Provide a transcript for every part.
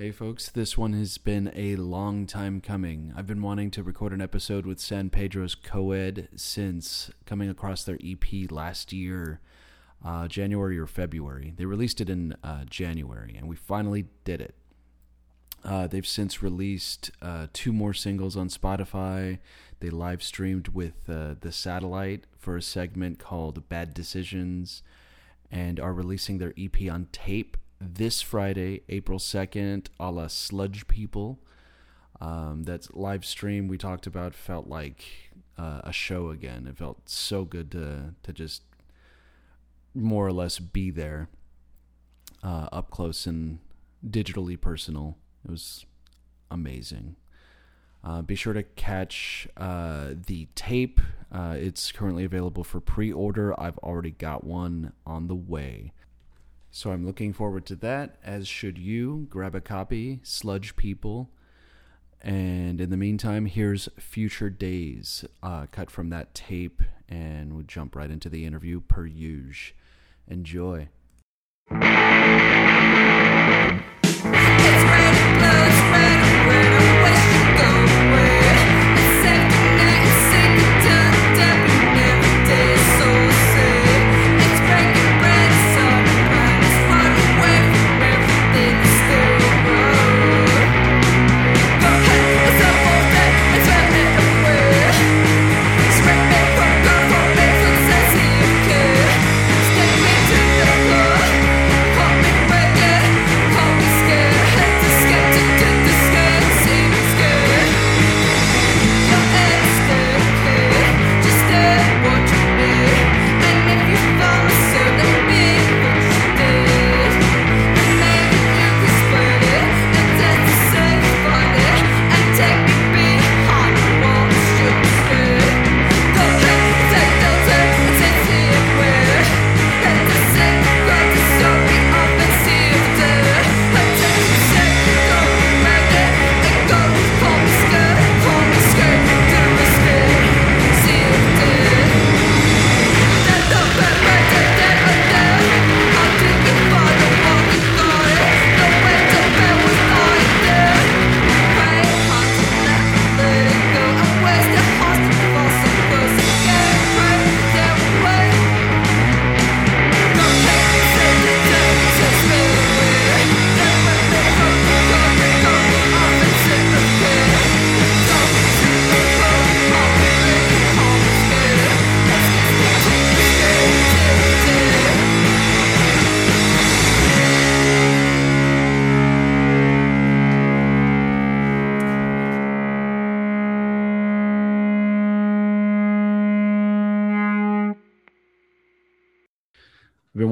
Hey, folks, this one has been a long time coming. I've been wanting to record an episode with San Pedro's Coed since coming across their EP last year, uh, January or February. They released it in uh, January, and we finally did it. Uh, they've since released uh, two more singles on Spotify. They live streamed with uh, the satellite for a segment called Bad Decisions and are releasing their EP on tape this Friday, April 2nd, a la Sludge People. Um, that live stream we talked about felt like uh, a show again. It felt so good to, to just more or less be there uh, up close and digitally personal. It was amazing. Uh, be sure to catch uh, the tape. Uh, it's currently available for pre order. I've already got one on the way. So I'm looking forward to that, as should you. Grab a copy, Sludge People. And in the meantime, here's Future Days, uh, cut from that tape, and we'll jump right into the interview per usual. Enjoy.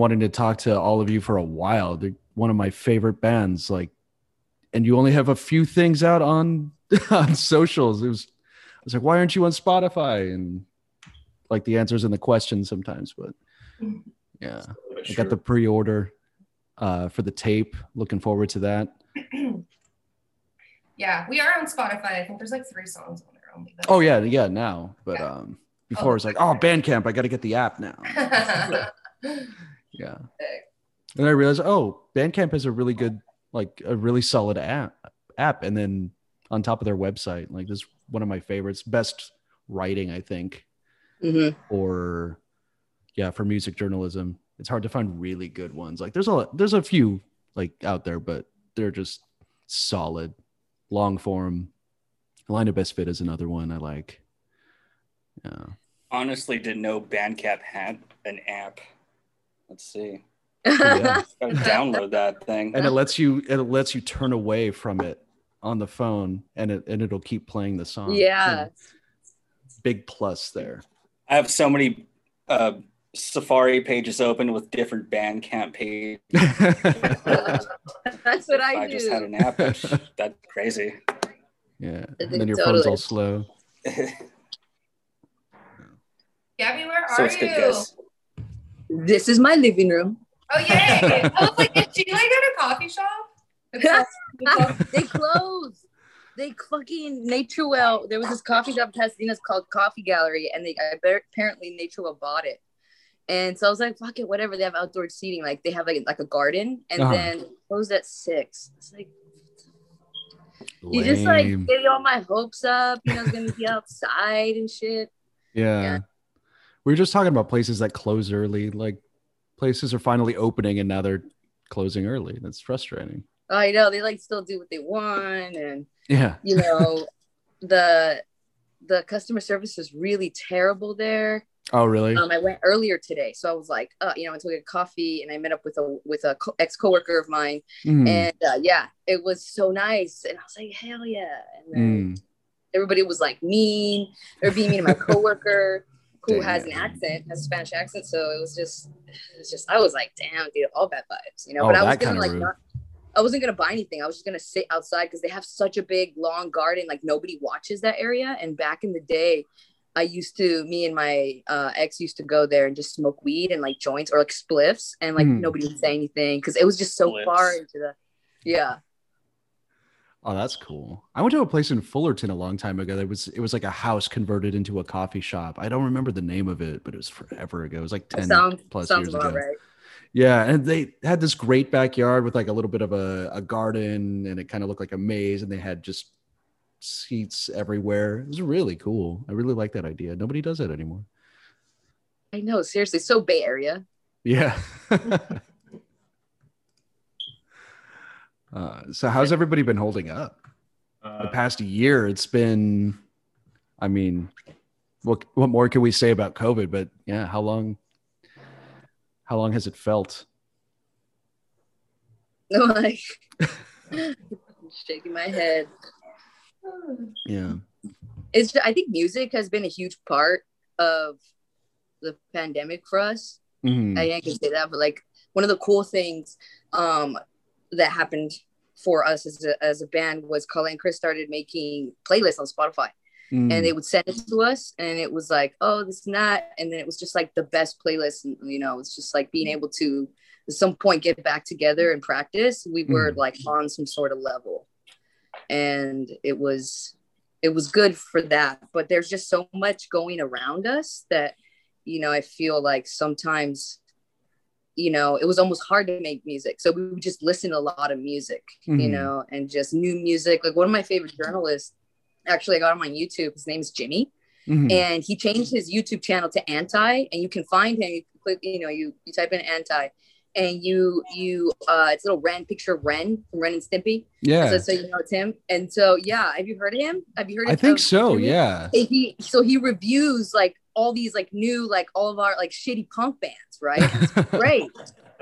Wanting to talk to all of you for a while. They're one of my favorite bands. Like, and you only have a few things out on on socials. It was, I was like, why aren't you on Spotify? And like the answers in the questions sometimes, but yeah, I got the pre-order uh, for the tape. Looking forward to that. yeah, we are on Spotify. I think there's like three songs on there only. Oh yeah, yeah. Now, but Yeah. um, before it was like, oh, Bandcamp. I got to get the app now. Yeah. And I realized, oh, Bandcamp has a really good, like a really solid app app. And then on top of their website, like this is one of my favorites, best writing, I think, hmm or yeah, for music journalism. It's hard to find really good ones. Like there's a there's a few like out there, but they're just solid, long form. Line of Best Fit is another one I like. Yeah. Honestly, didn't know Bandcamp had an app. Let's see. Yeah. Download that thing. and it lets you it lets you turn away from it on the phone and it and it'll keep playing the song yeah. big plus there I have so many uh, Safari pages open with different Bandcamp pages. That's what I, I do. just had an app. That's, that's crazy. yeah and then your phone's all totally. slow Gabby, where so are it's good, you? Guys. This is my living room. Oh yeah! I was like, is she like at a coffee shop? They closed. They fucking Nature Well. There was this coffee shop in Pasadena called Coffee Gallery, and they I, bet- apparently Nature Well bought it. And so I was like, fuck it, whatever. They have outdoor seating, like they have like like a garden, and Uh-huh. then closed at six. It's like, You just like Lame. get all my hopes up. You know, it's gonna be outside and shit. yeah. yeah. We were just talking about places that close early. Like places are finally opening and now they're closing early. That's frustrating. I know they like still do what they want, and Yeah. you know, the the customer service is really terrible there. Oh, really? Um, I went earlier today, so I was like, uh, you know, I went to get coffee, and I met up with a with a co- ex coworker of mine, Mm, and uh, yeah, it was so nice, and I was like, hell yeah, and then mm. everybody was like mean. They're being mean to my coworker who has an accent, has a Spanish accent. So it was just, it was just, I was like, damn, dude, all bad vibes, you know. Oh, but I was gonna like, not, I wasn't gonna buy anything. I was just gonna sit outside because they have such a big long garden. Like nobody watches that area. And back in the day, I used to, me and my uh, ex used to go there and just smoke weed and like joints or like spliffs, and like Hmm. nobody would say anything because it was just so Spliffs. far into the, yeah. Oh, that's cool. I went to a place in Fullerton a long time ago. That was it was like a house converted into a coffee shop. I don't remember the name of it, but it was forever ago. It was like ten sounds plus sounds years ago. right. Yeah, and they had this great backyard with like a little bit of a, a garden, and it kind of looked like a maze, and they had just seats everywhere. It was really cool. I really like that idea. Nobody does that anymore. I know, seriously, so Bay Area. Yeah. uh, so how's everybody been holding up? the Uh, past year it's been i mean what what more can we say about covid but yeah how long how long has it felt like shaking my head. yeah It's ju- I think music has been a huge part of the pandemic for us. Mhm. I can say that, but like one of the cool things um, that happened for us as a, as a band was Colin and Chris started making playlists on Spotify. Mm. and they would send it to us and it was like oh this and that and then it was just like the best playlist and you know it's just like being able to at some point get back together and practice we were Mhm. like on some sort of level and it was it was good for that but there's just so much going around us that you know i feel like sometimes you know it was almost hard to make music. So we would just listen to a lot of music you Mhm. know and just new music. Like one of my favorite journalists actually i got him on youtube. His name's jimmy. Mhm. and he changed his youtube channel to anti and you can find him. You click you know you you type in anti and you you uh it's a little ren picture of ren from ren and stimpy. Yeah. So, so you know it's him. And so yeah have you heard of him? Have you heard i think so Jimmy? yeah. He so he reviews like all these like new like all of our like shitty punk bands right? It's great.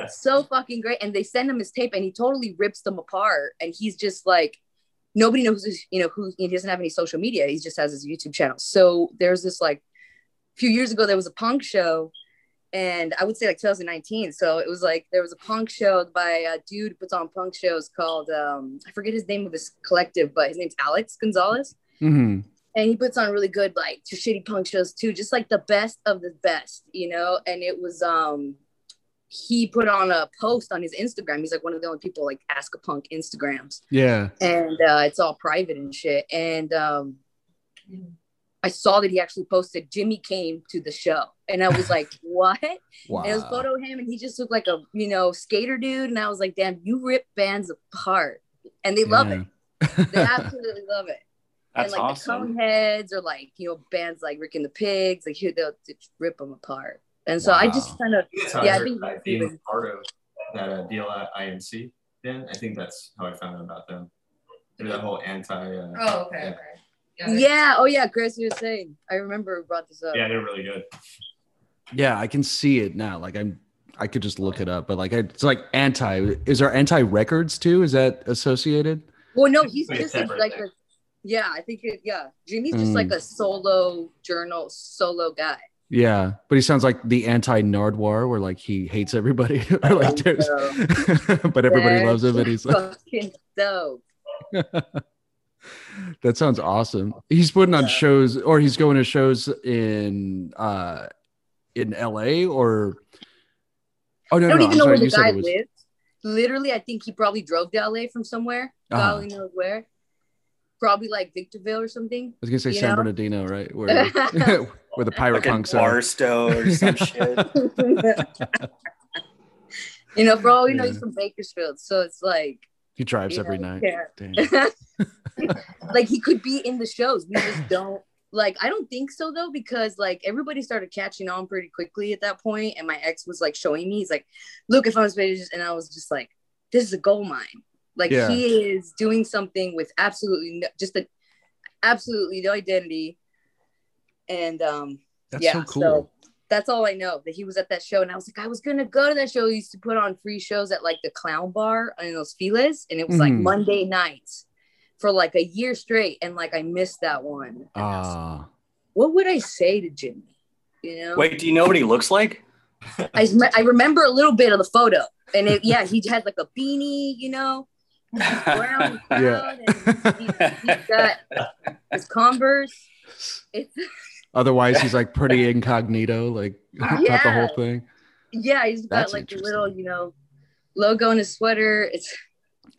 So fucking great. And they send him his tape and he totally rips them apart. And he's just like nobody knows you know who he doesn't have any social media. He just has his youtube channel. So there's this like a few years ago there was a punk show and i would say like 2019 so it was like there was a punk show by a dude who puts on punk shows called um i forget his name of his collective but his name's alex gonzalez. Mhm. And he puts on really good like shitty punk shows too just like the best of the best you know? And it was um he put on a post on his instagram. He's like one of the only people like ask a punk instagrams. Yeah. And uh it's all private and shit. And um i saw that he actually posted jimmy came to the show. And i was like what? Wow and it was photo of him and he just looked like a you know skater dude. And i was like damn you rip bands apart. And they love it. They absolutely love it That's and like awesome. the Coneheads or like you know bands like Rick and the Pigs, like here they'll just rip them apart. And so I just kind of yeah, I I think about being part of that uh, deal at INC. Then I think that's how I found out about them. Through that whole anti. Uh, Oh, okay. Yeah. okay. Yeah. yeah, oh yeah, Chris, you were saying. I remember who brought this up. yeah, they're really good. yeah i can see it now like i'm i could just look it up but like it's like anti is there anti records too is that associated Well, no, he's just a, separate like thing. a yeah, I think it, yeah. Jimmy's just Mm. like a solo journal solo guy. yeah but he sounds like the anti Nardwuar where like he hates everybody or like there's but everybody loves him and he's like fucking dope. that sounds awesome. He's putting on Yeah. shows or he's going to shows in uh in LA or Oh no, I no, don't no. even I'm know sorry. where You the said guy was lives. Literally, I think he probably drove to LA from somewhere. God Uh-huh. only knows where. Probably like Victorville or something. I was gonna say San know? Bernardino, right? Where where the pirate Fucking punks are. Barstow or some shit. you know, for all we know, he's from Bakersfield, so it's like He drives every know, night. yeah. Dang. like he could be in the shows. We just don't like I don't think so though, because like everybody started catching on pretty quickly at that point, and my ex was like showing me, he's like, look at Fun's pages, and I was just like, this is a gold mine. Like Yeah. he is doing something with absolutely no, just a absolutely no identity. And um That's yeah, so cool. so that's all I know that he was at that show, and I was like, I was gonna go to that show. He used to put on free shows at like the Clown Bar in Los Feliz, and it was like Mhm. Monday nights for like a year straight, and like I missed that one. And I like, Ah, what would I say to Jimmy? You know, Wait, do you know what he looks like? I I remember a little bit of the photo, and it, yeah, he had like a beanie, you know, brown Yeah. and he's, he's got his Converse. It's otherwise he's like pretty incognito, like got the whole thing. yeah, he's got That's like a little, you know, logo in his sweater. It's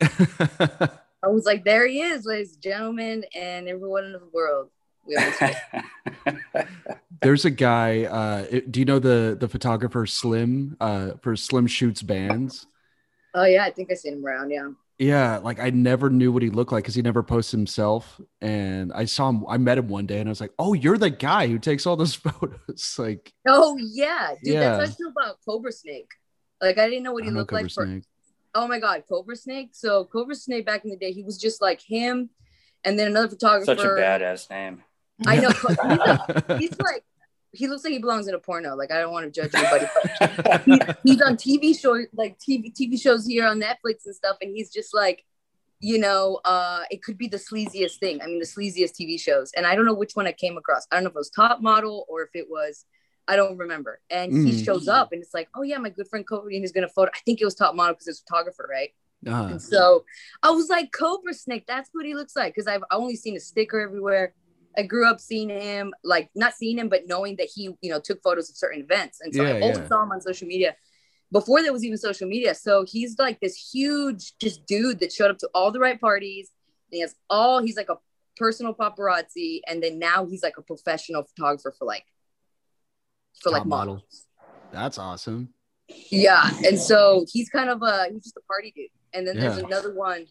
I was like, there he is, ladies and gentlemen, and everyone in the world. We almost made it. There's a guy. Uh, do you know the the photographer Slim? Uh, for Slim shoots bands. oh yeah, I think I seen him around. Yeah. Yeah, like I never knew what he looked like because he never posts himself. And I saw him. I met him one day, and I was like, "Oh, you're the guy who takes all those photos." Like, Oh yeah, dude. Yeah. That's how I feel about Cobra Snake. Like I didn't know what he know looked Cobra like. For, oh my god, Cobra Snake. So Cobra Snake back in the day, he was just like him, and then another photographer. Such a badass name. I know. He's, a- he's like, he looks like he belongs in a porno. Like I don't want to judge anybody, but he's, he's on TV show like TV TV shows here on Netflix and stuff, and he's just like, you know, uh, it could be the sleaziest thing. I mean, the sleaziest TV shows, and I don't know which one I came across. I don't know if it was Top Model or if it was, I don't remember. And he Mm. shows up, and it's like, oh yeah, my good friend Kobe is gonna photo. I think it was Top Model because it's photographer, right? Uh, And so I was like, Cobra Snake, that's what he looks like. Cause I've only seen a sticker everywhere. I grew up seeing him, like not seeing him, but knowing that he, you know, took photos of certain events. And so I always yeah. saw him on social media before there was even social media. So he's like this huge just dude that showed up to all the right parties. And he has all he's like a personal paparazzi. And then now he's like a professional photographer for like for like Top model. models. That's awesome. Yeah. And so he's kind of a he's just a party dude. And then there's another one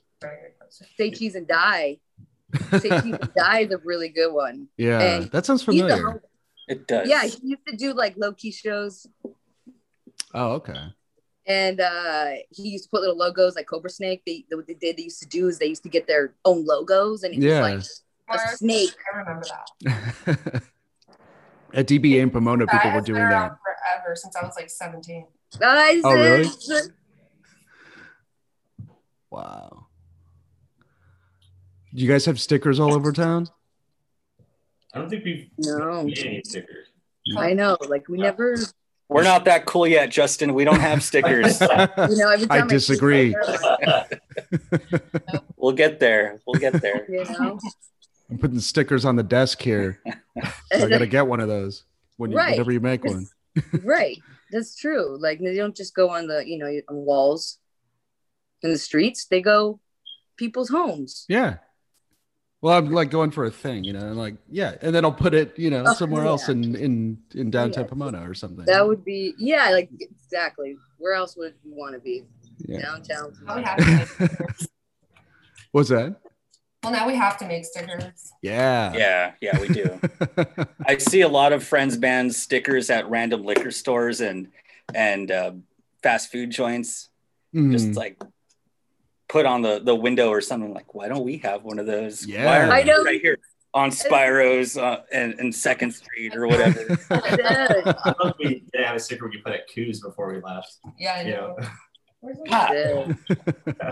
Say Cheese and Die. Say Cheese and Die is a really good one. Yeah, And that sounds familiar. hom- It does. yeah, he used to do like low key shows, Oh, okay. and uh, he used to put little logos like Cobra Snake. They what they did they used to do is they used to get their own logos, and it Yeah. was like a snake. I remember that. At DBA and Pomona, people were doing that. forever since I was like 17. Guys, Oh, really? Wow. Do you guys have stickers all over town? I don't think we've No, made any stickers. I know. Like we never, We're not that cool yet, Justin. We don't have stickers. you know, every time I time disagree. we'll get there. We'll get there. you know, I'm putting stickers on the desk here. So I gotta get one of those when you, Right. whenever you make one. right. That's true. Like they don't just go on the, you know, on walls in the streets. They go people's homes. Yeah. Well, I'm like going for a thing, you know, and like yeah, and then I'll put it, you know, Oh, somewhere yeah. else in in in downtown Yeah. Pomona or something. That would be, yeah, like exactly. Where else would you want to be? yeah. Downtown. Now we have to make stickers. What's that? Well, now we have to make stickers. Yeah. Yeah, yeah, we do. I see a lot of friends bands stickers at random liquor stores and and uh, fast food joints. Mhm. Just like put on the the window or something. Like, why don't we have one of those? Yeah. Why aren't I know. right here on Spyro's uh, and, and Second Street or whatever. Yeah. I thought we did have a sticker we could put at Coos before we left. Yeah, I You know. know, Where's my- Yeah.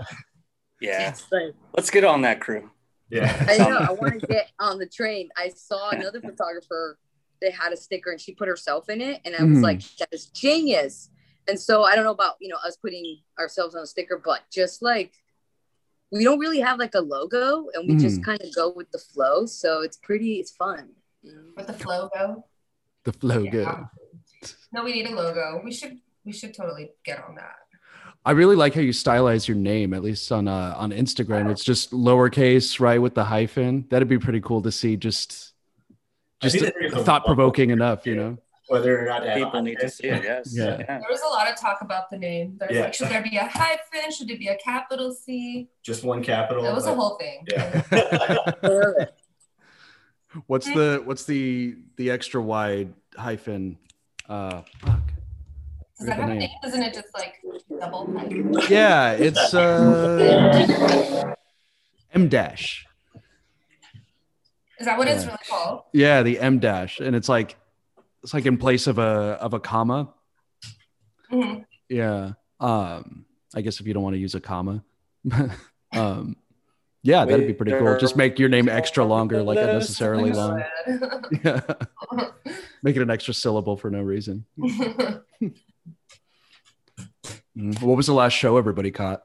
yeah, It's like- let's get on that crew. yeah. I know. I want to get on the train. I saw another photographer that had a sticker and she put herself in it, and I was Mhm. like, "That is genius." And so I don't know about you know us putting ourselves on a sticker, but just like we don't really have like a logo, and we just kind of go with the flow. So it's pretty. It's fun. you know? With the flow go. the flow Yeah. good. No, we need a logo. We should we should totally get on that. I really like how you stylize your name, at least on uh, on Instagram. It's just lowercase, right, with the hyphen. That'd be pretty cool to see. Just just think that brings a- thought provoking enough, you know. Whether or not People need to see it. Yes. Yeah. There was a lot of talk about the name. There's Yeah. like, should there be a hyphen? Should it be a capital C? Just one capital. It was a whole thing. Yeah. What's the what's the the extra wide hyphen? Uh, fuck. Does that Forget have a name. name? Isn't it just like double? Yeah, it's uh M dash. Is that what it's really called? Yeah, the M dash, and it's like it's like in place of a of a comma. Mhm. Yeah. Um, I guess if you don't want to use a comma. um, yeah, that'd be pretty cool. Just make your name extra longer, like unnecessarily long. Yeah. Make it an extra syllable for no reason. Mm. What was the last show everybody caught?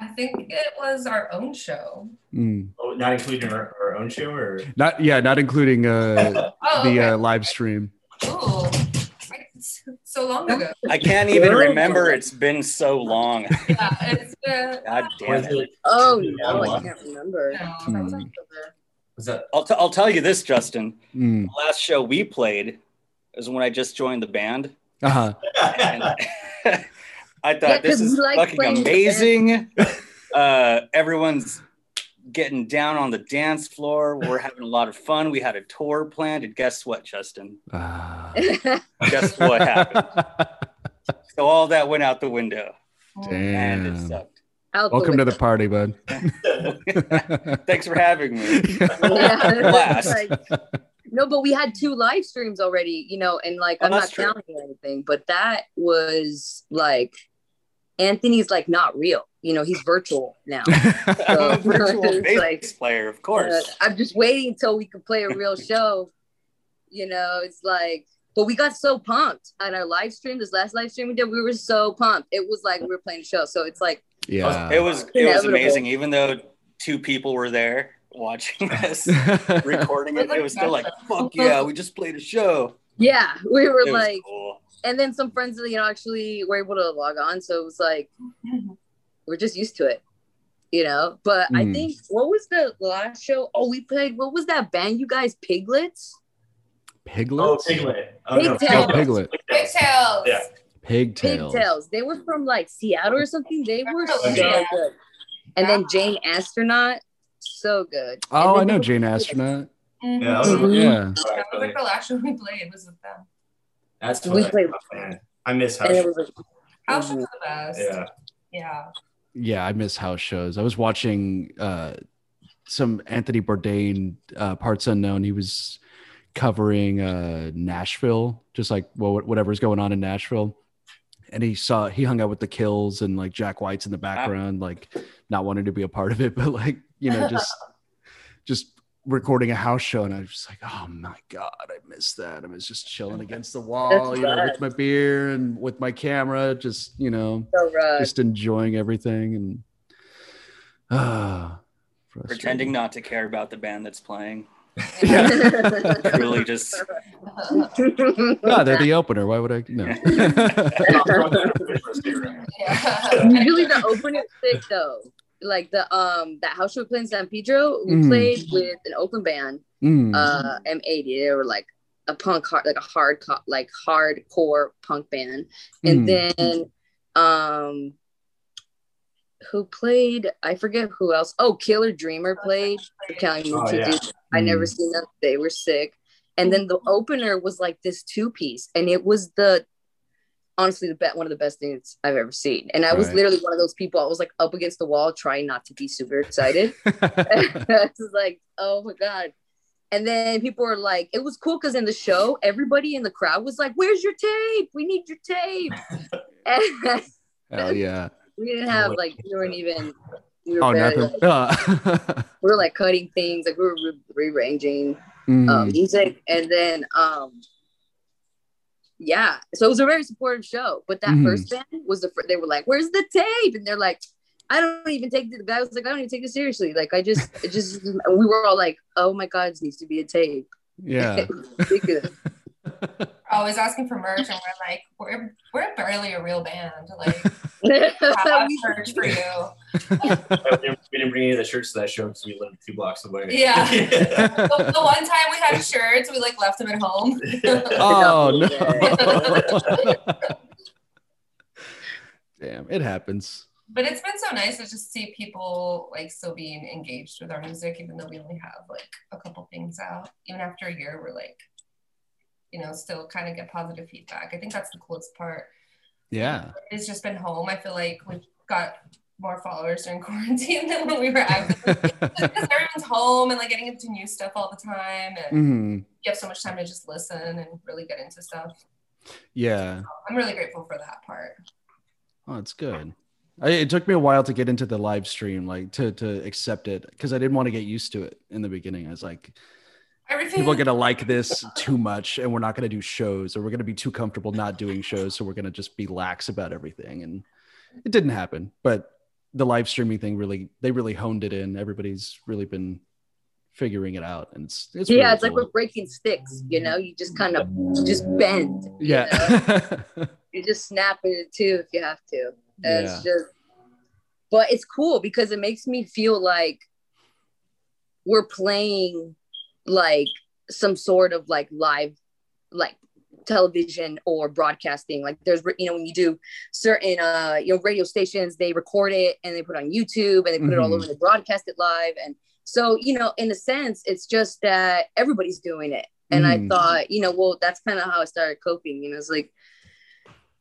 I think it was our own show. Mm. Oh, not including our, our own show or Not yeah, not including uh, Oh, the okay. uh, live stream. Ooh, Like, so long ago. I can't even remember. It's been so long. Yeah, it's uh, God damn it. Oh no, I can't remember. no, that Hmm. was that I'll, t- I'll tell you this, Justin. Mm. The last show we played is when I just joined the band. Uh-huh. And I thought Yeah, this 'cause is like fucking amazing. uh, everyone's getting down on the dance floor. We're having a lot of fun. We had a tour planned. And guess what, Justin? Ah. Guess what happened? So all that went out the window and it sucked. Out Welcome to the the party, bud. Thanks for having me. Yeah, Blast. like- no, but we had two live streams already, you know, and like Oh, I'm not true. counting anything, but that was like Anthony's like not real, you know, he's virtual now. I'm virtual It's bass like- player, of Uh, course. I'm just waiting until we can play a real show. You know, it's like, but we got so pumped on our live stream. This last live stream we did, we were so pumped. It was like we were playing a show. So it's like, yeah. It was it was Inevitable. amazing. Even though two people were there watching us recording it, it was still like, fuck yeah, we just played a show. yeah, we were It was like, cool. And then some friends, that you know, actually were able to log on. So it was like, we're just used to it, you know. But I Mm. think what was the last show? Oh, we played. What was that band? You guys, Piglets. oh Piglets? piglet? Oh, no, Pigtail. Oh, piglet. Pigtails. Yeah. Pigtails. Pigtails. They were from like Seattle or something. They were so Yeah. good. And then Jane Astronaut, so good. Oh, I know Jane Astronaut. Mhm. Yeah, that was Mhm. Yeah. That was like the last show we played was with them. That's We what played- man. I miss house. Shows. like, House Mhm. was the best. yeah. Yeah. Yeah, I miss house shows. I was watching uh, some Anthony Bourdain uh, parts unknown. He was covering uh, Nashville, just like well, whatever's going on in Nashville. And he saw he hung out with the Kills and like Jack White's in the background, like not wanting to be a part of it, but like you know just just recording a house show. And I was like, oh my god, I miss that. I was just chilling against the wall, you know, with my beer and with my camera, just you know so uh, just enjoying everything and ah Pretending not to care about the band that's playing. Yeah. Truly just no, they're the opener. Why would I? No. Usually the opening is sick though. Like the um that house show we played in San Pedro, we Mhm. played with an Oakland band, Mm. uh M80. They were like a punk hard like a hard co- like hardcore punk band. And Mm. then um who played I forget who else. Oh, Killer Dreamer played for County Oh, yeah. Dude. I never Mm. seen them. They were sick. And then the opener was like this two piece, and it was the honestly the bet one of the best things I've ever seen. And I was literally one of those people. I was like up against the wall, trying not to be super excited. it was like, oh my god. And then people were like, it was cool because in the show, everybody in the crowd was like, "Where's your tape? We need your tape." and Hell yeah. we didn't have like we weren't even. We were Oh, nothing. like, we were like cutting things, like we were re- rearranging Mm. um, music, and then um, yeah, so it was a very supportive show. But that Mhm. first band was the fir- they were like, "Where's the tape?" And they're like, "I don't even take the, the guy was like, I don't even take this seriously. Like, I just, it just." We were all like, "Oh my god, this needs to be a tape." yeah. Ridiculous. always asking for merch, and we're like, we're we're barely a real band. Like, we, have merch for you. we didn't we didn't bring any of the shirts to that show because we lived two blocks away. Yeah. the, the one time we had shirts, we like left them at home. Oh, oh no. Damn, it happens. but it's been so nice to just see people like still being engaged with our music, even though we only have like a couple things out. Even after a year, we're like, you know, still kind of get positive feedback. I think that's the coolest part. Yeah. It's just been home. I feel like we've got more followers during quarantine than when we were active. because everyone's home and like getting into new stuff all the time, and hmm you have so much time to just listen and really get into stuff. Yeah. I'm really grateful for that part. Oh, it's good. I, it took me a while to get into the live stream, like to to accept it, because I didn't want to get used to it in the beginning. I was like, Everything. people are gonna like this too much, and we're not gonna do shows, or we're gonna be too comfortable not doing shows, so we're gonna just be lax about everything. And it didn't happen. But the live streaming thing really, they really honed it in. Everybody's really been figuring it out, and it's it's yeah, really it's like we're breaking sticks, you know, you just kind of just bend. you know? yeah. you just snap it too if you have to. And Yeah. It's just, but it's cool because it makes me feel like we're playing like some sort of like live, like television or broadcasting. Like there's, you know, when you do certain, uh, you know, radio stations, they record it and they put it on YouTube and they put it all Mhm. over, they broadcast it live. And so, you know, in a sense, it's just that everybody's doing it. And Mhm. I thought, you know, well, that's kind of how I started coping. You know, it's like,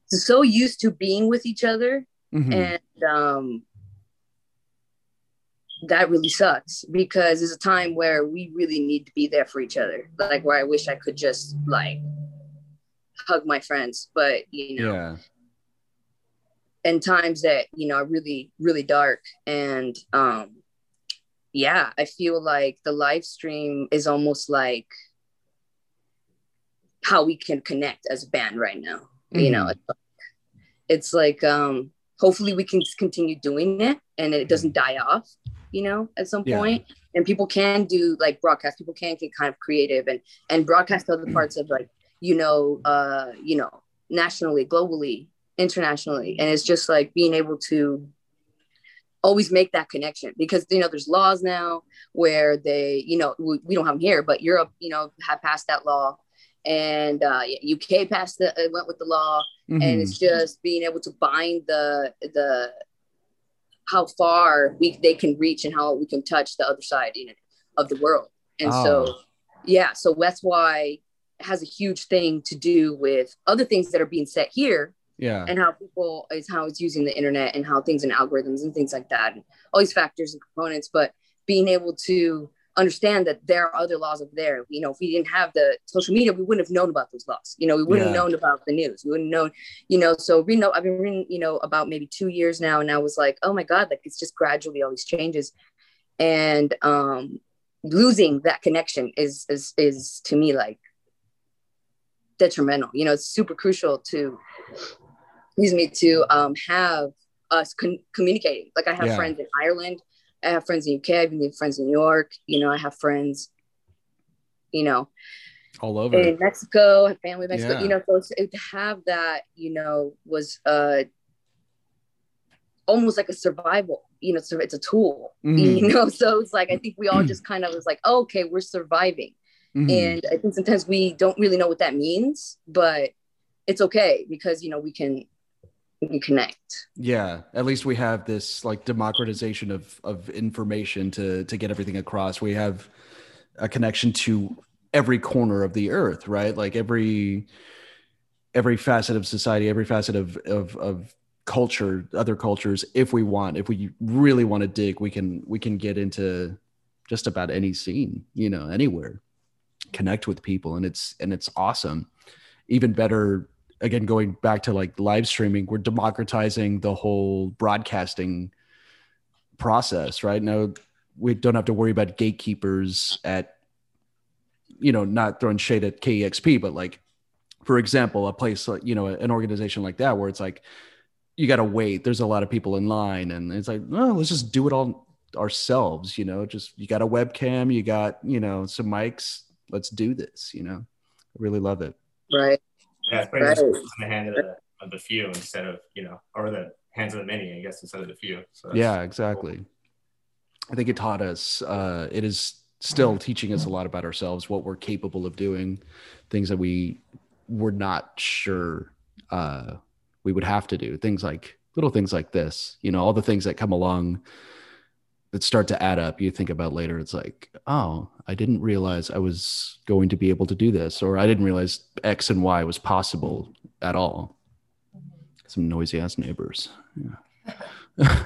so used to being with each other Mhm. and um that really sucks because it's a time where we really need to be there for each other. Like where i wish i could just like hug my friends but you know. Yeah. and times that you know are really really dark. And um yeah i feel like the live stream is almost like how we can connect as a band right now you know. It's like, it's like um hopefully we can continue doing it and it doesn't die off you know at some Yeah. point. And people can do like broadcast. People can get kind of creative and and broadcast other parts of like you know uh you know nationally globally internationally. And it's just like being able to always make that connection because you know there's laws now where they you know we, we don't have them here but europe you know have passed that law. And uh uk passed the uh, went with the law. Mhm. and it's just being able to bind the the how far we they can reach and how we can touch the other side you know, of the world and so Oh. yeah so that's why it has a huge thing to do with other things that are being set here yeah. and how people is how it's using the internet and how things and algorithms and things like that and all these factors and components but being able to understand that there are other laws over there. You know if we didn't have the social media we wouldn't have known about those laws. You know we wouldn't Yeah. have known about the news. We wouldn't know you know so reading i've been reading you know about maybe two years now and i was like oh my god like it's just gradually all these changes. And um losing that connection is is is to me like detrimental. You know it's super crucial to excuse me to um have us con- communicating. Like i have Yeah. friends in ireland i have friends in uk i have friends in new york you know i have friends you know All over. in Mexico, I have family in Mexico, Yeah. you know, so to have that, you know, was uh almost like a survival, you know, so it's a tool, Mhm. you know, so it's like I think we all just kind of was like, oh, okay, we're surviving. Mhm. And I think sometimes we don't really know what that means, but it's okay because you know we can we connect. yeah at least we have this like democratization of of information to to get everything across. We have a connection to every corner of the earth right? Like every every facet of society every facet of of of culture other cultures if we want if we really want to dig we can we can get into just about any scene you know anywhere. Connect with people and it's and it's awesome. Even better again going back to like live streaming we're democratizing the whole broadcasting process right? Now we don't have to worry about gatekeepers at you know not throwing shade at kexp but like for example a place like you know an organization like that where it's like you got to wait there's a lot of people in line and it's like no let's just do it all ourselves you know? Just you got a webcam you got you know some mics let's do this you know? I really love it. Right. Yeah, it's putting Right. in the hand of the, of the few instead of you know, or the hands of the many, I guess, instead of the few. So yeah exactly i think it taught us uh it is still teaching us a lot about ourselves what we're capable of doing things that we were not sure uh we would have to do things like little things like this you know all the things that come along that start to add up you think about later it's like oh i didn't realize i was going to be able to do this or i didn't realize x and y was possible at all mm-hmm. some noisy ass neighbors yeah.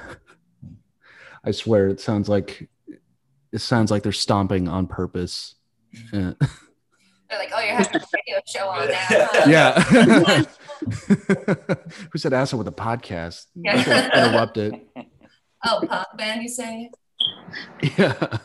I swear it sounds like it sounds like they're stomping on purpose. Mm-hmm. Yeah. They're like, oh, you're having a radio show on now. huh?" Yeah. Who said asshole with a podcast? Yeah. Interrupt it. Oh, pop band, you say? Yeah.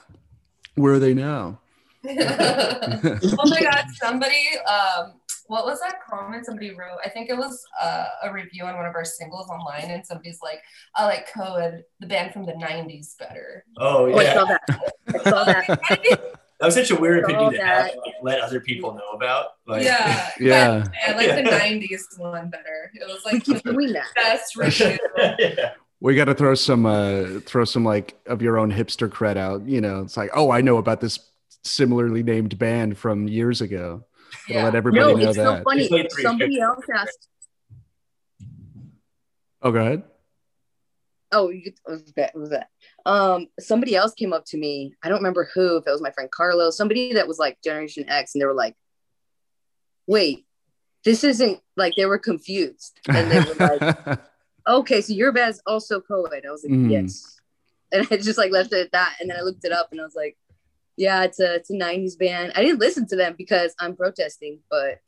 Where are they now? oh my god, somebody um what was that comment somebody wrote? I think it was uh, a review on one of our singles online, and somebody's like, I like Coed, the band from the 90s, better. Oh Oh, I yeah, saw that. I saw that. that was such a weird Saw opinion to have, that. to let other people know about. Like, yeah. Yeah. I like the 90s one better. It was We like keep the doing that. best review. yeah. We got to throw some uh throw some like of your own hipster cred out, you know. It's like, "Oh, I know about this similarly named band from years ago." Yeah. let everybody No, know it's so that. funny. It's like three Somebody fifty. else asked. Oh, go ahead. Oh, you, was that? Was that? Um, somebody else came up to me. I don't remember who. If it was my friend Carlos, somebody that was like Generation X, and they were like, "Wait, this isn't like." They were confused, and they were like, "Okay, so your band's also co-ed." I was like, Mm. "Yes," and I just like left it at that. And then I looked it up, and I was like, "Yeah, it's a it's a '90s band." I didn't listen to them because I'm protesting, but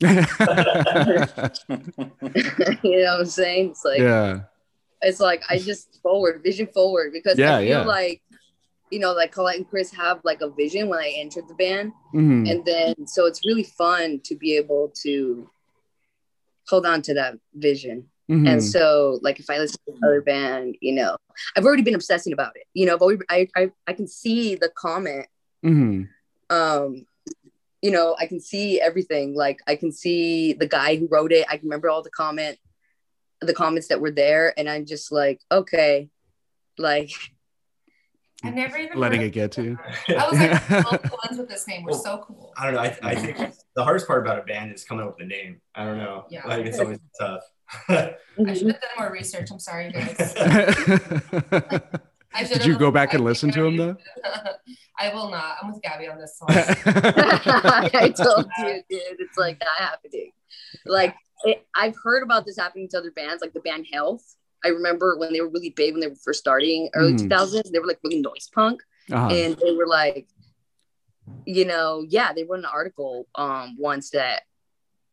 you know what I'm saying? It's like yeah. it's like I just forward, vision forward because Yeah, I feel yeah. like you know, like Colette and Chris have like a vision when I entered the band. Mhm. And then so it's really fun to be able to hold on to that vision. Mhm. And so like if I listen to another band, you know, I've already been obsessing about it. You know, but I I I can see the comment Mhm. um you know i can see everything like i can see the guy who wrote it i can remember all the comment the comments that were there and i'm just like okay like I never even letting heard it get to you. I was like, all the ones with this name were so cool. I don't know. I, I think the hardest part about a band is coming up with a name. I don't know. Yeah. Like it's always tough. I should have done more research. I'm sorry, guys. I Did you go back and listen to him though? I will not. I'm with Gabby on this one. i told you dude it's like not happening like it, i've heard about this happening to other bands like the band health i remember when they were really big when they were first starting early Mhm. 2000s they were like really noise punk Uh-huh. and they were like you know yeah they wrote an article um once that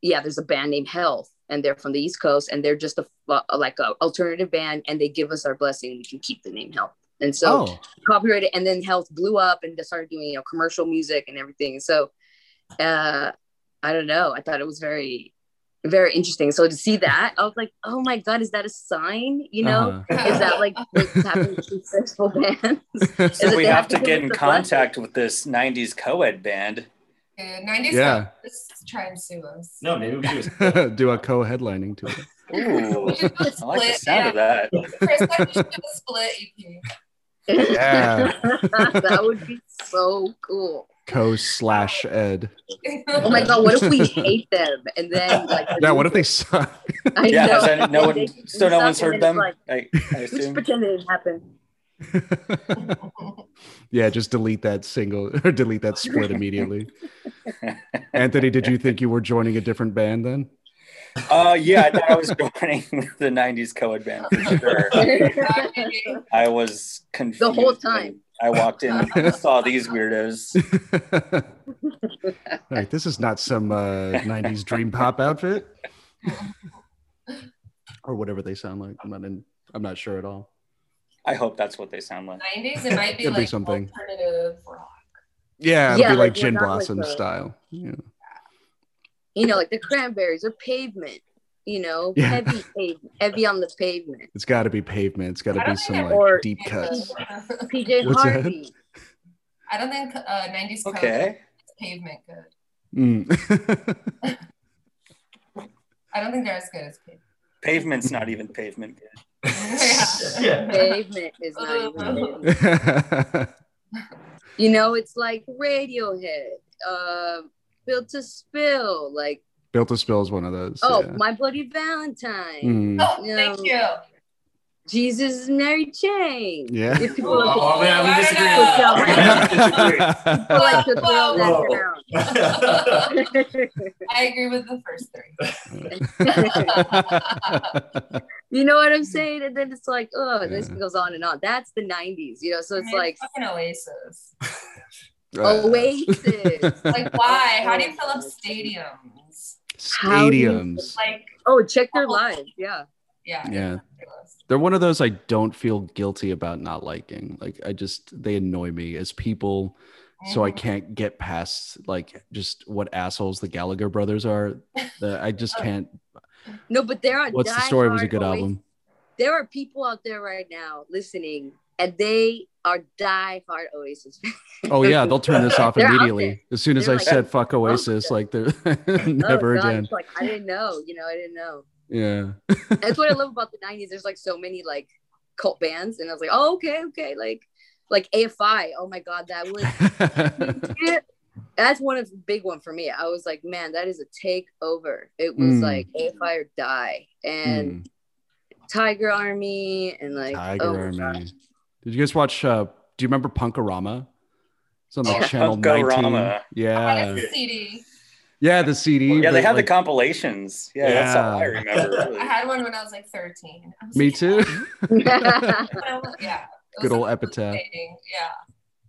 yeah there's a band named health and they're from the east coast and they're just a, a like a alternative band and they give us our blessing we can keep the name health and so oh, copyrighted and then health blew up and they started doing you know commercial music and everything. So uh i don't know. I thought it was very very interesting. So to see that i was like oh my god is that a sign? You know? Uh-huh. is that like what's happening to successful bands? So we have have to to get in us the contact with this 90s co-ed band. Good. 90s. Yeah. Let's try and sue us. no, maybe we do. do a co-headlining to it. Ooh, We should do a I like the split, sound of that. Chris, I should do a split EP. Yeah. that would be so cool Co slash ed. oh my god what if we hate them and then like Yeah, what if they suck? I Yeah, know. has no one, they- still no one's heard them. it's I, Like, I we just pretend it didn't happen yeah, just delete that single or delete that split immediately. Anthony, did you think you were joining a different band then? Uh, yeah, I thought I was joining the 90s co-ed band for sure. I was confused. The whole time. I walked in and saw these weirdos. like, this is not some uh, 90s dream pop outfit. or whatever they sound like. I'm not in I'm not sure at all. I hope that's what they sound like. 90s, it might be Could be like something. alternative rock. Yeah, it'd Yeah, be like like, Gin not like Blossom style. Yeah. you know, like the cranberries or pavement, you know, Yeah. heavy pavement, heavy on the pavement. It's got to be pavement. It's got to be some like Or- deep cuts. PJ What's that? Harvey. I don't think uh, 90s Okay. is pavement good. Mm. I don't think they're as good as pavement. Pavement's not even pavement. good. Yeah. Yeah. Pavement is not even. pavement. You know, it's like Radiohead, uh, Built to Spill, like Built to Spill is one of those. oh, yeah. My Bloody Valentine, Mm, Oh, Yeah. thank you. Jesus and Mary Chain. Yeah. If people Oh, like to- oh, man, we disagree. don't people like to throw that down. I agree with the first three. you know what I'm saying? And then it's like, oh, this goes on and on. That's the 90s, you know. So it's Man, like fucking Oasis. Oasis. Like, why? How do you fill up stadiums? How do you- Stadiums. Like, oh, check their oh. lives. Yeah. Yeah. Yeah. They're one of those I don't feel guilty about not liking. Like I just they annoy me as people, so I Mhm. can't get past like just what assholes the Gallagher brothers are. The- I just can't. No, but there are. What's the story? Was a good Oasis- album. There are people out there right now listening, and they are die-hard Oasis fans. Oh yeah, they'll turn this off immediately as soon as They're I like, said "fuck Oasis." Like they're Oh, never God, again. Like I didn't know, you know, I didn't know. Yeah. That's what I love about the '90s. There's like so many like cult bands, and I was like, oh, okay, okay, like like AFI. Oh my God, that was that's one of the big one for me. I was like, man, that is a takeover. It was Mm. like AFI or die and Mm, Tiger Army and like Tiger oh Army. God. Did you guys watch? uh Do you remember Punk-O-Rama? It's on like Yeah. channel Punk-O-Rama. 19. I Yeah. got CD. Yeah, the CD. Yeah, they but, have the compilations. Yeah, that's all I remember. really. I had one when I was like 13. I was Me like, too. Yeah. It Good old like epitaph. dating,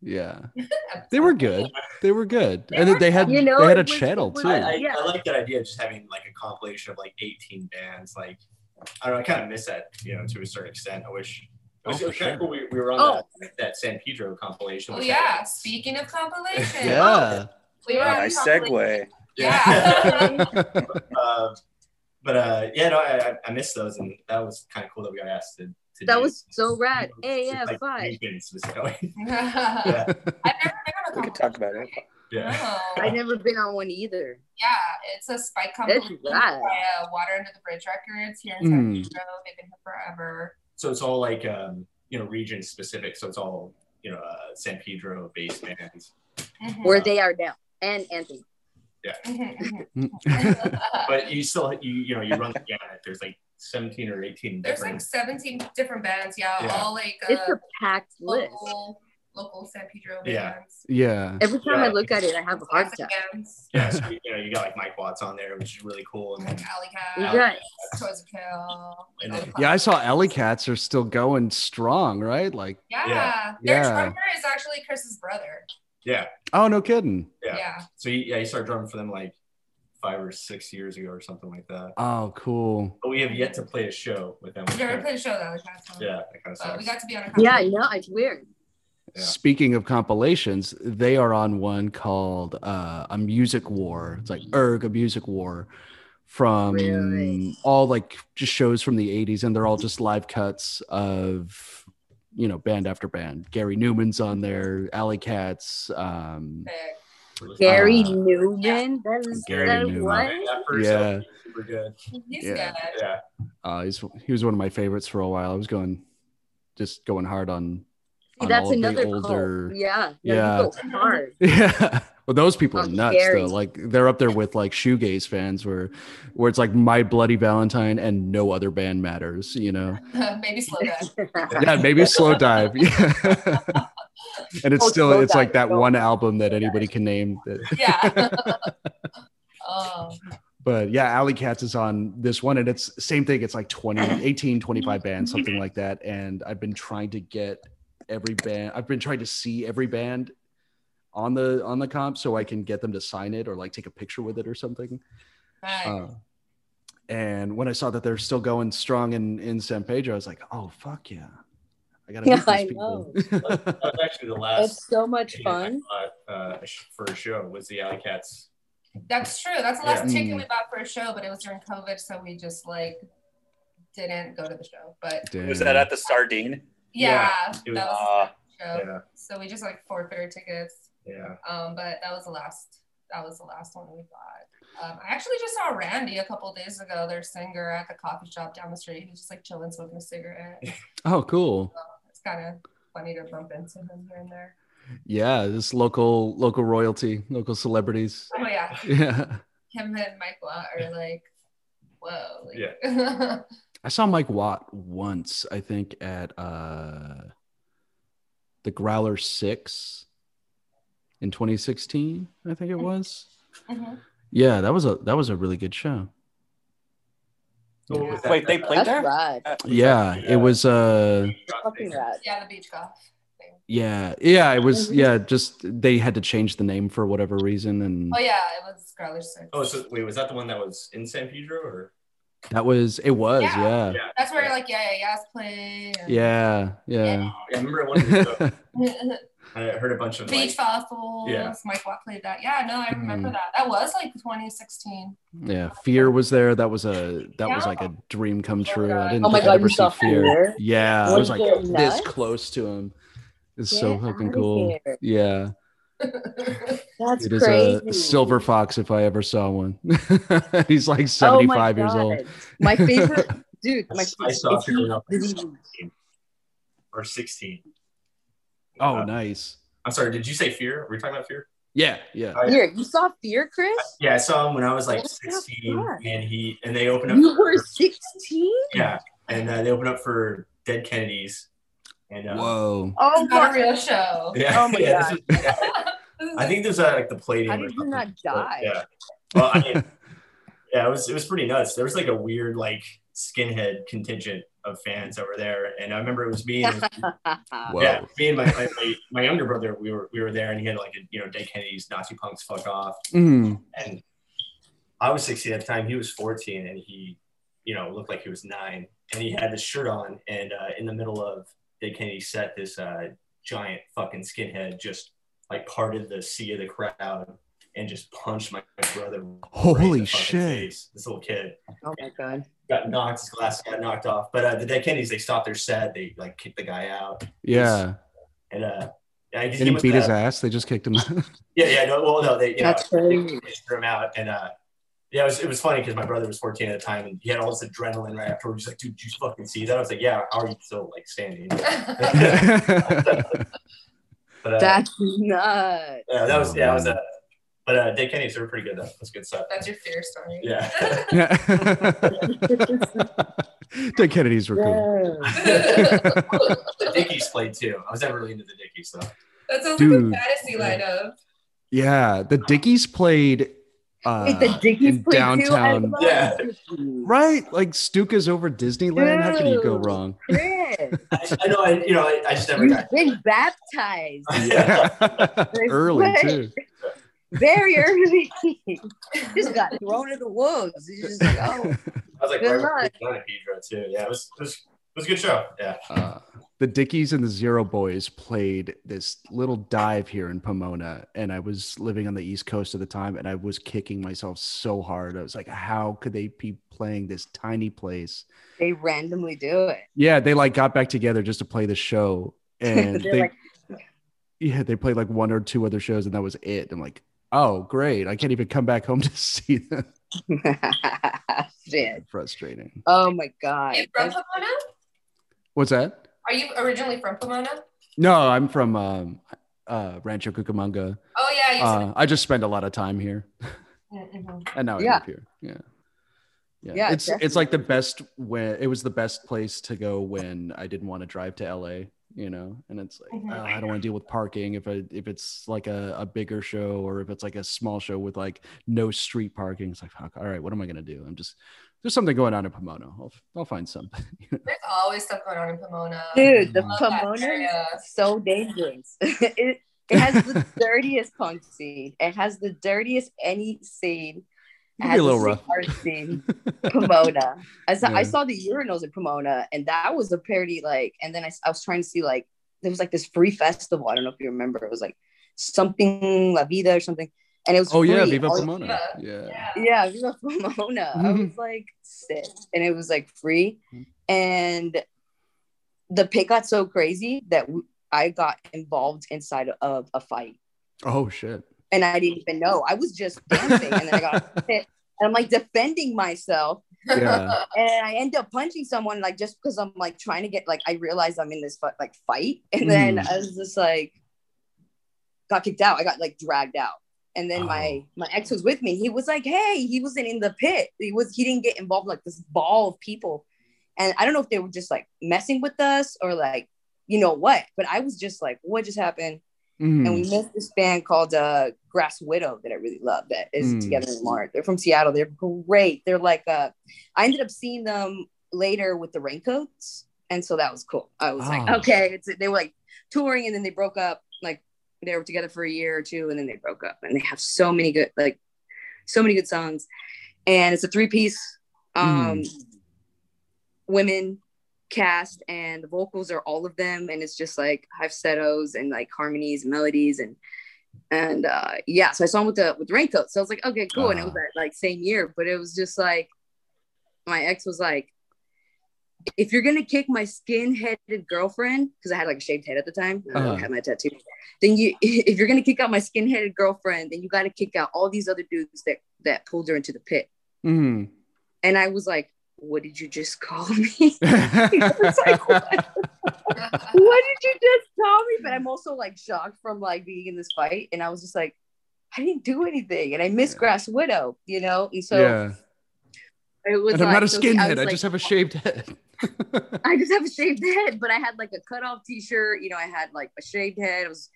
Yeah. Yeah. They were good. They were good. They And were they had You know, they had a was- channel was- too. I, I, Yeah. I like that idea of just having like a compilation of like 18 bands. Like, I don't know, I kind of miss that, you know, to a certain extent. I wish. It Oh, it was for kind of sure. cool. We, we were on Oh. that, that San Pedro compilation. Oh yeah. had- Speaking of compilation. Yeah. Oh, we were on nice segue. Yeah. uh, but uh, yeah, no, I, I- I missed those, and that was kind of cool that we got asked to. to That do was so rad. It's like AFI. Lincoln. I've never been on a We could talk about it. yeah. No. I never been on one either. Yeah, it's a spike That's compilation rad. by uh, Water Under the Bridge Records here in San Mm. Pedro. They've been here forever. So it's all like um, you know region specific. So it's all you know uh, San Pedro based bands. Mhm. Where they are now. And Anthony. Mhm, Mm. But you still you you know you run the gamut. There's like 17 or 18 There's like 17 different bands, yeah, Yeah. all like It's uh, a packed list. local, local San Pedro Yeah. bands. yeah. Every time I look at it, I have a heart Classic attack. bands. yeah, so you know you got like Mike Watts on there, which is really cool. And Like then Alley You Cat, got Toys That Kill. And then- Yeah, I saw Alley Cats are still going strong, right? Like, Yeah. Yeah. Their Yeah. drummer is actually Chris's brother. Yeah, oh no kidding. Yeah. Yeah. so you, yeah, you started drumming for them like five or six years ago or something like that. Oh, cool. But we have yet to play a show with them. We never played a show that like that. Yeah, that kind of But we got to be on a Yeah, compilation. no, it's weird. Yeah. Speaking of compilations, they are on one called uh, a music war. It's like Urgh a music war from Really? all like just shows from the 80s and they're all just live cuts of you know band after band. Gary Numan's on there, Alley Cats, um Gary Uh, Numan. That is Gary that Numan. what? Yeah. super good. He's Yeah. good. Yeah, uh he's he was one of my favorites for a while. I was going just going hard on See, on that's all of the another older cult. Yeah. No, Yeah. Hard. Yeah. Well, those people are Oh, nuts Gary. though. Like they're up there with like shoegaze fans where where it's like My Bloody Valentine and no other band matters, you know. Maybe Slowdive. Yeah, maybe Slowdive. And it's Oh, still it's like that one album that anybody can name that Yeah. um, but yeah, Alley Cats is on this one and it's same thing. It's like 20, 18, 25 bands, something like that. And I've been trying to get every band, I've been trying to see every band on the on the comp so I can get them to sign it or like take a picture with it or something. right. Uh, and when I saw that they're still going strong in in San Pedro, I was like, oh fuck yeah. I gotta Yeah, meet these I people. that was actually the last. It's so much fun. bought, uh, for a show was the Alley Cats. That's true. That's the last Yeah. ticket Mm. we bought for a show, but it was during COVID, so we just like didn't go to the show. But Was that at the Sardine? yeah, it was- that was Uh, the show. Yeah, So we just like forfeited tickets. Yeah. Um, but that was the last. That was the last one we got. Um, I actually just saw Randy a couple days ago, their singer at the coffee shop down the street. He was just like chilling, smoking a cigarette. Oh, cool. It's kind of funny to bump into him here and there. Yeah, this local local royalty, local celebrities. Oh yeah, Yeah. him and Mike Watt are like, whoa. Like, Yeah. I saw Mike Watt once, I think, at uh the Growler Six in 2016, I think it was. Mhm. Yeah, that was a that was a really good show. So what was that? Wait, they played That's there? rad. Uh, Yeah, it was uh rad. Yeah, the Beach Goth thing. yeah, yeah, it was Mhm. yeah, just they had to change the name for whatever reason and Oh yeah, it was Scarlet Six. Oh, so wait, was that the one that was in San Pedro or? that was it was, Yeah. yeah. Yeah. That's where like yeah, yeah, Ya's play. and- Yeah, yeah. Yeah, I remember one of the, I heard a bunch of Beach like, Fossils. Yeah. Mike Watt played that. Yeah, no, I remember Mhm. that. That was like 2016. Yeah, Fear was there. That was a that was like a dream come Oh, true. I didn't Oh my think God, I'd ever see saw Fear? Yeah, I Was was like this nuts? close to him. It's so fucking cool. here. Yeah, That's it is crazy. a silver fox if I ever saw one. He's like Oh seventy five years old. My favorite, dude. My I saw if Fear you- when I was did you- 17 or 16. Oh, Uh, nice. I'm sorry, did you say Fear? Were we talking about Fear? Yeah, yeah. I- Here, you saw Fear, Chris? Yeah, I saw him when I was like What the 16, and he and they opened up. You were for- 16? yeah, and uh, they opened up for Dead Kennedys, and uh, Whoa. Oh It's not a my real show. Yeah, Oh my yeah, God. this is- yeah, I think there's uh, like the plating. How or did you not die? Yeah. Well, I mean, yeah, it was it was pretty nuts. There was like a weird like skinhead contingent of fans over there, and I remember it was me. And, Whoa. yeah, me and my, my, my my younger brother. We were we were there, and he had like a you know Dead Kennedys, Nazi punks, fuck off, Mm. and I was 16 at the time. He was 14, and he, you know, looked like he was nine. And he had this shirt on, and uh, in the middle of Dead Kennedy set, this uh, giant fucking skinhead just like parted the sea of the crowd and just punched my brother. right in Holy the shit. face. This little kid Oh my God. Got knocked, his glasses got knocked off. But uh, the Dead Kennedys, they stopped their set. They like kicked the guy out, Yeah. and uh, yeah, I guess Did he must beat his have- ass? They just kicked him. Out. yeah, yeah, no, well, no, they, you That's know, crazy. they threw him out, and uh, yeah, it was, it was funny because my brother was 14 at the time, and he had all this adrenaline right afterwards. He's like, "Dude, did you fucking see that?" I was like, "Yeah, how are you still like standing?" But uh, That's nuts. yeah, that was yeah, that was uh, but uh, Dead Kennedys were pretty good though. That's good stuff. That's your fear story. Yeah. yeah. Dead Kennedys were cool. the Dickies played too. I was never really into the Dickies though. That sounds Dude. like a fantasy lineup. Yeah, the Dickies played uh, Wait, the Dickies in played downtown. too. I love Yeah. Right, like Stuka's over Disneyland. How can you go wrong? Chris, I, I know, I, you know, I, I just never you've got. been baptized Yeah, early too. Very early. just got thrown in the woods. It's just like, oh, I was like, Good right luck. with Pedro too. Yeah, it was, it was, it was a good show. Yeah. Uh, the Dickies and the Zero Boys played this little dive here in Pomona, and I was living on the East Coast at the time, and I was kicking myself so hard. I was like, "How could they be playing this tiny place?" they randomly do it. Yeah, they like got back together just to play the show, and They're they like, yeah they played like one or two other shows, and that was it. I'm like, "Oh, great! I can't even come back home to see them." Shit. Frustrating. Oh my god. Are you from That's- Pomona? What's that? Are you originally from Pomona? No, I'm from um, uh, Rancho Cucamonga. Oh yeah, you Uh, I just spend a lot of time here. said. Mhm. and now I Yeah. live here. Yeah. Yeah. Yeah, it's it's like the best when it was the best place to go when I didn't want to drive to LA, you know. And it's like Mhm. oh, I don't want to deal with parking if I if it's like a, a bigger show or if it's like a small show with like no street parking. It's like fuck, all right, what am I gonna do? I'm just there's something going on in Pomona. I'll I'll find something. There's always stuff going on in Pomona. Dude, the Pomona area. is so dangerous. it, it has the dirtiest punk scene. It has the dirtiest any scene. It It'd be a little rough. scene. Pomona. I saw, Yeah. I saw the urinals in Pomona, and that was a parody. Like, and then I, I was trying to see like there was like this free festival. I don't know if you remember. It was like something La Vida or something, and it was oh yeah, free. Viva All- Pomona. Yeah. Yeah. yeah, Viva Pomona. I Mhm. was like sick, and it was like free, Mhm. and the pit got so crazy that I got involved inside of a fight. Oh shit. And I didn't even know. I was just dancing, and then I got hit, and I'm like defending myself, Yeah. and I end up punching someone like just because I'm like trying to get like I realized I'm in this like fight, and then Mm. I was just like got kicked out. I got like dragged out. And then my Oh. my ex was with me. He was like, "Hey, he wasn't in the pit. He was. He didn't get involved like this ball of people." And I don't know if they were just like messing with us or like, you know what? But I was just like, "What just happened?" Mhm. and we missed this band called uh, Grass Widow that I really love that is Mm. together in March. They're from Seattle. They're great. They're like uh I ended up seeing them later with the raincoats. And so that was cool. I was like, Oh. okay. It's they were like touring and then they broke up. Like they were together for a year or two and then they broke up. And they have so many good, like so many good songs. And it's a three-piece um women cast and the vocals are all of them and it's just like falsettos and like harmonies and melodies and and uh yeah so i saw him with the with the raincoat so i was like okay cool and it was Ah. that like same year but it was just like my ex was like if you're gonna kick my skin-headed girlfriend because i had like a shaved head at the time i Uh-huh. had my tattoo then you if you're gonna kick out my skin-headed girlfriend then you got to kick out all these other dudes that that pulled her into the pit Mhm. and i was like what did you just call me like, what? what did you just tell me? But I'm also like shocked from like being in this fight. And I was just like, I didn't do anything. And I miss Grass Widow, you know? And so yeah. it was And I'm like, not a so I skinhead. I like, just have a shaved head. I just have a shaved head, but I had like a cutoff t-shirt, you know, I had like a shaved head. It was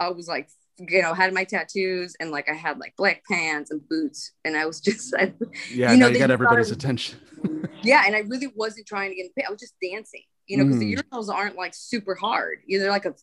I was like you know, had my tattoos and like I had like black pants and boots, and I was just, I, yeah, You know, you got everybody's was- attention. yeah, and I really wasn't trying to get in the pit. I was just dancing, you know, because Mhm. the urinals aren't like super hard. You know, they're like a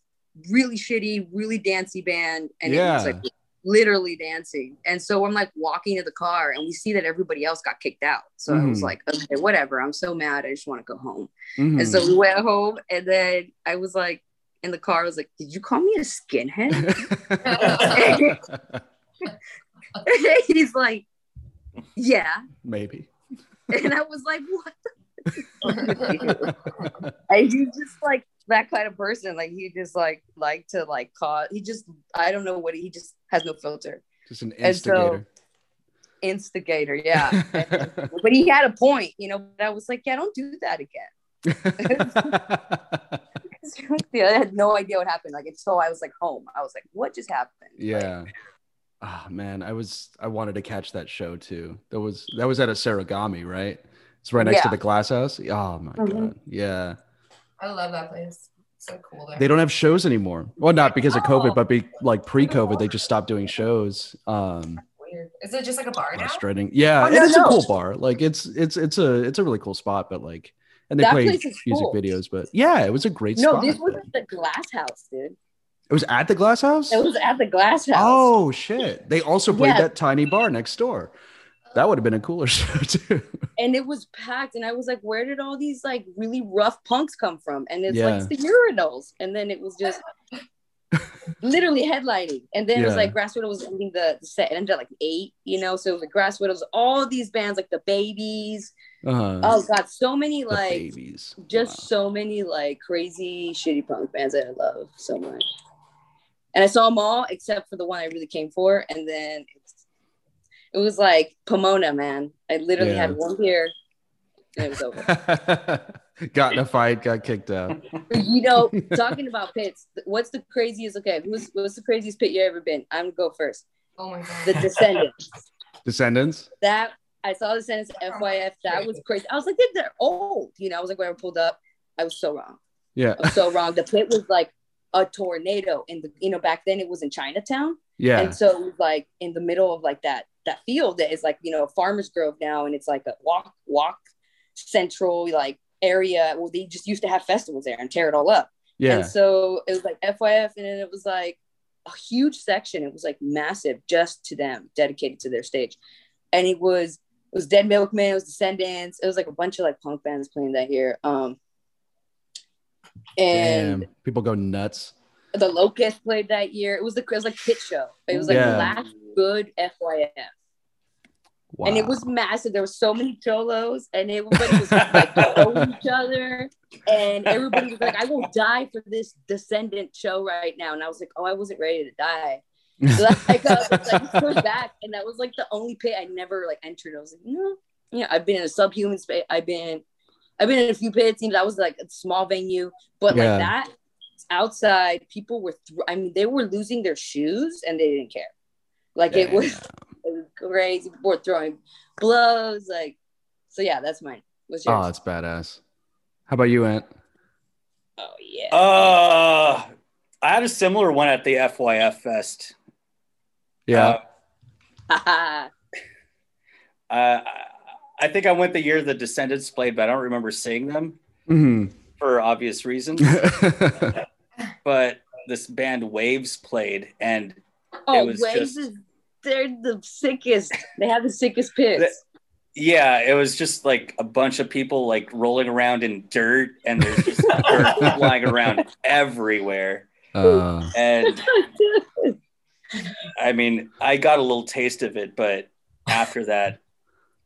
really shitty, really dancey band, and it was Yeah. like literally dancing. And so I'm like walking to the car, and we see that everybody else got kicked out. So I was Mhm. like, okay, whatever. I'm so mad. I just want to go home. Mhm. And so we went home, and then I was like in the car. I was like, "Did you call me a skinhead?" He's like, "Yeah," Maybe. and I was like, "What?" And he's just like that kind of person. Like he just like like to like cause. He just I don't know what he just has no filter. Just an instigator. Instigator, yeah. but he had a point, you know. But I was like, yeah, don't do that again. yeah, I had no idea what happened. Like until I was like home, I was like, what just happened? Like, yeah. Ah man, I was I wanted to catch that show too. That was that was at Acerogami, right? It's right next to the glass house. Oh my Mhm. god. Yeah. I love that place. So cool there. They don't have shows anymore. Well, not because of COVID, Oh. but be like pre-COVID, they just stopped doing shows. Um Weird. Is it just like a bar now? frustrating. Yeah, Oh, no, it's a cool bar. Like it's it's it's a it's a really cool spot, but like and they That play music cool. videos, but yeah, it was a great No, spot. this was at the glass house, dude. it was at the glass house? It was at the glass house. Oh shit. They also played Yeah. that tiny bar next door. That would have been a cooler show too. and it was packed and i was like where did all these like really rough punks come from and it's Yeah. like it's the urinals and then it was just literally headlining and then it was like grass widow was ending the, the set it ended at like eight you know so it was like grass widows all these bands like the babies Uh-huh. oh god so many the like babies. just Wow. so many like crazy shitty punk bands that i love so much and i saw them all except for the one i really came for and then it was like pomona man i literally Yeah. had one beer it was over got in a fight, got kicked out. you know, talking about pits, what's the craziest? Okay, who's what's the craziest pit you ever been? I'm gonna go first. Oh my god. The Descendents. Descendents? that I saw the Descendents at FYF. That was crazy. I was like, they're- they're old. You know, I was like, when I pulled up, I was so wrong. Yeah. I was so wrong. The pit was like a tornado, and the you know back then it was in Chinatown, Yeah. and so it was like in the middle of like that that field that is like you know a Farmers Grove now, and it's like a walk walk central like area. Well, they just used to have festivals there and tear it all up. Yeah. And so it was like FYF, and then it was like a huge section. It was like massive just to them, dedicated to their stage. And it was it was Dead Milkman, it was Descendants, it was like a bunch of like punk bands playing that year. Um and Damn. People go nuts. the Locust played that year. It was the it was like pit show. It was like Yeah. the last good FYF. Wow. And it was massive. There were so many cholos, and everybody was like throwing each other. And everybody was like, I will die for this Descendent show right now. And I was like, Oh, I wasn't ready to die. like I was like back, and that was like the only pit I never like entered. I was like, no, yeah, I've been in a subhuman space. I've been, I've been in a few pits. You know, that was like a small venue, but Yeah. like that outside, people were. Th- I mean, they were losing their shoes and they didn't care. Like it was, it was crazy. People were throwing blows. Like, so yeah, that's mine. What's yours? Oh, that's badass. How about you, Ant? Oh, yeah. Uh, I had a similar one at the FYF Fest. Yeah. Uh, uh, I think I went the year the Descendents played, but I don't remember seeing them Mhm. for obvious reasons. but this band Wavves played, and oh, was Wavves just- is they're the sickest. They have the sickest pits. yeah, it was just like a bunch of people like rolling around in dirt, and there's just dirt flying around everywhere. uh, And I mean, I got a little taste of it, but after that,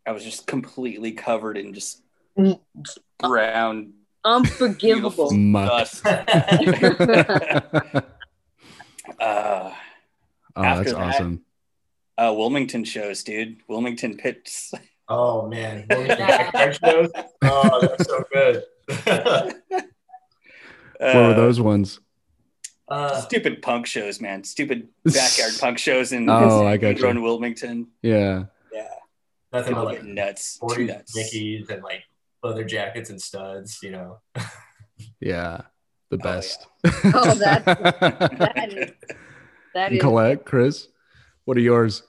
I was just completely covered in just brown Unforgivable. muck. dust. uh, Oh, After that's that- awesome. Uh, Wilmington shows, dude. Wilmington pits. oh man, Wilmington shows. Oh, that's so good. what were Uh, those ones? uh, Stupid punk shows, man. Stupid backyard punk shows in Oh, I got you. Wilmington. Yeah. Yeah, nothing but like nuts. Too 40s nuts. Mickeys and like leather jackets and studs. You know. Yeah. The Oh, best. Oh, that- that is that is Colette, Chris, what are yours?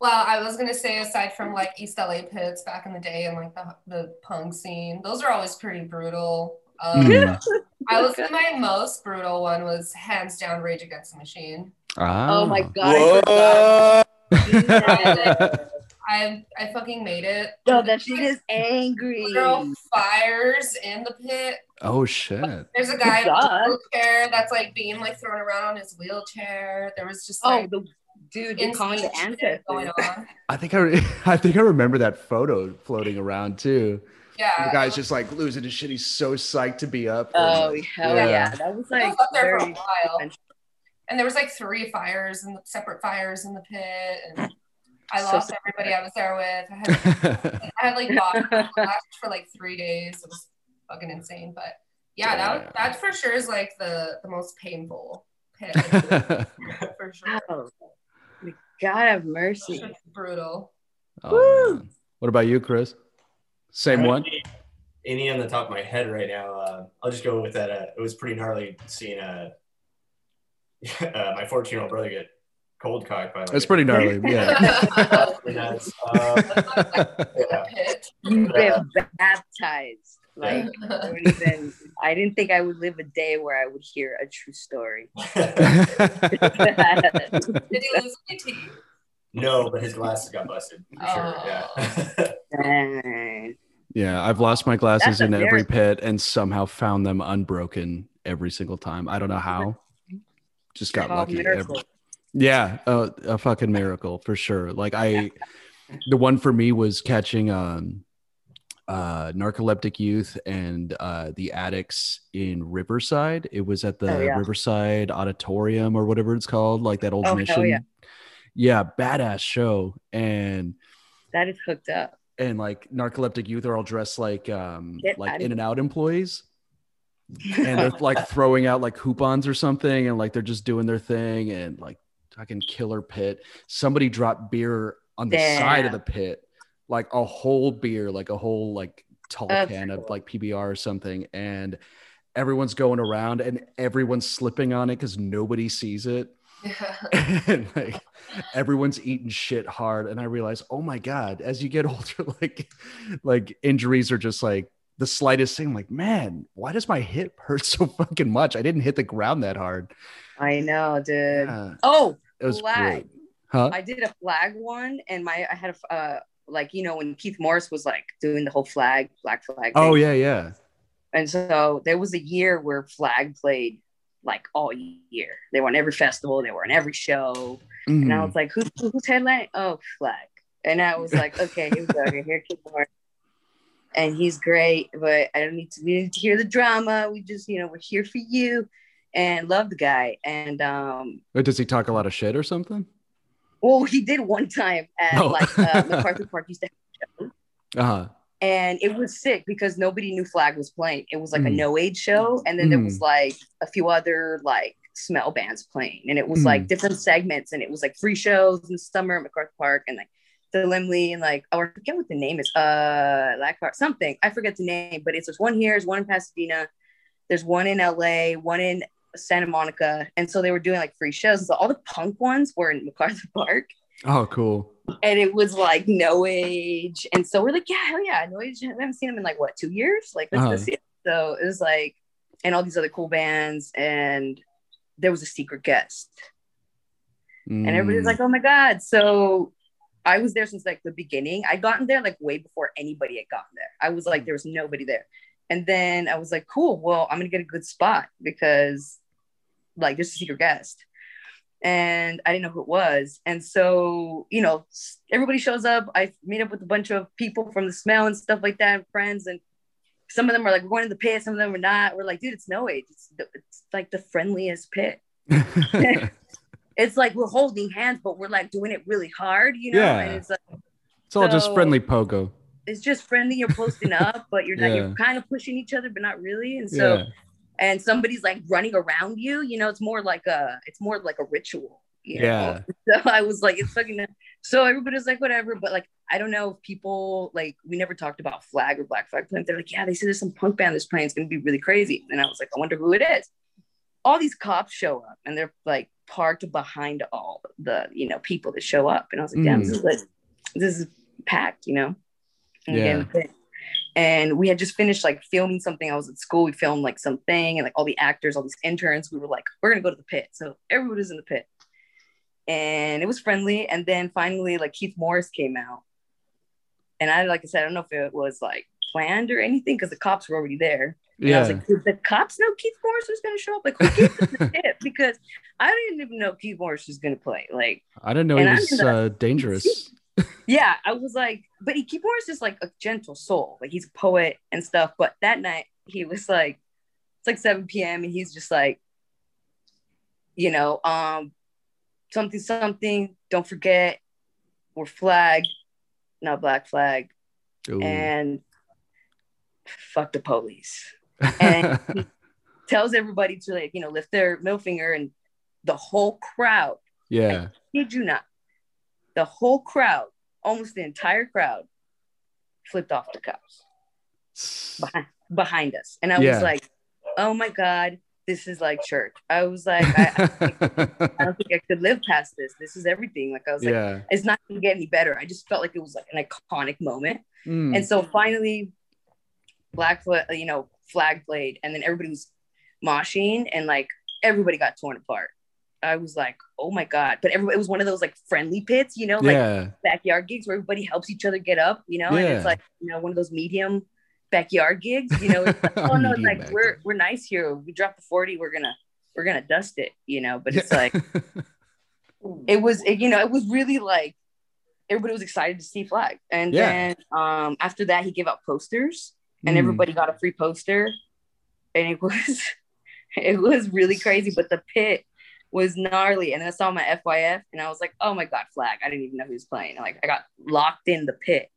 Well, I was gonna say aside from like East LA pits back in the day and like the the punk scene, those are always pretty brutal. Um, Hmm. I was my most brutal one was hands down Rage Against the Machine. Oh my Ah. god. I I I fucking made it. No, that shit is angry. Literal fires in the pit. oh shit. There's a guy in a wheelchair that's like being like thrown around on his wheelchair. There was just like Oh, like the dude, they're calling the insane shit going on. I think I, re- I think I remember that photo floating around too. Yeah, The guy's just like losing his shit. He's so psyched to be up. Oh And, hell Yeah. yeah. That was I like was up there for a very while. and there was like three fires and separate fires in the pit and I So lost sad. everybody I was there with. I had I had like body flash for like three days. It was fucking insane. But yeah, that Yeah. that for sure is like the the most painful pit for sure. Oh, God have mercy. Brutal. oh, man. What about you, Chris? Same one. Any- Any on the top of my head right now? Uh, I'll just go with that. Uh, it was pretty gnarly seeing uh, uh, my 14 year old brother get cold cocked by. Like, That's pretty gnarly. Yeah. pretty nuts. Uh, yeah. You've been baptized. Like I don't I didn't think I would live a day where I would hear a true story. Did he lose any teeth? no, but his glasses got busted for sure. Yeah. Dang. yeah, I've lost my glasses That's in every pit and somehow found them unbroken every single time. I don't know how. Just got Oh, lucky. every- Yeah, a, a fucking miracle for sure. Like I, the one for me was catching um, uh, narcoleptic youth and uh, the Adicts in Riverside. It was at the Oh, yeah. Riverside Auditorium or whatever it's called, like that old Oh, mission. yeah. yeah, badass show. And That is hooked up. and like narcoleptic youth are all dressed like um Get like in and out employees and they're like throwing out like coupons or something and like they're just doing their thing and like fucking killer pit. Somebody dropped beer on the side of the pit like a whole beer like a whole like tall That's can of like pbr or something and everyone's going around and everyone's slipping on it because nobody sees it. Yeah. and like everyone's eating shit hard and i realize oh my god as you get older like like injuries are just like the slightest thing like man why does my hip hurt so fucking much? I didn't hit the ground that hard. I know, dude. Yeah, Oh, it was flag. great huh I did a flag one, and my I had a uh, like you know when Keith Morris was like doing the whole flag black flag. oh thing. yeah yeah And so there was a year where flag played like all year. They were on every festival. They were on every show. And I Mhm. was like, who's who's headline? Oh, flag. And I was like, okay, here we go. Here Keith Morris. And he's great, but I don't need to we need to hear the drama. We just, you know, we're here for you. And loved the guy. And um, Or does he talk a lot of shit or something? well, he did one time at Oh. like uh, MacArthur Park used to have Uh huh. and it was sick because nobody knew Flag was playing. It was like a Mm. no age show, and then there Mm. was like a few other like smell bands playing, and it was Mm. like different segments, and it was like free shows in the summer at MacArthur Park, and like the Limley, and like oh, I forget what the name is, uh, Lackhart something. I forget the name, but it's there's one here, there's one in Pasadena, there's one in LA, one in Santa Monica, and so they were doing like free shows. And so all the punk ones were in MacArthur Park. Oh, cool. and it was like no age and so we're like yeah hell yeah no age I haven't seen them in like what two years? Like let's Uh-huh. go see it. So it was like and all these other cool bands and there was a secret guest. And everybody was Mm. like oh my god. So I was there since like the beginning. I'd gotten there like way before anybody had gotten there. I was like there was nobody there and then I was like cool well I'm gonna get a good spot because like there's a secret guest and I didn't know who it was. And so, you know, everybody shows up. I meet up with a bunch of people from the smell and stuff like that, and friends. And some of them are like, we're going to the pit. Some of them are not. We're like, dude, it's no age. It's, the- it's like the friendliest pit. It's like we're holding hands, but we're like doing it really hard, you know? Yeah. And it's like, it's all just friendly pogo. It's just friendly. You're posting up, but you're not, Yeah. you're kind of pushing each other, but not really. And so, yeah. and somebody's like running around you, you know, it's more like a, it's more like a ritual. You know? Yeah. So I was like, it's fucking. So everybody's like, whatever. But like, I don't know if people like we never talked about Flag or Black Flag playing. They're like, yeah, they said there's some punk band that's playing. It's gonna be really crazy. And I was like, I wonder who it is. All these cops show up and they're like parked behind all the you know people that show up. And I was like, damn, Mm. this is like, this is packed, you know. Yeah. And we had just finished like filming something. I was at school. We filmed like something, and like all the actors, all these interns. We were like, we're gonna go to the pit. So everybody was in the pit and it was friendly. And then finally, like Keith Morris came out, and I, like I said, I don't know if it was like planned or anything because the cops were already there. And I Yeah. was like, did the cops know Keith Morris was going to show up? Like, who gave the tip? Because I didn't even know Keith Morris was going to play. Like, I didn't know he was the- uh, dangerous. Yeah, I was like, but he, Keith is just like a gentle soul. Like, he's a poet and stuff. But that night, he was like, it's like 7 p.m. and he's just like, you know, um, something, something, don't forget, we're flag, not black flag, Ooh. and fuck the police. and he tells everybody to like, you know, lift their middle finger and the whole crowd, yeah. kid you not, the whole crowd, almost the entire crowd, flipped off the cops behind, behind us. And I Yeah. was like, oh my God, this is like church. I was like, I, I don't think I could live past this. This is everything. Like I was like, yeah. it's not gonna get any better. I just felt like it was like an iconic moment. Mm. And so finally, Black Flag, you know, flag played, and then everybody was moshing, and like everybody got torn apart. I was like, oh my god! But everybody, it was one of those like friendly pits, you know, like yeah. backyard gigs where everybody helps each other get up, you know, and it's like you know one of those medium backyard gigs, you know. It's like, oh no, it's like we're we're nice here. We drop the forty, we're gonna we're gonna dust it, you know. But it's like it was it, you know it was really like everybody was excited to see flag and Yeah. then um after that he gave out posters and Mm. everybody got a free poster and it was it was really crazy but the pit was gnarly and then i saw my fyf and i was like oh my god flag i didn't even know he was playing like i got locked in the pit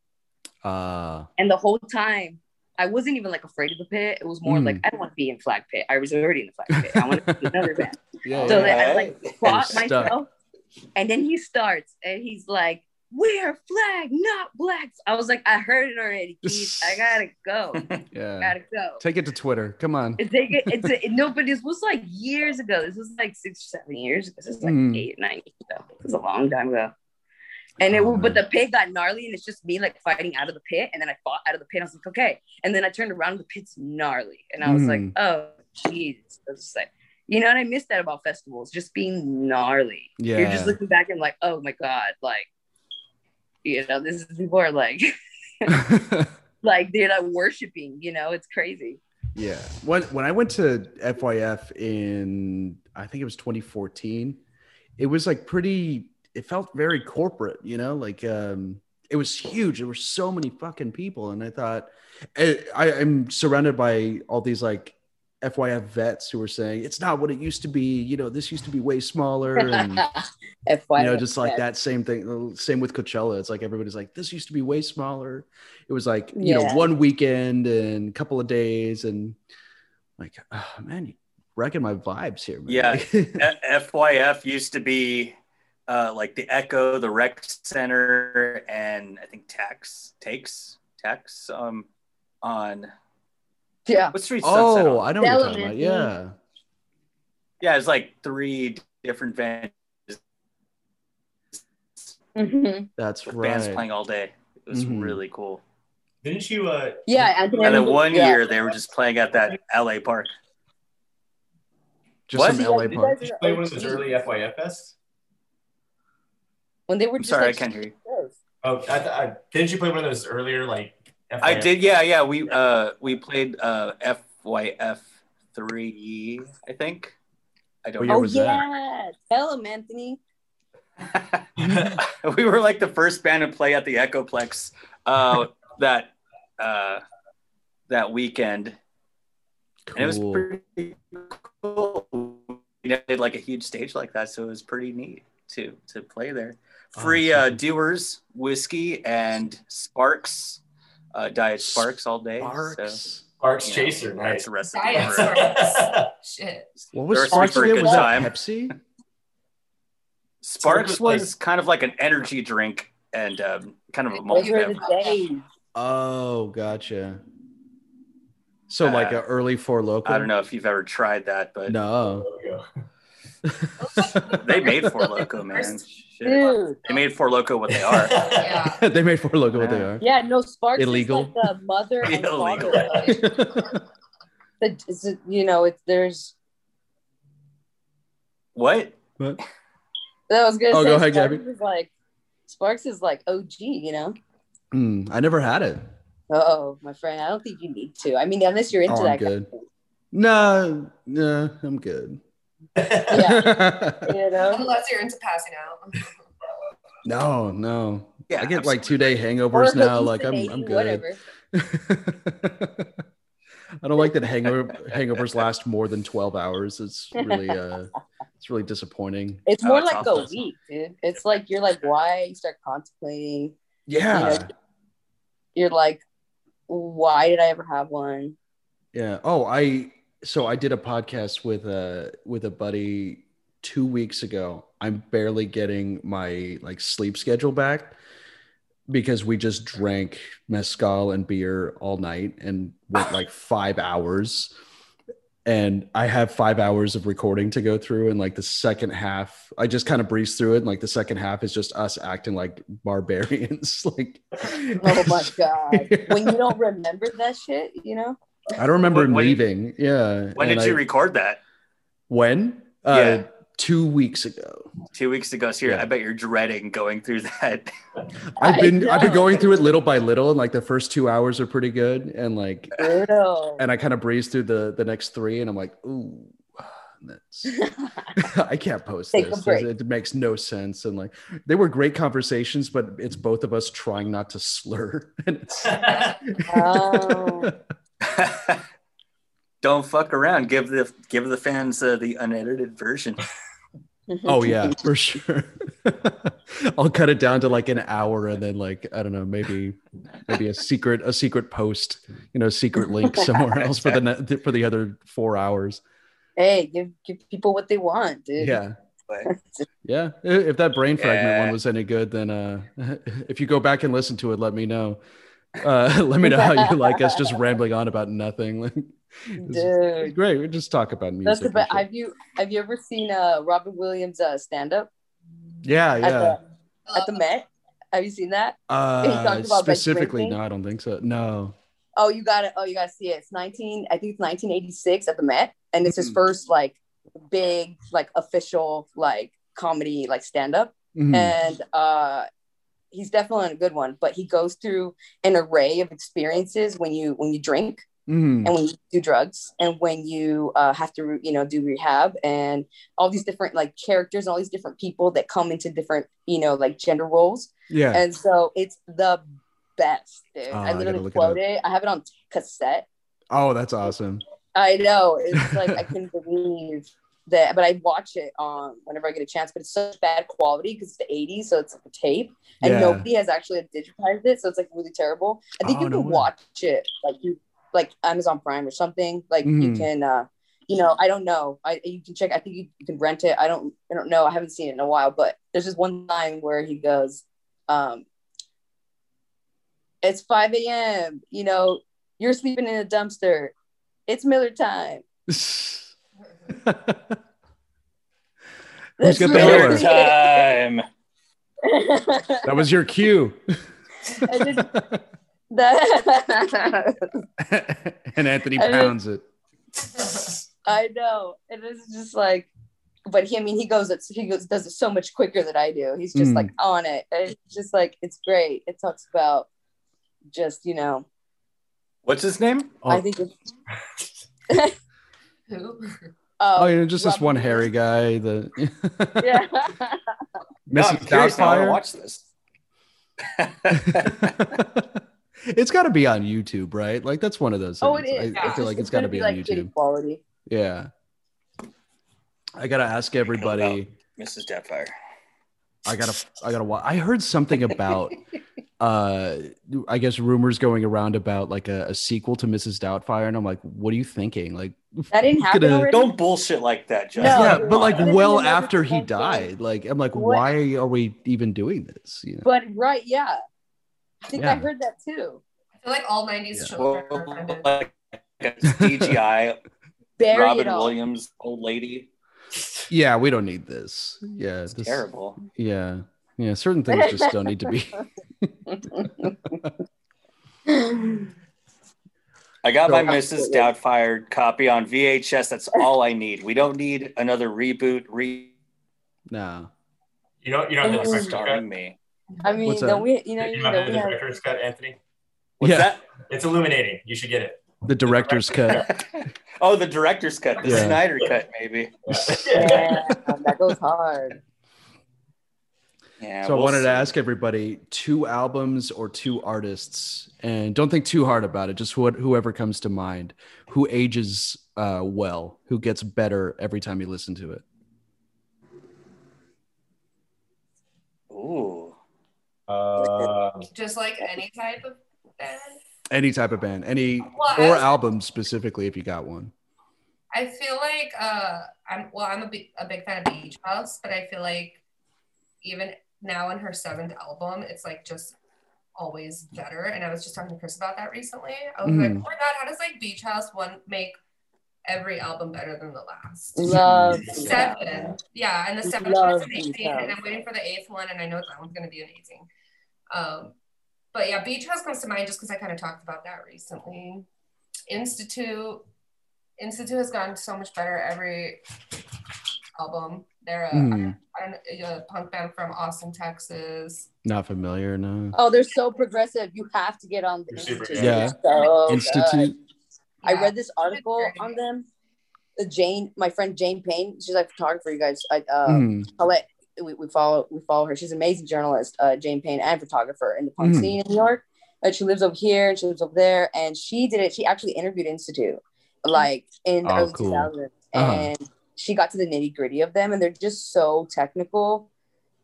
Uh, and the whole time I wasn't even like afraid of the pit. It was more Mm. like I don't want to be in flag pit. I was already in the flag pit. I want to be another band. yeah. So yeah. then I like fought stuck. myself, and then he starts and he's like, "We're flag, not blacks." I was like, "I heard it already, Keith. I gotta go. yeah. gotta go." Take it to Twitter. Come on. Take it, it's a, no, but this was like years ago. This was like six or seven years. ago. This is like Mm. eight, nine years ago. It was a long time ago. And it, Oh, but the pit got gnarly, and it's just me like fighting out of the pit. And then I fought out of the pit. I was like, okay. And then I turned around, and the pit's gnarly, and I was like, Mm. oh, jeez. I was just like, you know, and I miss that about festivals, just being gnarly. Yeah. You're just looking back and like, oh my god, like, you know, this is people are like, like they're like worshiping. You know, it's crazy. Yeah. When when I went to FYF in I think it was 2014, it was like pretty it felt very corporate, you know, like um it was huge. There were so many fucking people and I thought I, I I'm surrounded by all these like FYF vets who were saying it's not what it used to be. You know, this used to be way smaller, and FYI, you know, just like that same thing. Same with Coachella. It's like everybody's like, this used to be way smaller. It was like you know one weekend and a couple of days, and like, oh, man, you wrecking my vibes here. Man. Yeah. FYF used to be uh, like the Echo, the Rec Center, and I think Tax takes Tax um on Yeah. what street? Sunset oh, on? I know what you're talking about. Yeah. yeah, it's like three different venues Mhm. That's with right. bands playing all day. It was Mhm. really cool. Didn't you? Uh, Yeah, Anthony. And then one yeah. year they were just playing at that LA park. Just What? some LA You punk. guys Did you play one of those early FYF fests? when they were I'm just sorry, like, I can't hear you. Oh, I, I, didn't you play one of those earlier like? FYF? I did, yeah, yeah. We uh we played uh FYF three, I think. I don't What know. Oh was that? yeah, tell him, Anthony. we were like the first band to play at the Echoplex uh, that uh, that weekend, and it was pretty cool. We did like a huge stage like that, so it was pretty neat to to play there. Oh, Free that's uh, awesome. Dewars whiskey and Sparks, uh, Diet Sparks all day. So, Sparks. Sparks you know, Chaser, That's nice. a recipe Diet for Sparks. Shit. What was Thirsty Sparks for a again? good Was that time. Pepsi? Sparks Like- was kind of like an energy drink and um, kind of a malt Those were the beverage. days. Oh, gotcha. So like Uh, an early Four Loco. I don't know if you've ever tried that, but No. They made Four Loco, man. Shit. Dude. They made Four Loco what they are. Yeah. they made Four Loco what they are. Yeah, no, Sparks Illegal. is like the mother and Illegal. father. of- The, you know, it's there's. What? What? I was gonna Oh, say, go ahead, Sparks Gabby. Is like, Sparks is like OG, you know. Hmm, I never had it. Oh, my friend, I don't think you need to. I mean, unless you're into Oh, I'm that. good. Kind No, no, I'm good. Yeah. you know. Unless you're into passing out. no, no. Yeah, I get like two day Or hangovers now. Like I'm, I'm good. Whatever. I don't like that hangover hangovers last more than 12 hours. It's really uh it's really disappointing. It's Oh, more it's like awful. a week, dude. It's like you're like, why? You start contemplating. Yeah. You're like, why did I ever have one? Yeah. Oh, I so I did a podcast with a with a buddy 2 weeks ago. I'm barely getting my like sleep schedule back because we just drank mezcal and beer all night and went like 5 hours. And I have 5 hours of recording to go through and like the second half I just kind of breezed through it and like the second half is just us acting like barbarians like Oh my god! When you don't remember that shit, you know. I don't remember When- when- leaving. Yeah. When and did you I- record that? When? Uh, Yeah. Two weeks ago. Two weeks ago. So you're, Yeah. I bet you're dreading going through that. I've been I've been going through it little by little, and like the first two hours are pretty good, and like Brutal. and I kind of breeze through the the next three, and I'm like, ooh, that's I can't post Take this. It, it makes no sense, and like they were great conversations, but it's both of us trying not to slur, and it's. Oh. Don't fuck around. Give the give the fans uh, the unedited version. Oh yeah, for sure. I'll cut it down to like an hour and then like I don't know, maybe maybe a secret a secret post, you know, secret link somewhere else for the ne- for the other 4 hours. hey, give give people what they want, dude. Yeah. But Yeah. If that brain fragment Yeah. one was any good then uh if you go back and listen to it, let me know. Uh let me know how you like us just rambling on about nothing. Like it's, it's Dude. great. We just talk about music. That's the best. Have you have you ever seen uh Robin Williams uh stand up yeah, at yeah. the at the Met? Have you seen that? Uh specifically, no, I don't think so. No. Oh, you got it. Oh, you got to see it. It's 19, I think it's 1986 at the Met. And it's his Mhm. first like big, like official, like comedy, like stand up. Mhm. And uh, he's definitely a good one, but he goes through an array of experiences when you, when you drink Mhm. and when you do drugs and when you uh, have to, you know, do rehab and all these different like characters, and all these different people that come into different, you know, like gender roles. Yeah. And so it's the best, dude. Oh, I I literally it quote up. it. I have it on cassette. Oh, that's awesome. I know. It's like I couldn't believe that, but I watch it um whenever I get a chance. But it's such bad quality because it's the '80s, so it's like a tape, and Yeah. nobody has actually digitized it, so it's like really terrible. I think Oh, you no can way. watch it like you like Amazon Prime or something. Like you Mhm. can, uh you know, I don't know. I you can check. I think you, you can rent it. I don't. I don't know. I haven't seen it in a while, but there's just one line where he goes, um, "It's 5 a.m. You know, you're sleeping in a dumpster. It's Miller time." Who's That's got the really- Time. that was your cue. Just- that and Anthony I mean- pounds it. I know, and it's just like, but he, I mean, he goes, it's, he goes, does it so much quicker than I do. He's just Mm. like on it. And It's just like it's great. It talks about just you know, What's his name? I Oh, think it's Who? Oh, you know, just this one Williams. hairy guy. The yeah. No, I'm Mrs. curious now. I Doubtfire. watch this. it's got to be on YouTube, right? Like that's one of those. oh, it things. is. I, I feel like it's it's got to gonna be, on shitty YouTube. quality. Yeah. I gotta ask everybody. Mrs. Deadfire. I gotta. I gotta. wa- I heard something about. uh I guess rumors going around about like a, a sequel to Mrs. Doubtfire, and I'm like, what are you thinking? Like, That didn't happen Gonna- Don't bullshit like that, Justin. No, yeah, but like well after he whole thing. died, like I'm like, What? why are we even doing this? You know? But right, yeah. I think I heard that too. I feel like all 90s Yeah. children Well, like a CGI Robin all. Williams old lady. Yeah, we don't need this. Yeah, It's this, terrible. Yeah, yeah, certain things just don't need to be. I got So- my Mrs. Doubtfire copy on VHS. That's all I need. We don't need another reboot, re no. You know, you know the director's cut. starring me. I mean, What's don't we, you know, You you know know, the have, director's cut, Anthony. What's Yeah. that? It's illuminating. You should get it. The director's cut. oh, the director's cut, the Yeah. Snyder cut, maybe. yeah, that goes hard. Yeah. So I we'll wanted see. to ask everybody two albums or two artists, and don't think too hard about it. Just what whoever comes to mind, who ages uh, well, who gets better every time you listen to it. Ooh. Uh, Just like any type of band. Any type of band, any Well, I or was- album specifically, if you got one. I feel like uh, I'm well. I'm a big a big fan of Beach House, but I feel like even now in her seventh album, it's like just always better. And I was just talking to Chris about that recently. I was like, Mhm. oh my god, how does like Beach House one make every album better than the last? Love Seven, yeah, and the seventh Love one is amazing, and I'm waiting for the eighth one, and I know that one's gonna be amazing. Um, but yeah, Beach House comes to mind just because I kind of talked about that recently. Institute, Institute has gotten so much better every album. They're a. I a punk band from Austin, Texas. Not familiar, no. Oh, they're so progressive. You have to get on the They're Institute. good. Yeah. So good. Institute. I read this article on them. Uh, Jane, my friend Jane Payne, she's like a photographer. You guys, I uh, Mhm. I'll let we, we follow we follow her. She's an amazing journalist, uh, Jane Payne, and photographer in the punk Mhm. scene in New York. Uh, she lives over here and she lives over there, and she did it. She actually interviewed Institute, like in the Oh, early cool. 2000s, Uh-huh. and she got to the nitty gritty of them, and they're just so technical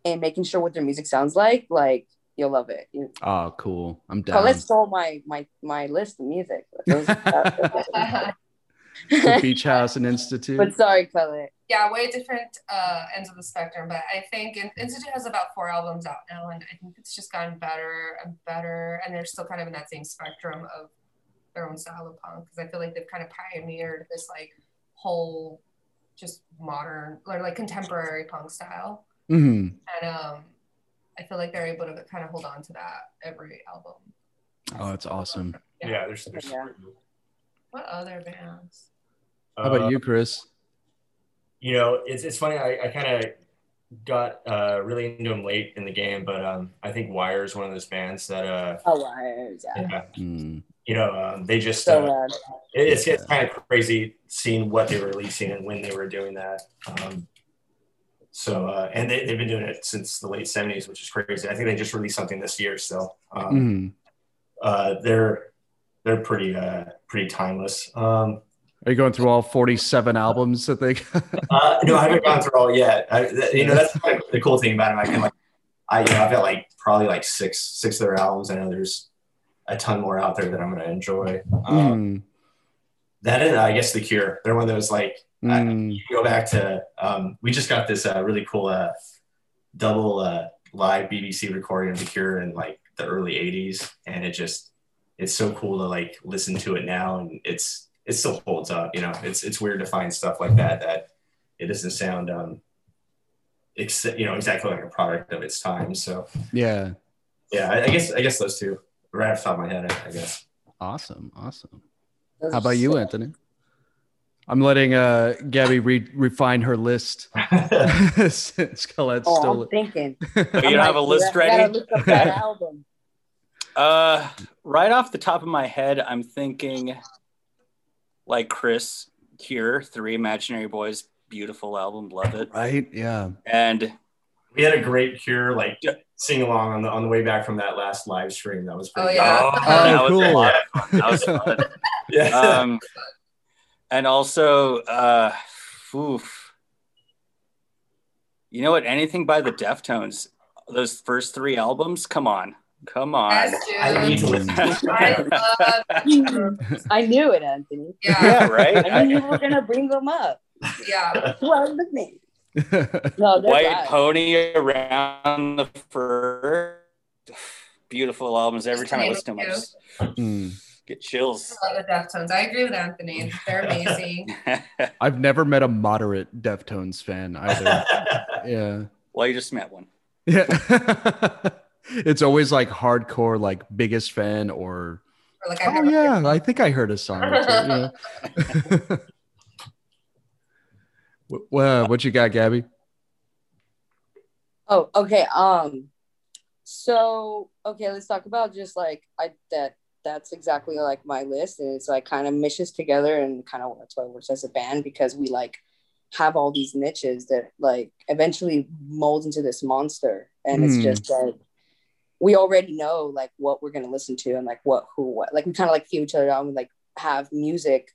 and making sure what their music sounds like. Like you'll love it. You, Oh, cool. I'm down. Colette stole my my my list of music. Those- The Beach House and Institute. but sorry, Colette. yeah, way different uh, ends of the spectrum. But I think Institute has about four albums out now, and I think it's just gotten better and better. And they're still kind of in that same spectrum of their own style of punk because I feel like they've kind of pioneered this like whole just modern or like contemporary punk style. Mhm. And um, I feel like they're able to kind of hold on to that every album. Oh, that's awesome. yeah, there's, there's Yeah. What other bands? How about Uh, you, Chris? You know, it's it's funny. I, I kind of got uh, really into them late in the game, but um, I think Wire is one of those bands that uh, Oh, wires, yeah. yeah, Mm. you know, um, they just So uh, rad. it- it's, it's kind of crazy seeing what they were releasing and when they were doing that. Um, so uh, and they, they've been doing it since the late '70s, which is crazy. I think they just released something this year, so um, Mhm. uh, they're they're pretty uh, pretty timeless. Um, Are you going through all 47 albums that they Uh, no, I haven't gone through all yet. I, th- you know, that's like the cool thing about him. I can like, I, you know, I've got like probably like six, six of their albums. I know there's a ton more out there that I'm going to enjoy. Um, Mm, that and I guess The Cure. They're one of those like, I- mm. you go back to, um, we just got this uh, really cool uh, double uh, live BBC recording of The Cure in like the early 80s. And it just, it's so cool to like listen to it now. And it's, it still holds up. You know, it's, it's weird to find stuff like that, that it doesn't sound, um, ex- you know, exactly like a product of its time. So Yeah. yeah, I, I guess, I guess those two right off the top of my head, I, I guess. Awesome. Awesome. Those How are about you. Anthony? I'm letting uh, Gabby re- refine her list since Colette Oh, stole I'm it. thinking. You I'm don't have a list I ready? look up that album. Uh, right off the top of my head, I'm thinking like Chris Cure, Three Imaginary Boys, beautiful album, love it. Right? Yeah. And we had a great cure like Yeah. sing along on the on the way back from that last live stream. That was Oh, pretty yeah. oh, Oh, that was a cool. lot of fun. That was fun. yeah. um, and also, uh, oof. You know what? Anything by the Deftones, those first three albums. Come on, come on. I need to dude. listen I love, I knew it, Anthony. yeah, yeah, right. I knew I- you were gonna bring them up. yeah. Well, look me. No, White bad. Pony around the fur. Beautiful albums. Every time I listen to them, I just get chills. I love the Deftones. I agree with Anthony. They're amazing. I've never met a moderate Deftones fan either. yeah. well, you just met one. Yeah. it's always like hardcore, like biggest fan or Or like I've oh never yeah, I think I heard a song or two. Yeah. Wh- well, what you got, Gabby? Oh, okay. Um, so okay, let's talk about just like I that that's exactly like my list, and it's like kind of mishes together, and kind of that's why it works as a band because we like have all these niches that like eventually mold into this monster, and it's Mm. just like we already know like what we're gonna listen to and like what who what like we kind of like feel each other out and like have music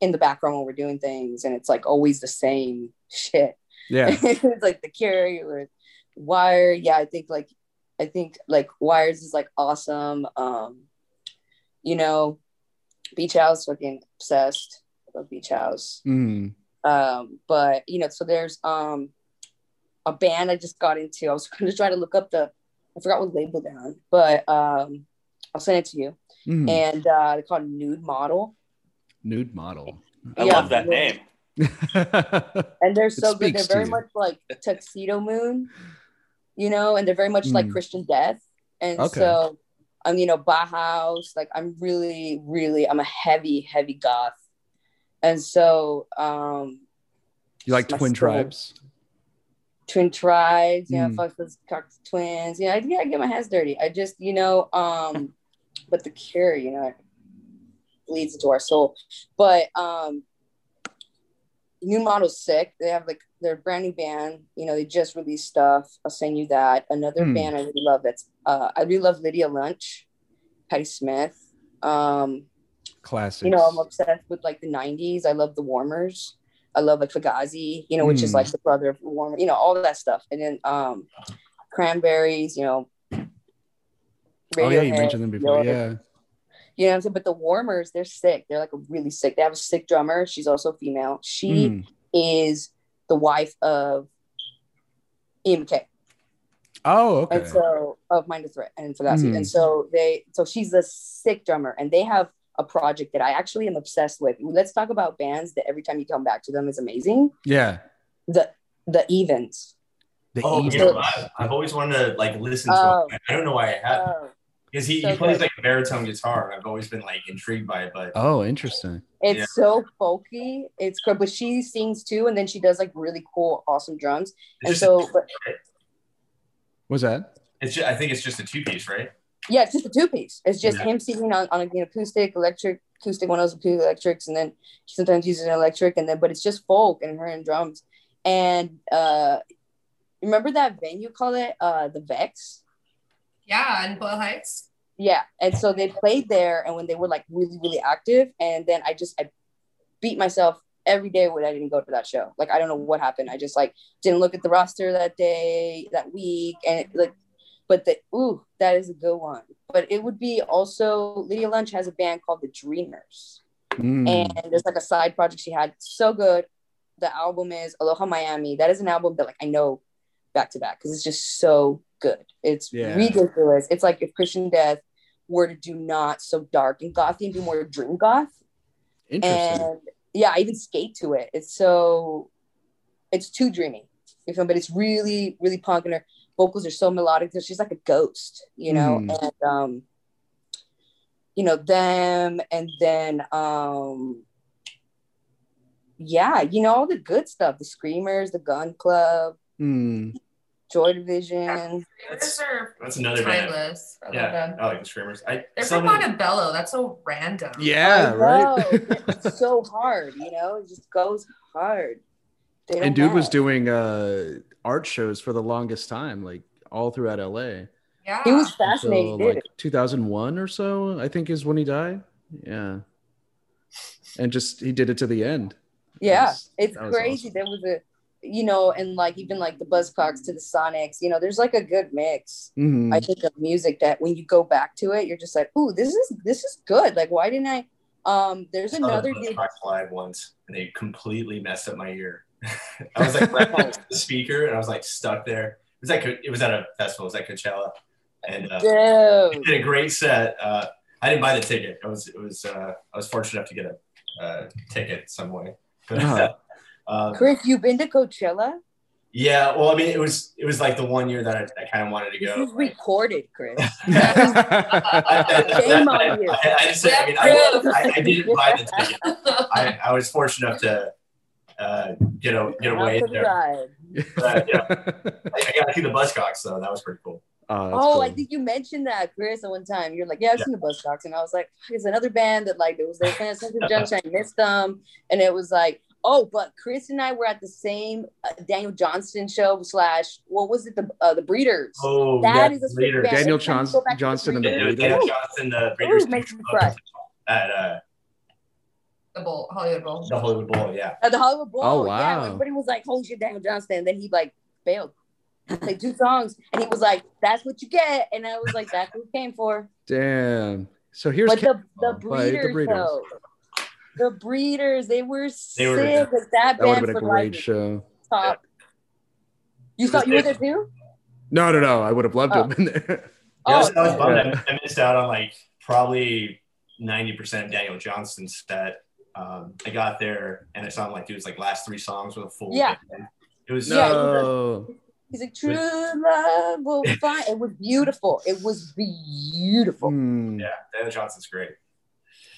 in the background when we're doing things, and it's like always the same shit. Yeah. it's like the cure or wire yeah i think like i think like wires is like awesome um you know beach house fucking obsessed about beach house Mm. um but you know so there's um a band i just got into i was gonna try to look up the i forgot what label they're on but um i'll send it to you Mm. and uh they're called nude model Nude model. I Yeah. love that name. and they're so good. They're very you. much like Tuxedomoon, you know, and they're very much like Mm. Christian Death. And Okay. so, I'm you know Bauhaus. Like I'm really, really, I'm a heavy, heavy goth, and so um, you like my Twin soul. Tribes? Twin Tribes, you know, Mm. fuck those Cocteau Twins. You know, I, yeah, I get my hands dirty. I just, you know, um, but the Cure, you know, it bleeds into our soul. But um, nude model's sick. They have like their brand new band. You know, they just released stuff. I'll send you that. Another Hmm. band I really love. That's uh, I really love Lydia Lunch, Patti Smith. Um, Classics. you know, I'm obsessed with like the '90s. I love the Warmers. I love like Fugazi, you know, which is Hmm. like the brother of Warmer, you know, all of that stuff. And then um Cranberries, you know. oh yeah, you mentioned them before. Yeah. You know what I'm saying? But the Warmers, they're sick. They're like really sick. They have a sick drummer. She's also female. She Mm. is the wife of MacKaye. Oh, okay. And so of Minor Threat and Fugazi. Mhm. And so they so she's a sick drummer and they have a project that I actually am obsessed with. Let's talk about bands that every time you come back to them is amazing. yeah. The the evens. The Oh, Eagles. you know, I, I've always wanted to like listen to Oh. him. I don't know why I haven't. Oh, Because he, so he plays good. like a baritone guitar, and I've always been like intrigued by it. But Oh, interesting. it's Yeah. so folky. It's good, but she sings too, and then she does like really cool, awesome drums. it's And just, so, but Was that? it's just, I think it's just a two piece, right? Yeah, it's just a two piece. It's just Yeah. him singing on, on an acoustic, electric, acoustic, one of those acoustic electrics, and then he sometimes uses an electric, and then but it's just folk and her and drums. And uh remember that venue called it uh the Vex? Yeah, and Boyle Heights. Yeah. And so they played there and when they were like really, really active, and then I just I beat myself every day when I didn't go to that show. Like I don't know what happened. I just like didn't look at the roster that day, that week, and it, like, but the ooh, that is a good one. But it would be also Lydia Lunch has a band called the Dreamers, Mm. and there's like a side project she had. So good. The album is Aloha Miami. That is an album that like I know back to back because it's just so good. It's Yeah. ridiculous. It's like if Christian Death were to do not so dark and gothy and do more dream goth Interesting. and yeah, I even skate to it. It's so it's too dreamy. You feel, but it's really, really punk, and her vocals are so melodic. that She's like a ghost, you know. Mm. And um, you know them, and then um, yeah, you know all the good stuff: the Screamers, the Gun Club, Mm. Joy Division. Those are That's another band. I Yeah, them. I like the Screamers. I They're some from of the- Montebello. That's so random. Yeah, right. it's so hard, you know. It just goes hard. And don't dude was doing uh art shows for the longest time, like all throughout LA. Yeah. He was fascinating, Until, like 2001 or so, I think is when he died. Yeah. And just he did it to the end. Yeah, was- it's that crazy. awesome. There was a, you know, and like even like the Buzzcocks to the Sonics, you know, there's like a good mix. Mhm. I think of music that when you go back to it, you're just like, ooh, this is this is good. Like, why didn't I? Um, there's another the dude. Live once, and they completely messed up my ear. I was like right next the speaker, and I was like stuck there. It was like it was at a festival. It was at Coachella, and uh, did a great set. Uh, I didn't buy the ticket. I was it was uh, I was fortunate enough to get a uh, ticket some way. But, uh, Chris, you've been to Coachella? yeah, well, I mean, it was it was like the one year that I, I kind of wanted to This go. is recorded, Chris. I, Shame on you. I, I, didn't say, I mean, I, I, I didn't buy the ticket. I, I was fortunate enough to uh, get a get away Out to the there. But, yeah, I, I got to see the Buzzcocks though. That was pretty cool. Oh, Oh, cool. I think you mentioned that, Chris, at one time. You're like, yeah, I've seen the Buzzcocks. And I was like, it's another band that like it was their fan of Central Junction. I missed them. And it was like, oh, but Chris and I were at the same uh, Daniel Johnston show slash what was it? The uh, the Breeders. Oh, That yeah, is a Breeders. Daniel Every time Johns- go back to the Johnston and the Breeders- Daniel Breeders. Johnston, the Breeders Ooh, makes me cry. at uh, the Bowl, Hollywood Bowl. the Hollywood Bowl. Yeah, At the Hollywood Bowl. Oh, Yeah, wow. everybody was like, holy shit, Daniel Johnston. And then he like failed. Like two songs. And he was like, that's what you get. And I was like, that's what we came for. Damn. So here's but the, the Oh, by the breeders, Breeders. though. The breeders, they were They were- sick. Like, that that would have been a great life show. top. You thought you were there too? No, no, no. I would have loved to Oh. have been there. yeah I was, Oh, I was bummed. yeah. I, I missed out on like probably ninety percent of Daniel Johnston's set. Um, I got there and it sounded like it was like last three songs with a full Yeah. band. It was Yeah, No. He's like, true love will find. It was beautiful. It was beautiful. Hmm. yeah, Daniel Johnston's great.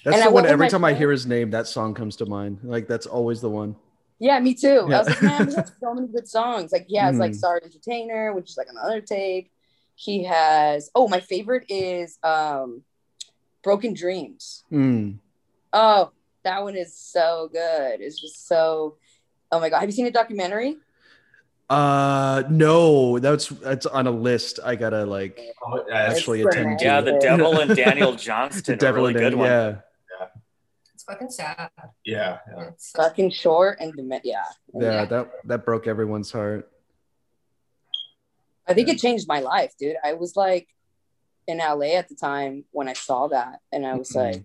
That's And the I one. Every my time I hear his name, that song comes to mind. Like that's always the one. Yeah, me too. Yeah. I was like, man, he has so many good songs. Like he has like Mm. Star Entertainer, which is like another tape. He has oh, my favorite is um Broken Dreams. Hmm. Oh, that one is so good. It's just so oh my god. Have you seen the documentary? Uh, no, that's that's on a list. I gotta like Oh, actually It's attend to. Yeah, the Devil and Daniel Johnston, a Devil really in good it, one. Yeah. It's fucking sad. yeah, yeah. It's Fucking short and dement. Yeah. yeah, That that broke everyone's heart. I think it changed my life, dude. I was like in LA at the time when I saw that, and I was Mhm. like,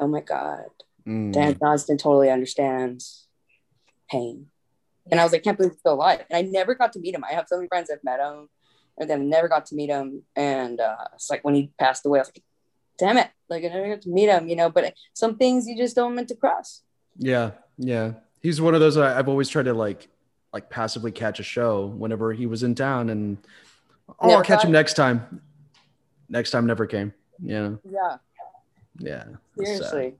oh my God, Mm. Dan Johnston totally understands pain. And I was like, can't believe he's still alive. And I never got to meet him. I have so many friends that met him, and then never got to meet him. And uh, it's like when he passed away, I was like, damn it, like I never got to meet him, you know. But some things you just don't meant to cross. Yeah, yeah. He's one of those I've always tried to like like passively catch a show whenever he was in town, and oh, I'll catch him next time. Next time never came. Yeah, Yeah. Yeah. that's sad. Seriously.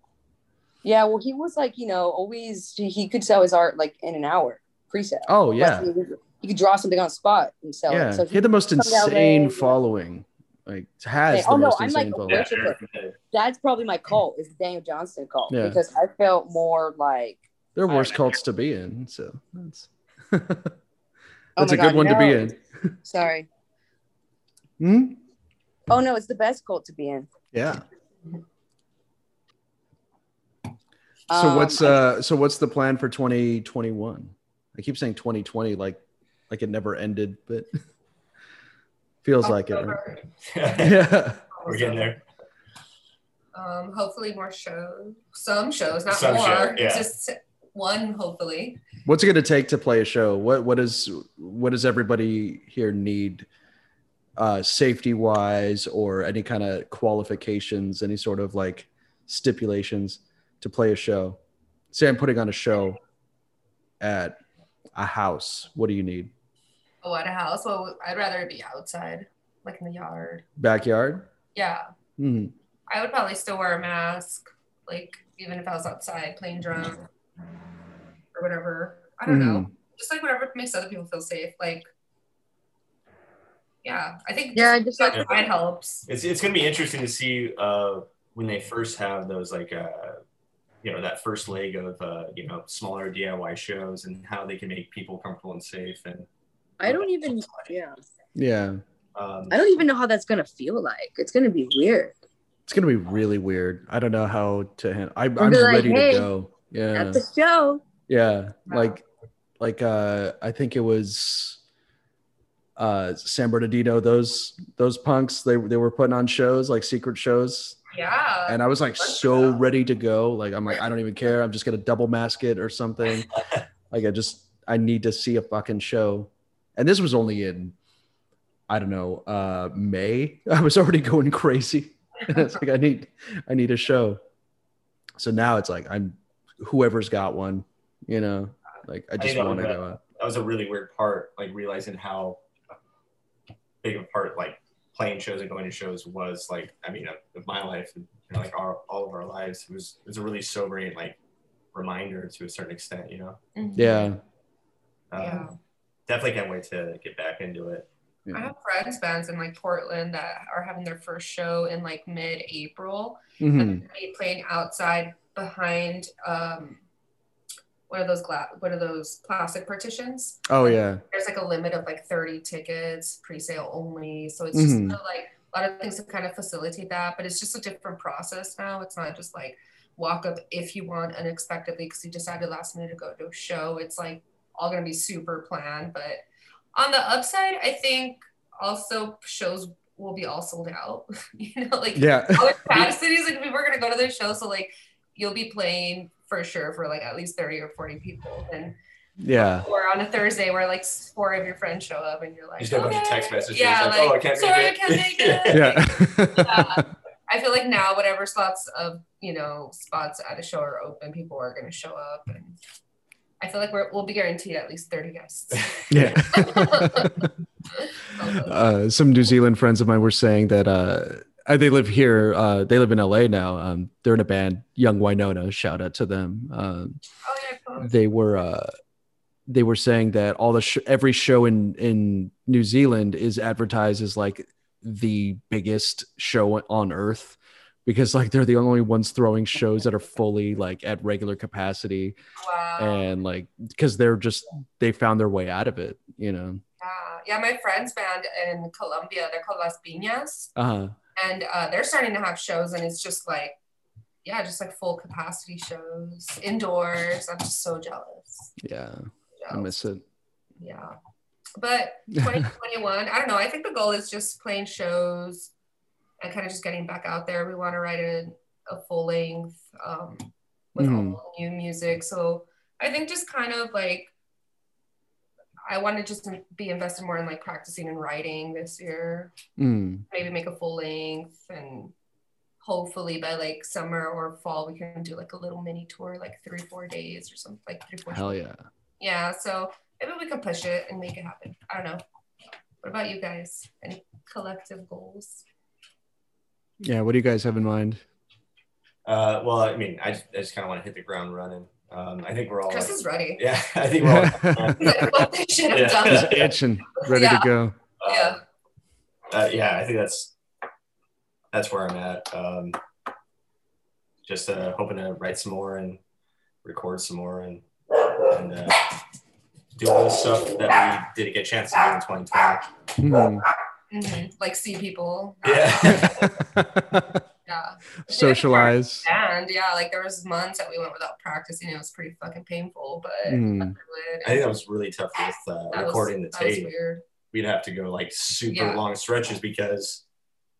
Yeah, well, he was like, you know, always he could sell his art like in an hour pre-sale. Oh yeah, Like, he, could draw something on spot and sell yeah. it. So he had the most come LA, insane following. Like has Hey, the oh, no, most I'm, like, a following. Yeah, worship Eric, it. that's probably my cult is the Daniel Johnston cult Yeah. because I felt more like They're I- worse cults to be in. So that's oh that's my a good God, one to be in. Sorry. Hmm? Oh no, it's the best cult to be in. Yeah. So Um, what's uh so what's the plan for 2021? I keep saying 2020 like like it never ended, but feels like it. Right? Yeah. We're getting there. Um, hopefully more shows. Some shows, not Some more. show, yeah. Just one, hopefully. What's it going to take to play a show? What what is what does everybody here need uh safety wise or any kind of qualifications, any sort of like stipulations to play a show? Say I'm putting on a show at a house. What do you need? Oh, at a house. Well, I'd rather be outside, like in the yard. Backyard? Yeah. Hmm. I would probably still wear a mask, like even if I was outside playing drums or whatever. I don't know. Mm-hmm. Just like whatever makes other people feel safe. Like, yeah, I think Yeah, just, just like- outside helps. It's it's gonna be interesting to see uh, when they first have those like uh, you know that first leg of uh, you know smaller DIY shows and how they can make people comfortable and safe and I don't even. Yeah. Yeah. um, I don't even know how that's gonna feel like. It's gonna be weird. It's gonna be really weird. I don't know how to handle. I, I'm like, ready "Hey, to go. Yeah, At the show. yeah. Wow. Like, like uh, I think it was uh San Bernardino. Those those punks. They they were putting on shows like secret shows, Yeah. and I was like so ready to go. Like I'm like I don't even care. I'm just gonna double mask it or something. like I just I need to see a fucking show. And this was only in I don't know uh May. I was already going crazy. And it's like I need I need a show. So now it's like I'm whoever's got one, you know. Like I just want to go out. that was a really weird part, like realizing how big a part like playing shows and going to shows was like I mean of my life and you know, like our, all of our lives. It was it was a really sobering like reminder to a certain extent, you know. Mhm. Yeah. Um, Yeah. Definitely can't wait to get back into it. I have friends bands in like Portland that are having their first show in like mid-April. Mhm. And they playing outside behind um one of those glass one of those plastic partitions. Oh yeah. There's like a limit of like 30 tickets, pre-sale only. So it's just mm-hmm. kinda like a lot of things to kind of facilitate that, but it's just a different process now. It's not just like walk up if you want unexpectedly because you decided last minute to go to a show. It's like all gonna be super planned. But on the upside, I think also shows will be all sold out. you know, like Yeah. other capacities like people are gonna go to their show so like you'll be playing for sure for like at least 30 or 40 people and yeah. or on a thursday where like four of your friends show up and you're like You just get a bunch of text messages yeah like, like, "Oh, I can't make it." i can't make it Yeah. Yeah. i feel like now whatever slots of you know spots at a show are open people are gonna show up and i feel like we're, we'll be guaranteed at least 30 guests yeah. uh, some New Zealand friends of mine were saying that uh, they live here. Uh, they live in LA now. Um, they're in a band, Young Winona. Shout out to them. Um, oh yeah cool. they were uh, they were saying that all the sh- every show in in New Zealand is advertised as like the biggest show on earth because like they're the only ones throwing shows that are fully like at regular capacity wow and like because they're just they found their way out of it you know yeah yeah my friend's band in colombia they're called las piñas uh-huh and uh, they're starting to have shows and it's just like yeah just like full capacity shows indoors. I'm just so jealous, yeah. I jealous. miss it. Yeah. But 2021 i don't know. I think the goal is just playing shows and kind of just getting back out there. We want to write a, a full length um, with Mhm. all new music. So i think just kind of like i want to just be invested more in like practicing and writing this year. Mm. maybe make a full length and hopefully by like summer or fall we can do like a little mini tour like three four days or something like three four hell yeah. Yeah so maybe we can push it and make it happen. I don't know. What about you guys? Any collective goals? Yeah what do you guys have in mind? Uh, well, I mean, I just, I just kind of want to hit the ground running. Um, I think we're all. chris like- is ready yeah, I think we're all. He's like, "Fuck this Yeah. done." just itching ready Yeah. to go Yeah. Uh, yeah, I think that's that's where I'm at. Um, just uh, hoping to write some more and record some more and and uh, do all the stuff that we didn't get a chance to do in 2020. Mhm. Mhm. like see people Yeah. Yeah. socialize. And yeah, like there was months that we went without practicing. It was pretty fucking painful, but Mm. I think that was really tough with uh, that was- recording the tape. weird. We'd have to go like super Yeah. long stretches because,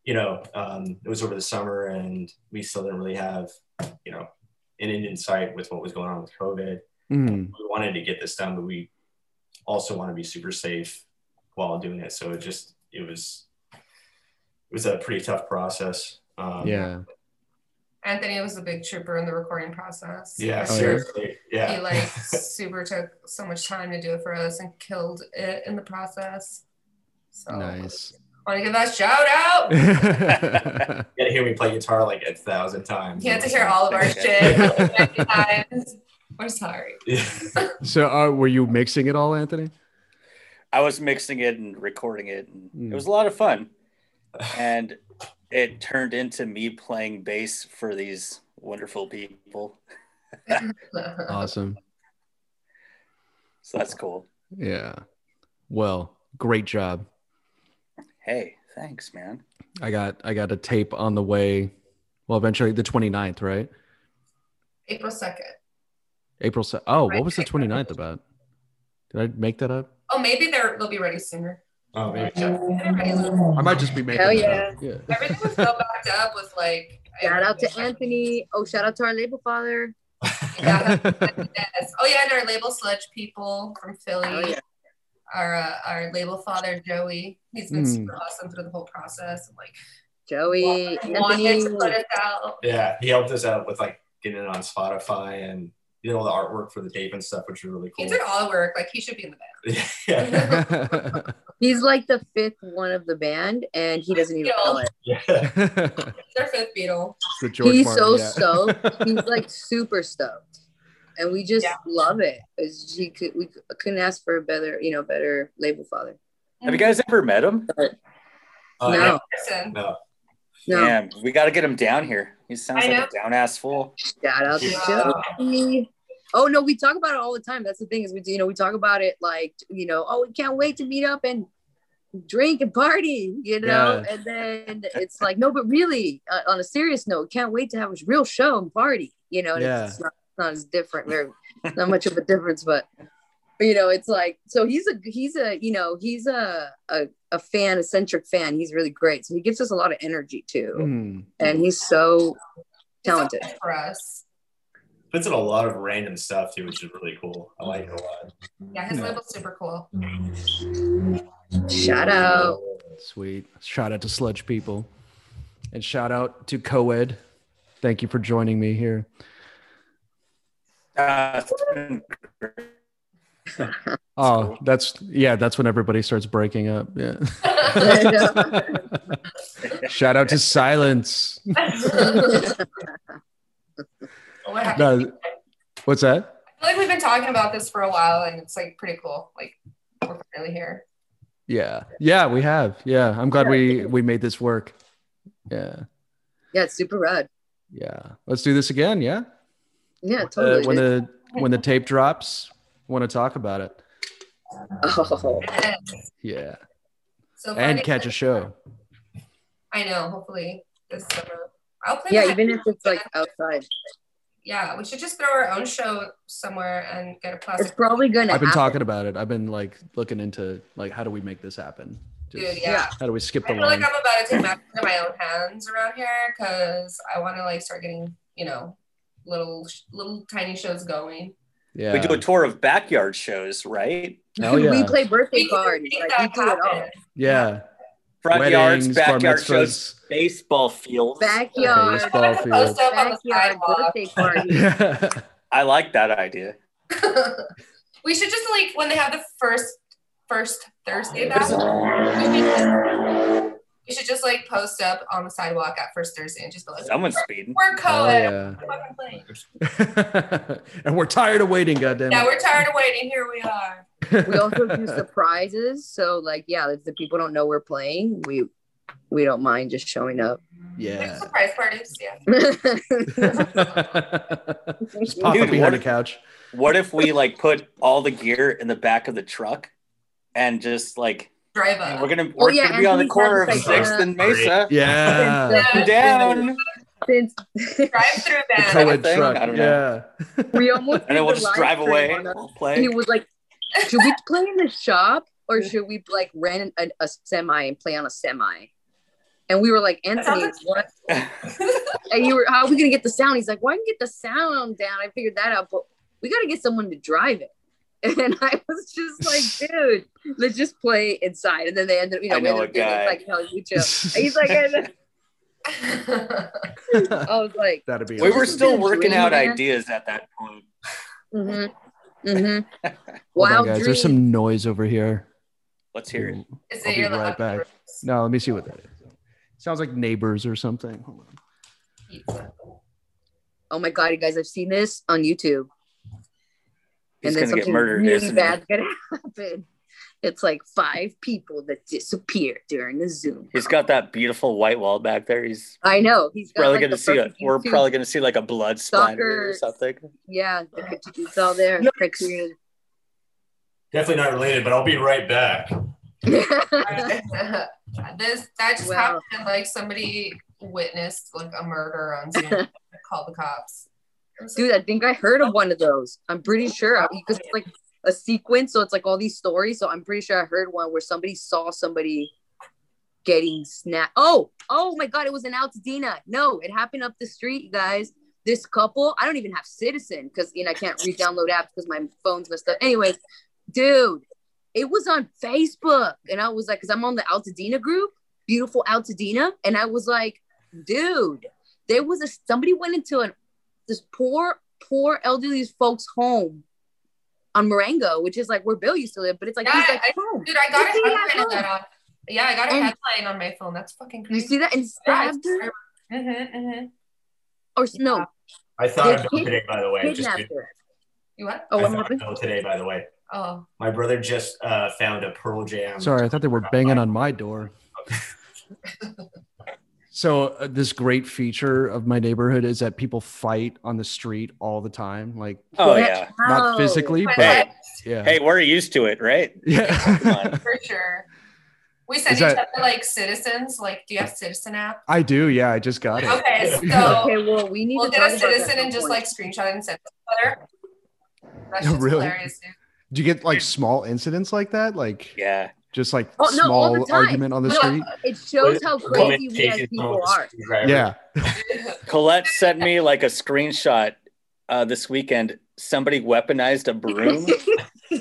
you know, um, it was over the summer and we still didn't really have, you know, an end in sight with what was going on with COVID. Mm. We wanted to get this done, but we also want to be super safe while doing it. So it just it was it was a pretty tough process. Um, Yeah. Anthony was a big trooper in the recording process. Yeah, Oh, yeah? seriously. Yeah. He like super took so much time to do it for us and killed it in the process. So Nice. want to give that shout out. yeah. You gotta hear me play guitar like a thousand times. He had to hear all of our shit many times. We're sorry. So, uh, were you mixing it all, Anthony? I was mixing it and recording it, and Mm. it was a lot of fun. And it turned into me playing bass for these wonderful people. Awesome. So that's cool. Yeah. Well, great job. Hey, thanks, man. I got I got a tape on the way. Well, eventually the 29th, right? April 2nd. April. 2nd. oh, what was the 29th about? Did I make that up? Oh, maybe they're they'll be ready sooner. Oh, maybe. They're ready sooner. I might just be making Hell yeah. Yeah. Everything was so backed up with like Shout out to Anthony. Oh, shout out to our label father. Yeah, yes. Oh yeah, and our label sludge people from Philly. Oh, yeah. Our uh, our label father Joey. He's been Mm. super awesome through the whole process. And, like Joey, wanted Anthony. to put us out. Yeah, he helped us out with like getting it on Spotify and did all the artwork for the tape and stuff, which was really cool. He cool. did all the work. Like he should be in the band. yeah. He's like the fifth one of the band, and he doesn't even know it. yeah. He's our fifth Beatle. the George He's Martin, so yeah. stoked. He's like super stoked, and we just Yeah. love it. It's, he could, we couldn't ask for a better, you know, better label father. Have you guys ever met him? Uh, no, Listen, No. No. Damn, we got to get him down here. He sounds I like know. a down ass fool. Shout out to Wow. Joey. Oh no, we talk about it all the time. That's the thing is we, you know, we talk about it like, you know, oh, we can't wait to meet up and drink and party, you know, Yeah. and then it's like, no, but really, uh, on a serious note, can't wait to have a real show and party, you know, and Yeah. it's, not, not as different, very not much of a difference, but you know, it's like so he's a he's a you know he's a a, a fan, a centric fan. He's really great, so he gives us a lot of energy too, Mm. and he's so he's so talented. for us. Puts in a lot of random stuff too, which is really cool. I like it a lot. Yeah, his Yeah. label's super cool. Shout out. Sweet. Shout out to Sludge People. And shout out to Coed. Thank you for joining me here. Uh, it's. Oh, that's yeah, that's when everybody starts breaking up. Yeah. shout out to Silence. No, what's that? I feel like we've been talking about this for a while, and it's like pretty cool. Like we're finally here. Yeah. Yeah, we have. Yeah. I'm glad we we made this work. Yeah. Yeah, it's super rad. Yeah. Let's do this again, yeah? Yeah, Uh, totally. when the when the tape drops, want to talk about it. oh, Yeah. So And catch a show. I know. Hopefully this summer. I'll play. yeah, even if it's like outside, Yeah, we should just throw our own show somewhere and get a it's probably gonna. I've been happen. talking about it. I've been like looking into like how do we make this happen? Just, Dude, yeah. How do we skip I the feel like? I'm about to take matters into my own hands around here because I want to like start getting you know little little tiny shows going. Yeah. We do a tour of backyard shows, right? Hell yeah. We play birthday We parties. Like we do it all. yeah. Front yards, Weddings, bar backyard shows, baseball fields. Backyard, Baseball I'm gonna field. post up on the backyard birthday party. Yeah. I like that idea. we should just like when they have the first first Thursday back. What is? We should, just, we should just like post up on the sidewalk at first Thursday and just be like, Someone's speeding. "We're Oh, co-ed. yeah. We're fucking playing." and we're tired of waiting, goddamn. Yeah, we're tired of waiting. Here we are. We also do surprises. So like, yeah, if the people don't know we're playing, we we don't mind just showing up. Like yeah. surprise parties. Yeah. Just pop Dude, up behind the couch. What if we like put all the gear in the back of the truck and just like Drive up. we're gonna we're yeah, gonna be on the corner of Sixth uh, and Mesa. Yeah. Yeah. Down. since Drive through The van. co-ed truck. I don't know. Yeah. we almost And then we'll just drive away. We'll play. He was like, "Should we play in the shop or should we like rent a, a semi and play on a semi?" And we were like, "Anthony, what?" And you were, "How are we gonna get the sound?" He's like, "Well, I can get the sound down. I figured that out, but we got to get someone to drive it." And I was just like, "Dude, let's just play inside." And then they ended, up, you know, I we know a guy. like, "Hell, you chill." And he's like, and I was like, That'd be. we were still working out Dream, man. ideas at that point. mm-hmm, mm-hmm. wow, guys. dream. There's some noise over here. Let's hear it. Is I'll it be right loud back. No, let me see what that is. Sounds like neighbors or something. Hold on. Oh my god, you guys, I've seen this on YouTube. He's and then gonna get something murdered, really isn't he? bad's gonna happen. It's like five people that disappeared during the Zoom. He's got that beautiful white wall back there. He's I know he's got probably like, gonna see it. we're probably gonna see like a blood splatter or something. yeah. The, it's all there. Criterion. Definitely not related, but I'll be right back. this that just Well. happened. Like somebody witnessed like a murder on Zoom. Call the cops. Dude, I think I heard of one of those. I'm pretty sure because it's like a sequence, so it's like all these stories. So I'm pretty sure I heard one where somebody saw somebody getting snapped. Oh, oh my god, it was in Altadena. No, it happened up the street, guys. This couple, I don't even have Citizen because you know I can't re-download apps because my phone's messed up. Anyway, dude, it was on Facebook, and I was like, because I'm on the Altadena group, beautiful Altadena, and I was like, dude, there was a somebody went into an this poor, poor elderly folks' home on Marengo, which is like where Bill used to live, but it's like Yeah, he's like I- home. Dude, I got a You see that headline of that on. Yeah, I got a And- headline on my phone. That's fucking You see that and stabbed her, Mm-hmm, mm-hmm. or no, I thought They of Bill kid- today, by the way. Just. You what? Oh, I what thought of happened? Today, by the way. Oh, My brother just uh, found a Pearl Jam. Sorry, I thought they were banging on my door. So uh, this great feature of my neighborhood is that people fight on the street all the time. Like Oh Yeah. yeah. not Oh. physically, my but yeah. Hey, we're used to it, right? yeah. For sure. We send Is each that- other like citizens. Like, do you have Citizen app? I do. Yeah, I just got it. Okay, so Okay, well, we need we'll to get a talk about that Citizen and just like screenshot and send it to each other. That's Oh, just really? hilarious, dude. Do you get like small incidents like that? Like Yeah. Just like Oh, no, small time. argument on the No, street? It shows how crazy we as people are. Yeah. Colette sent me like a screenshot uh, this weekend. Somebody weaponized a broom.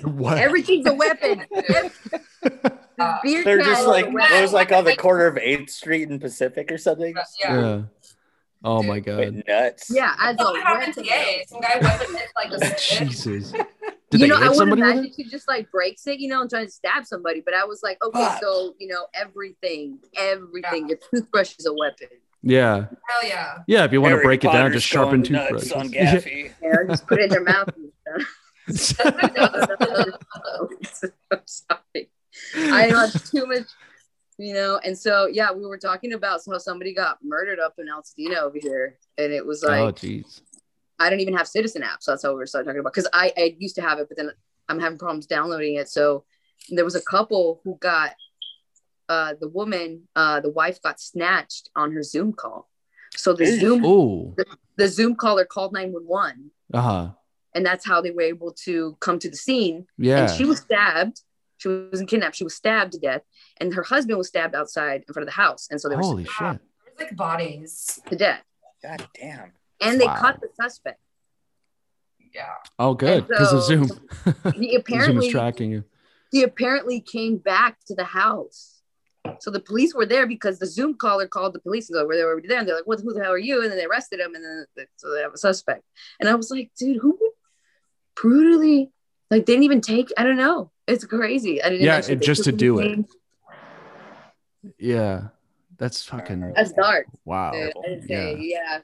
what? Everything's a weapon. Uh, They're just like a it was like on the corner of 8th Street and Pacific or something. yeah. yeah. Oh my god. Went nuts. Yeah, as a That's what happened today. Some guy weaponized like a. Jesus. Did you they know, I hit would somebody with imagine she just like breaks it, you know, and trying to stab somebody. But I was like, okay, Fuck. so you know, everything, everything. Your toothbrush is a weapon. Yeah. Hell yeah. Yeah. If you want Harry to break it down, just sharpen going nuts toothbrushes. on Gaffy. Yeah, just put it in their mouth. And stuff. I'm sorry. I have too much, you know. And so, yeah, we were talking about how somebody got murdered up in Altadena over here, and it was oh, like oh jeez. I don't even have Citizen app, so that's how we were starting talking about. Because I, I used to have it, but then I'm having problems downloading it. So there was a couple who got uh, the woman, uh, the wife got snatched on her Zoom call. So the Zoom, Oh. the Zoom caller called 911, Uh huh. and that's how they were able to come to the scene. Yeah. And she was stabbed. She wasn't kidnapped. She was stabbed to death, and her husband was stabbed outside in front of the house. And so they were Holy shit. Like bodies. to death, God damn. And they Wow. caught the suspect. Yeah. Oh, good. Because of Zoom. He The Zoom is apparently tracking you. he apparently came back to the house. So the police were there because the Zoom caller called the police and go, "Were they already there?" And they're like, "What? Who the hell are you?" And then they arrested him, and then the, so they have a suspect. And I was like, "Dude, who would brutally like? They didn't even take. I don't know. It's crazy. I didn't. Yeah, think just to do it. Yeah. That's fucking That's dark. wow. dude. Yeah. yeah.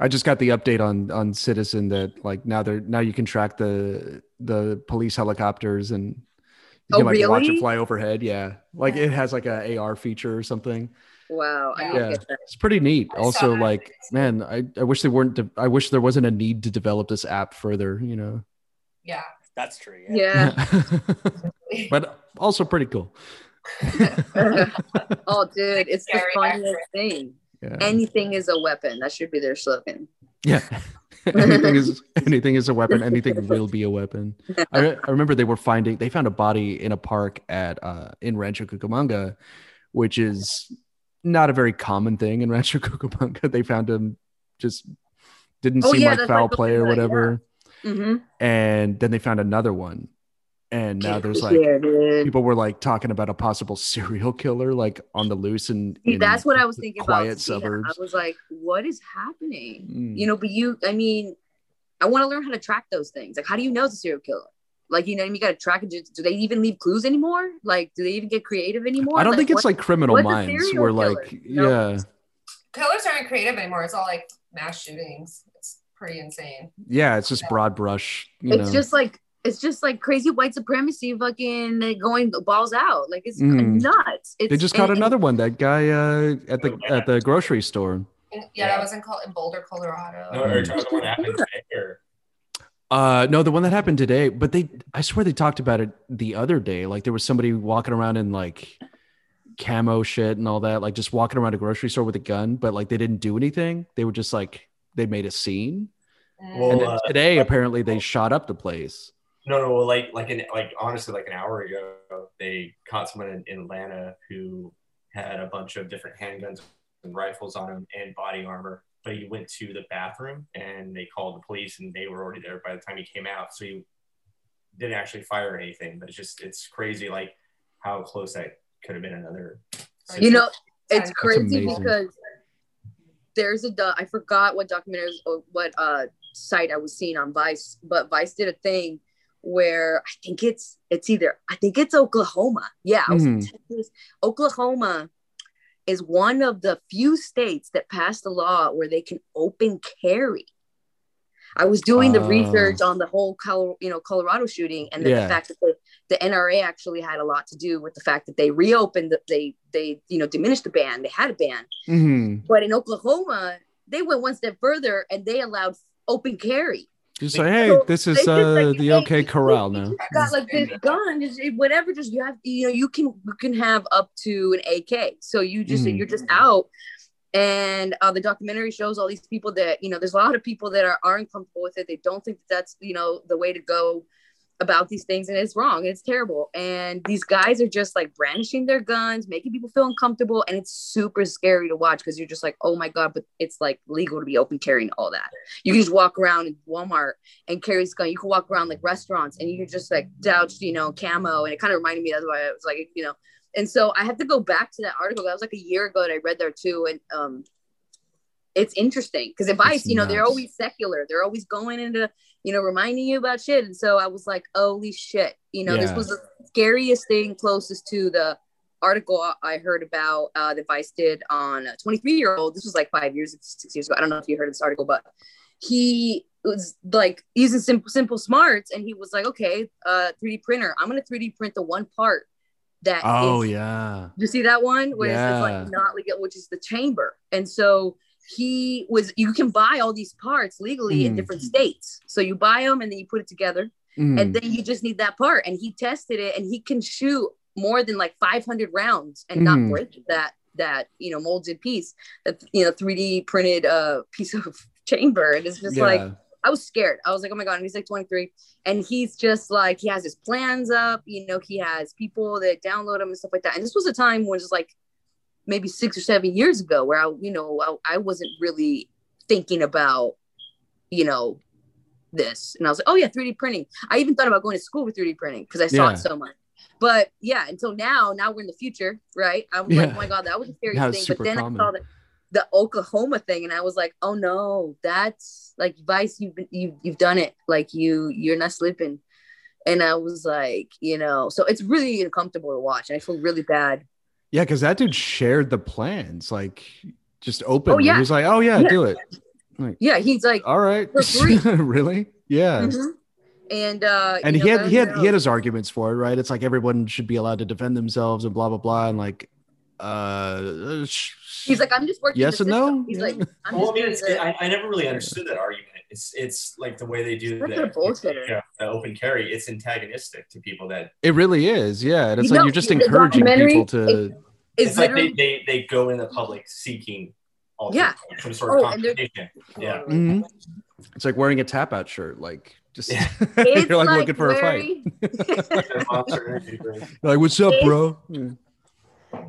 I just got the update on on Citizen that like now they're now you can track the the police helicopters and you Oh, can like watch it fly overhead. Yeah, like it has like a AR feature or something. Wow. I Yeah. to get that. It's pretty neat. I Also, like man, I I wish they weren't. De- I wish there wasn't a need to develop this app further. You know. Yeah. That's true. Yeah. Yeah. but also pretty cool. oh, dude, it's the funniest thing. Yeah. Anything is a weapon. That should be their slogan. Yeah. anything is anything is a weapon. Anything will be a weapon. I, re- I remember they were finding they found a body in a park at uh in Rancho Cucamonga, which is not a very common thing in Rancho Cucamonga. They found him just didn't Oh, seem yeah, like foul like play or whatever. Mm-hmm. And then they found another one. And now there's like yeah, people were like talking about a possible serial killer like on the loose and that's what I was thinking quiet about. seeing. suburbs. I was like, what is happening? Mm. You know, but you, I mean, I want to learn how to track those things. Like, how do you know it's a serial killer? Like, you know, I mean? you got to track it. Do- Do they even leave clues anymore? Like, do they even get creative anymore? I don't think it's like criminal minds serial where killer? like You yeah Killers aren't creative anymore. It's all like mass shootings. It's pretty insane. yeah it's just broad brush you it's know just like it's just like crazy white supremacy fucking going balls out. Like it's Mm. nuts. It's, they just caught and- another one that guy uh at the at the grocery store yeah, Yeah. that was in, Col- in Boulder, Colorado. No, or talking about what happened today, or uh no the one that happened today but they i swear they talked about it the other day like there was somebody walking around in like camo shit and all that like just walking around a grocery store with a gun but like they didn't do anything they were just like they made a scene. Well, and then uh, today apparently they shot up the place No, no, well, like, like, an, like, honestly, like an hour ago, they caught someone in, in Atlanta who had a bunch of different handguns and rifles on him and body armor. But he went to the bathroom and they called the police and they were already there by the time he came out. So he didn't actually fire anything. But it's just, it's crazy, like how close that could have been another. You know, it's That's crazy amazing. because there's a do- I forgot what documentary or what uh site I was seeing on Vice, but Vice did a thing where I think it's it's either I think it's Oklahoma. Yeah, I was in. Texas. Oklahoma is one of the few states that passed a law where they can open carry. I was doing the Oh. research on the whole Col- you know Colorado shooting and the, Yeah. fact that the, the NRA actually had a lot to do with the fact that they reopened the, they they you know diminished the ban they had a ban hmm but in Oklahoma they went one step further and they allowed open carry just like hey So this is uh like, the okay corral now. You got like this gun just whatever just you have you know you can you can have up to an AK so you just Mhm. you're just out. And uh, the documentary shows all these people that you know there's a lot of people that are aren't comfortable with it. They don't think that that's you know the way to go about these things and it's wrong it's terrible. And these guys are just like brandishing their guns making people feel uncomfortable and it's super scary to watch because you're just like oh my god but it's like legal to be open carrying all that. You can just walk around in walmart and carry this gun. You can walk around like restaurants and you can just like doused you know camo and it kind of reminded me that's why i was like you know. And so i have to go back to that article that was like a year ago that i read there too and um it's interesting because advice It's you know they're always secular. They're always going into you know reminding you about shit. And so i was like holy shit you know this was the scariest thing closest to the article I- heard about uh that vice did on a 23 year old this was like five years six years ago. I don't know if you heard this article but he was like using simple simple smarts. And he was like okay uh 3d printer. I'm gonna 3d print the one part that oh is- yeah. You see that one? Where it's, it's Yeah. like not legal, which is the chamber. And so he was. You can buy all these parts legally in Mm. different states. So you buy them and then you put it together, Mhm. and then you just need that part. And he tested it, and he can shoot more than like 500 rounds and Mm. not break that that you know molded piece, that you know 3D printed uh piece of chamber. And it's just like I was scared. I was like, oh my God. And he's like 23. And he's just like, he has his plans up. You know, he has people that download him and stuff like that. And this was a time when it's like maybe six or seven years ago where I, you know, I, I wasn't really thinking about, you know, this. And I was like, oh yeah, 3D printing. I even thought about going to school with 3D printing because I saw Yeah. it so much. But yeah, until now, now we're in the future, right? I'm Yeah. like, oh my God, that was a scary thing. But then common. I saw the, the Oklahoma thing and I was like, oh no, that's like Vice, you've been you you've done it. Like you you're not sleeping. And I was like, you know, so it's really uncomfortable to watch. And I feel really bad. Yeah, because that dude shared the plans, like just openly. yeah. He was like, "Oh yeah, Yeah. do it." Yeah, he's like, All right, really? Yeah. mhm. and uh And he know, had he had let him he had his arguments for it, right? It's like everyone should be allowed to defend themselves and blah blah blah, and like, uh, sh- he's like, I'm just working. Yes the and no? He's Yeah. like, I'm Well, I mean, it's, the- I, I never really understood that argument. It's it's like the way they do Such the, a bullshitter. yeah, the open carry. It's antagonistic to people that it really is, yeah. And it's You like know, you're just encouraging people to, it's it's like they, they they go in the public seeking all Yeah. some sort of Oh, competition. Yeah. Mhm. It's like wearing a tap out shirt. Like just Yeah. You're like, looking for a fight. very- Monster Energy drink. You're like, what's up, It's- bro? Yeah.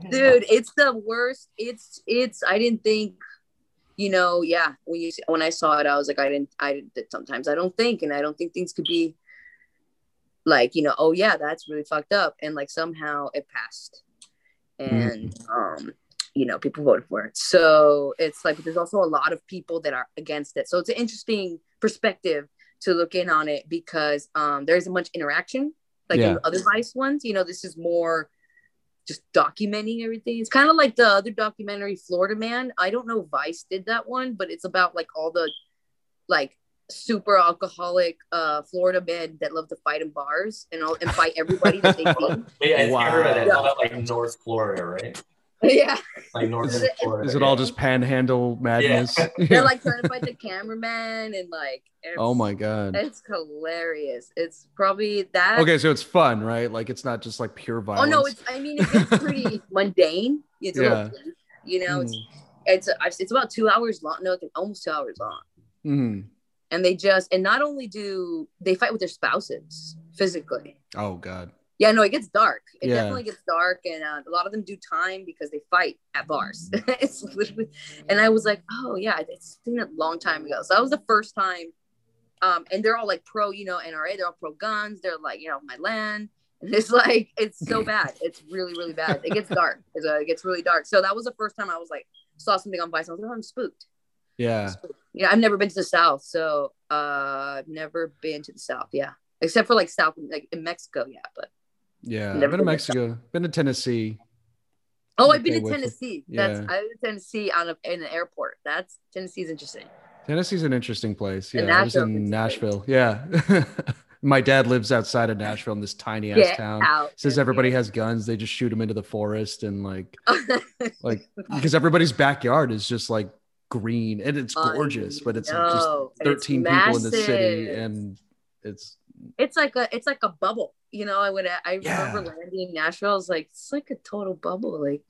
dude it's the worst it's it's i didn't think you know yeah when you when i saw it i was like i didn't i didn't sometimes i don't think and i don't think things could be like you know oh yeah that's really fucked up and like somehow it passed and um you know people voted for it. So it's like there's also a lot of people that are against it. So it's an interesting perspective to look in on it because um there isn't much interaction like Yeah. in other vice ones. You know this is more just documenting everything. It's kind of like the other documentary florida man. I don't know vice did that one but it's about like all the like super alcoholic uh florida men that love to fight in bars and all and fight everybody that they see Wait, I Wow. heard that. It's all about like North Florida, right? yeah Like northern Is it- Florida. Is it all yeah. just panhandle madness? they're like trying to fight the cameraman and like it's, oh my god. it's hilarious it's probably that Okay, so it's fun, right? Like it's not just like pure violence. oh no it's i mean it's pretty mundane it's Yeah. little you know it's Mm. it's it's about two hours long no it's almost two hours long Mhm. And they just and not only do they fight with their spouses physically. Oh god. yeah no it gets dark. It Yeah. definitely gets dark and uh, a lot of them do time because they fight at bars. It's literally and i was like oh yeah it's seen a long time ago. So that was the first time um and they're all like pro you know nra they're all pro guns they're like you know my land. And it's like it's so bad. It's really really bad. It gets dark. It's, uh, it gets really dark. So that was the first time i was like saw something on vice. I was like oh, i'm spooked. Yeah. Yeah, I've never been to the South, so uh, I've never been to the South. Yeah, except for like South, like in Mexico. Yeah, but Yeah. Never I've been to been to Mexico. Been to Tennessee. oh, I've been to Tennessee. yeah. That's I've been to Tennessee on a, in an airport. That's Tennessee's interesting. Tennessee's an interesting place. Yeah. I was in. Nashville. Yeah. My dad lives outside of Nashville in this tiny ass Get town. out. Says everybody has guns. They just shoot them into the forest and like like because everybody's backyard is just like green and it's gorgeous, but it's like just know, and it's 13 people in the city and it's it's like a it's like a bubble. You know, I would I Yeah. remember landing in Nashville. I was like, it's like a total bubble. Like,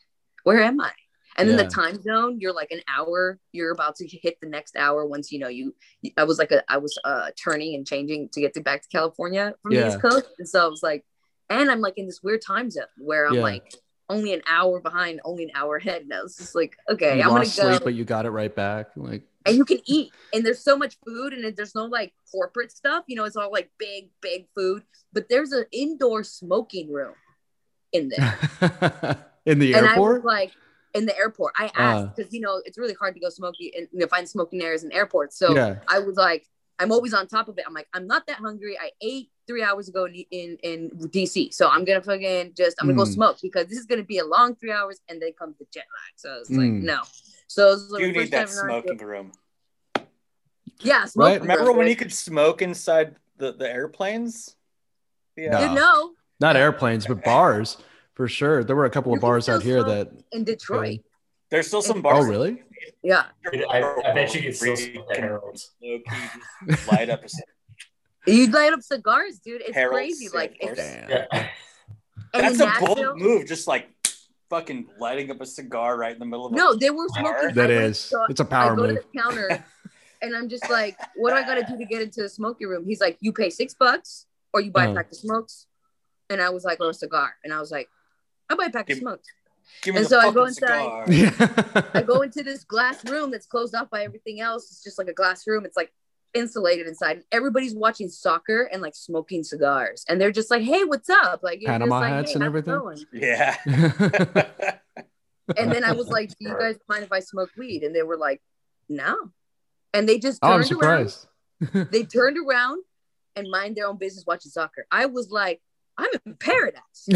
where am I? And then Yeah. the time zone, you're like an hour. You're about to hit the next hour once you know you. I was like a I was uh turning and changing to get to back to California from the East Coast, and so I was like, and I'm like in this weird time zone where I'm Yeah. like only an hour behind, only an hour ahead. And I was just like, okay, you I'm gonna go sleep, but you got it right back. Like and you can eat and there's so much food and there's no like corporate stuff you know it's all like big big food but there's an indoor smoking room in there in the and i was airport. like in the airport i Uh. asked because you know it's really hard to go smoky and you know, find smoking areas in airports so yeah. i was like i'm always on top of it i'm like i'm not that hungry i ate three hours ago in in, in dc so i'm gonna fucking just i'm gonna go Mm. smoke because this is gonna be a long three hours and then comes the jet lag so it's like Mm. no so it was like You the need first that time in our- smoking room. yeah smoking Remember room. when you could smoke inside the, the airplanes? Yeah. No. Dude, no Not airplanes, but bars for sure. There were a couple You of bars out here that. in Detroit. There's still some bars. Oh, really? Yeah. I, I bet you could still Where smoke the can Harold's. you light up a You light up cigars, dude. It's Harold's, crazy. yeah, Like it's Yeah. That's a Nashville, bold move, just like fucking lighting up a cigar right in the middle of a No, they were smoking. That I went is. It's a power go move. to the counter and I'm just like, what do I gotta do to get into the smoking room? He's like, you pay six bucks or you buy a Uh-huh. pack of smokes. And I was like, or a cigar. And I was like, I buy a pack of smokes. Give me And the so I go inside. Yeah. I go into this glass room that's closed off by everything else. It's just like a glass room. It's like insulated inside. Everybody's watching soccer and like smoking cigars. And they're just like, hey, what's up? Like Panama like, hats "Hey, and everything? going?" Yeah. And then I was like, Do you guys mind if I smoke weed? And they were like, No. And they just oh, I'm turned around. They turned around and mind their own business watching soccer. I was like, I'm in paradise.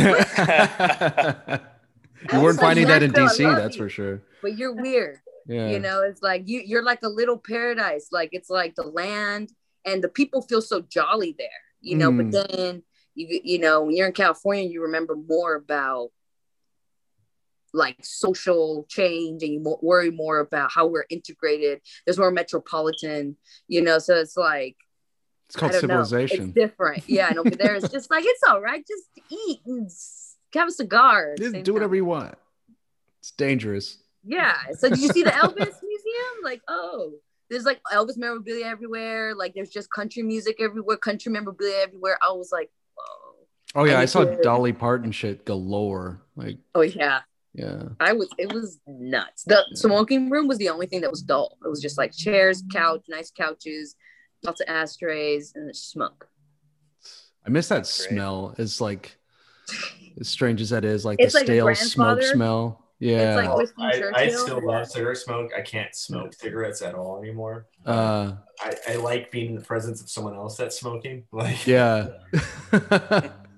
You weren't like, finding that in DC, that's you. for sure. but you're weird. Yeah. You know, it's like you you're like a little paradise. Like it's like the land and the people feel so jolly there, you know, Mm. but then you you know, when you're in California, you remember more about like social change and you worry more about how we're integrated. There's more metropolitan, you know, so it's like it's called don't know. civilization. It's different. Yeah, and over there it's just like it's all right. Just eat and have a cigar. Just do whatever time. you want. It's dangerous. Yeah. So did you see the Elvis museum? Like, oh, there's like Elvis memorabilia everywhere. Like, there's just country music everywhere, country memorabilia everywhere. I was like, whoa. Oh yeah, I I saw. Dolly Parton shit galore. Like, Oh yeah. yeah. I was it was nuts. The smoking room was the only thing that was dull. It was just like chairs, couch, nice couches, lots of ashtrays, and smoke. I miss that Great. smell. It's like as strange as that is, like It's the like stale smoke smell. Yeah. like- I, I still love cigarette smoke. I can't smoke cigarettes at all anymore. uh I, I like being in the presence of someone else that's smoking. Like, yeah.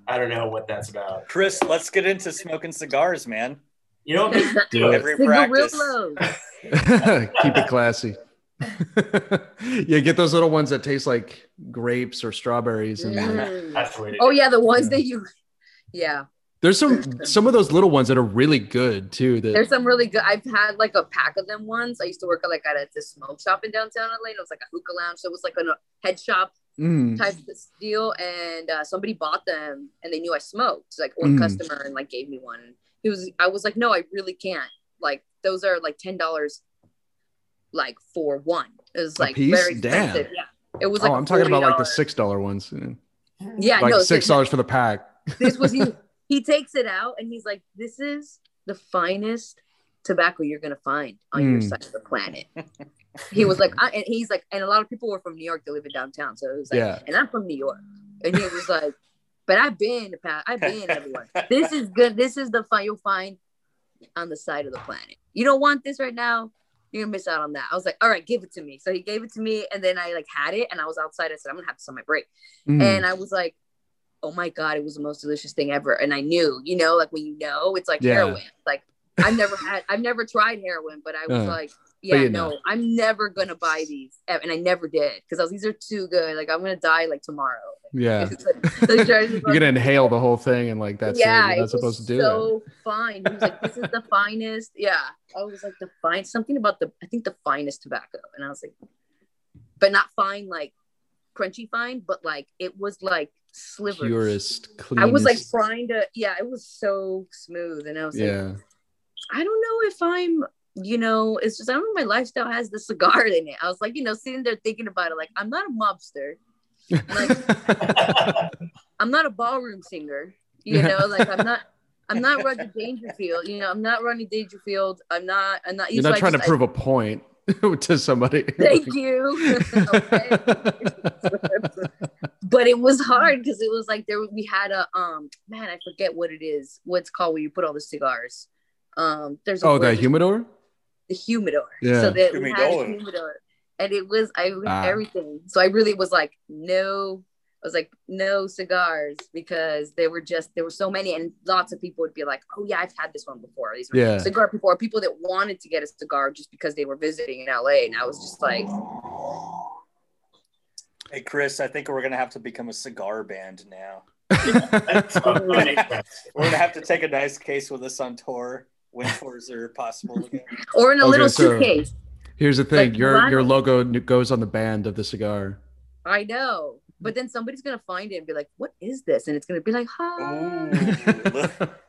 I don't know what that's about. Chris, let's get into smoking cigars, man. You know, what? Do. Every practice. Keep it classy. yeah, get those little ones that taste like grapes or strawberries and Mm. that's the way to Oh yeah, the ones that you yeah. There's some some of those little ones that are really good too. That There's some really good. I've had like a pack of them once. I used to work at like at a this smoke shop in downtown LA. And it was like a hookah lounge, so it was like a head shop Mm, type of deal. And uh, somebody bought them, and they knew I smoked. Like one Mm. customer and like gave me one. He was. I was like, no, I really can't. Like those are like ten dollars, like for one. It was like very expensive. Damn. Yeah, it was like. oh, I'm talking about like the six dollar ones. yeah. Yeah, Like no, six dollars for the pack. this was he takes it out and he's like this is the finest tobacco you're gonna find on your Mm. side of the planet. He was like I, and he's like and a lot of people were from new york They live in downtown so it was like Yeah. and i'm from new york. And he was like but i've been i've been everywhere. This is good this is the fun you'll find on the side of the planet. You don't want this right now you're gonna miss out on that. I was like all right give it to me. So he gave it to me and then i like had it and i was outside i said i'm gonna have this on my break. Mm. and I was like, oh my god, it was the most delicious thing ever. And I knew, you know, like when you know, it's like Yeah. heroin. Like I've never had, I've never tried heroin, but I was Uh, like, yeah, no, know. I'm never gonna buy these, and I never did because I was these are too good. Like I'm gonna die like tomorrow. yeah. Like, You're gonna inhale the whole thing and like that's yeah, it. You're it not supposed to do so fine. He was like, "This is the finest." Yeah, I was like, "The fine." Something about the, I think the finest tobacco, and I was like, but not fine like crunchy fine, but like it was like slivers. Purest, cleanest. I was like trying to, yeah, it was so smooth, and I was like, yeah. I don't know if I'm, you know, it's just I don't know. if My lifestyle has the cigar in it. I was like, you know, sitting there thinking about it, like I'm not a mobster, Like, I'm not a ballroom singer, you know, like I'm not. I'm not Rodney Dangerfield, you know. I'm not Rodney Dangerfield. I'm not. I'm not. You're so not I trying just- to prove a point to somebody. Thank you. But it was hard because it was like there we had a um man I forget what it is what's called where you put all the cigars um there's a oh, the humidor? the humidor Yeah. so that we had a Humidor. humidor and it was I Ah. everything so I really was like no I was like no cigars because there were just there were so many and lots of people would be like oh yeah I've had this one before these were Yeah. cigar people or people that wanted to get a cigar just because they were visiting in LA and I was just like Hey, Chris, I think we're gonna have to become a cigar band now. That's- that makes sense. We're gonna have to take a nice case with us on tour when tours are possible again. or in a Okay, little so- suitcase Here's the thing: Like, your what? your logo goes on the band of the cigar. I know. But then somebody's gonna find it and be like, "What is this?" And it's gonna be like, "Ha!"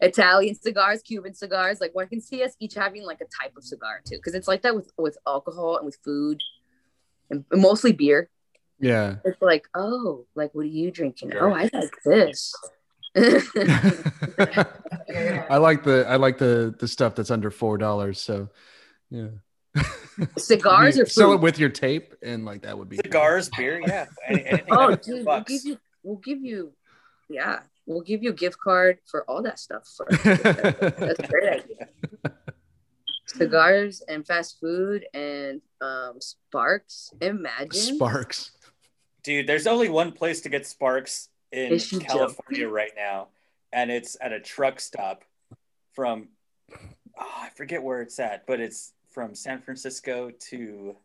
Italian cigars, Cuban cigars. Like, one can see us each having like a type of cigar too, because it's like that with with alcohol and with food, and mostly beer. Yeah. It's like, oh, like what are you drinking? Sure. Oh, I like this. I like the I like the the stuff that's under four dollars. So yeah. Cigars You or sell it with your tape and like that would be Cigars, beer, yeah. Any, anything Oh, dude, we'll give you, we'll give you, yeah, we'll give you a gift card for all that stuff. For, that's a great idea. Cigars and fast food and um, Sparks. Imagine. Sparks. Dude, there's only one place to get Sparks in Is she California right now, and it's at a truck stop from oh, I forget where it's at, but it's from San Francisco to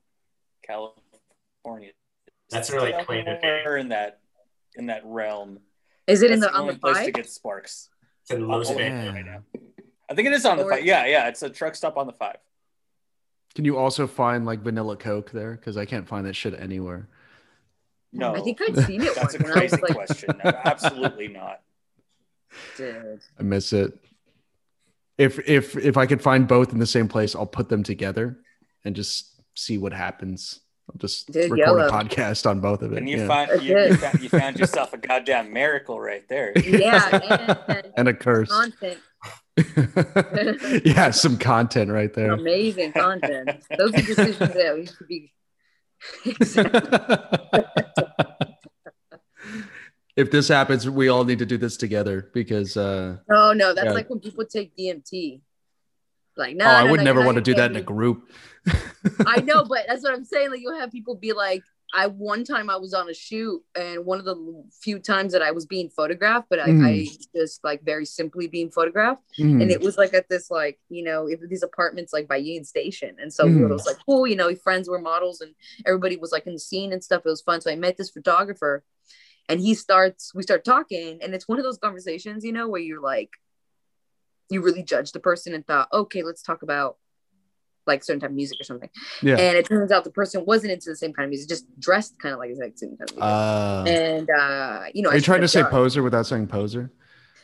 California. That's really quaint of you. In that in that realm. Is it in That's the on only the place to get Sparks. It's in Los Oh, Angeles. right now. I think it is on the Or- five. Yeah, yeah, it's a truck stop on the five. Can you also find like vanilla Coke there? Because I can't find that shit anywhere. No, I think I've seen it that's once. a and I was crazy like, question. No, absolutely not. dude. I miss it. If if if I could find both in the same place, I'll put them together and just see what happens. I'll just Dude, record YOLO. a podcast on both of it. And you yeah. find you, you, found, you found yourself a goddamn miracle right there. Yeah, and, and a curse. content, yeah, some content right there. amazing content. Those are decisions that we should be. If this happens, we all need to do this together because uh, No, no, that's Yeah. like when people take DMT. Like, no, oh, I no, would no, never want to do that in a group. I know, but that's what I'm saying. Like, you'll have people be like, I one time I was on a shoot, and one of the few times that I was being photographed, but I, Mm. I just like very simply being photographed, Mm. and it was like at this like you know if these apartments like by Union Station, and so Mhm. it was like cool, you know, friends were models, and everybody was like in the scene and stuff. It was fun. So I met this photographer, and he starts we start talking, and it's one of those conversations, you know, where you're like, you really judge the person and thought, okay, let's talk about like certain type of music or something. yeah. And it turns out the person wasn't into the same kind of music, just dressed kind of like the same kind of music. Uh, and uh, you know, are I you trying to say done- poser without saying poser?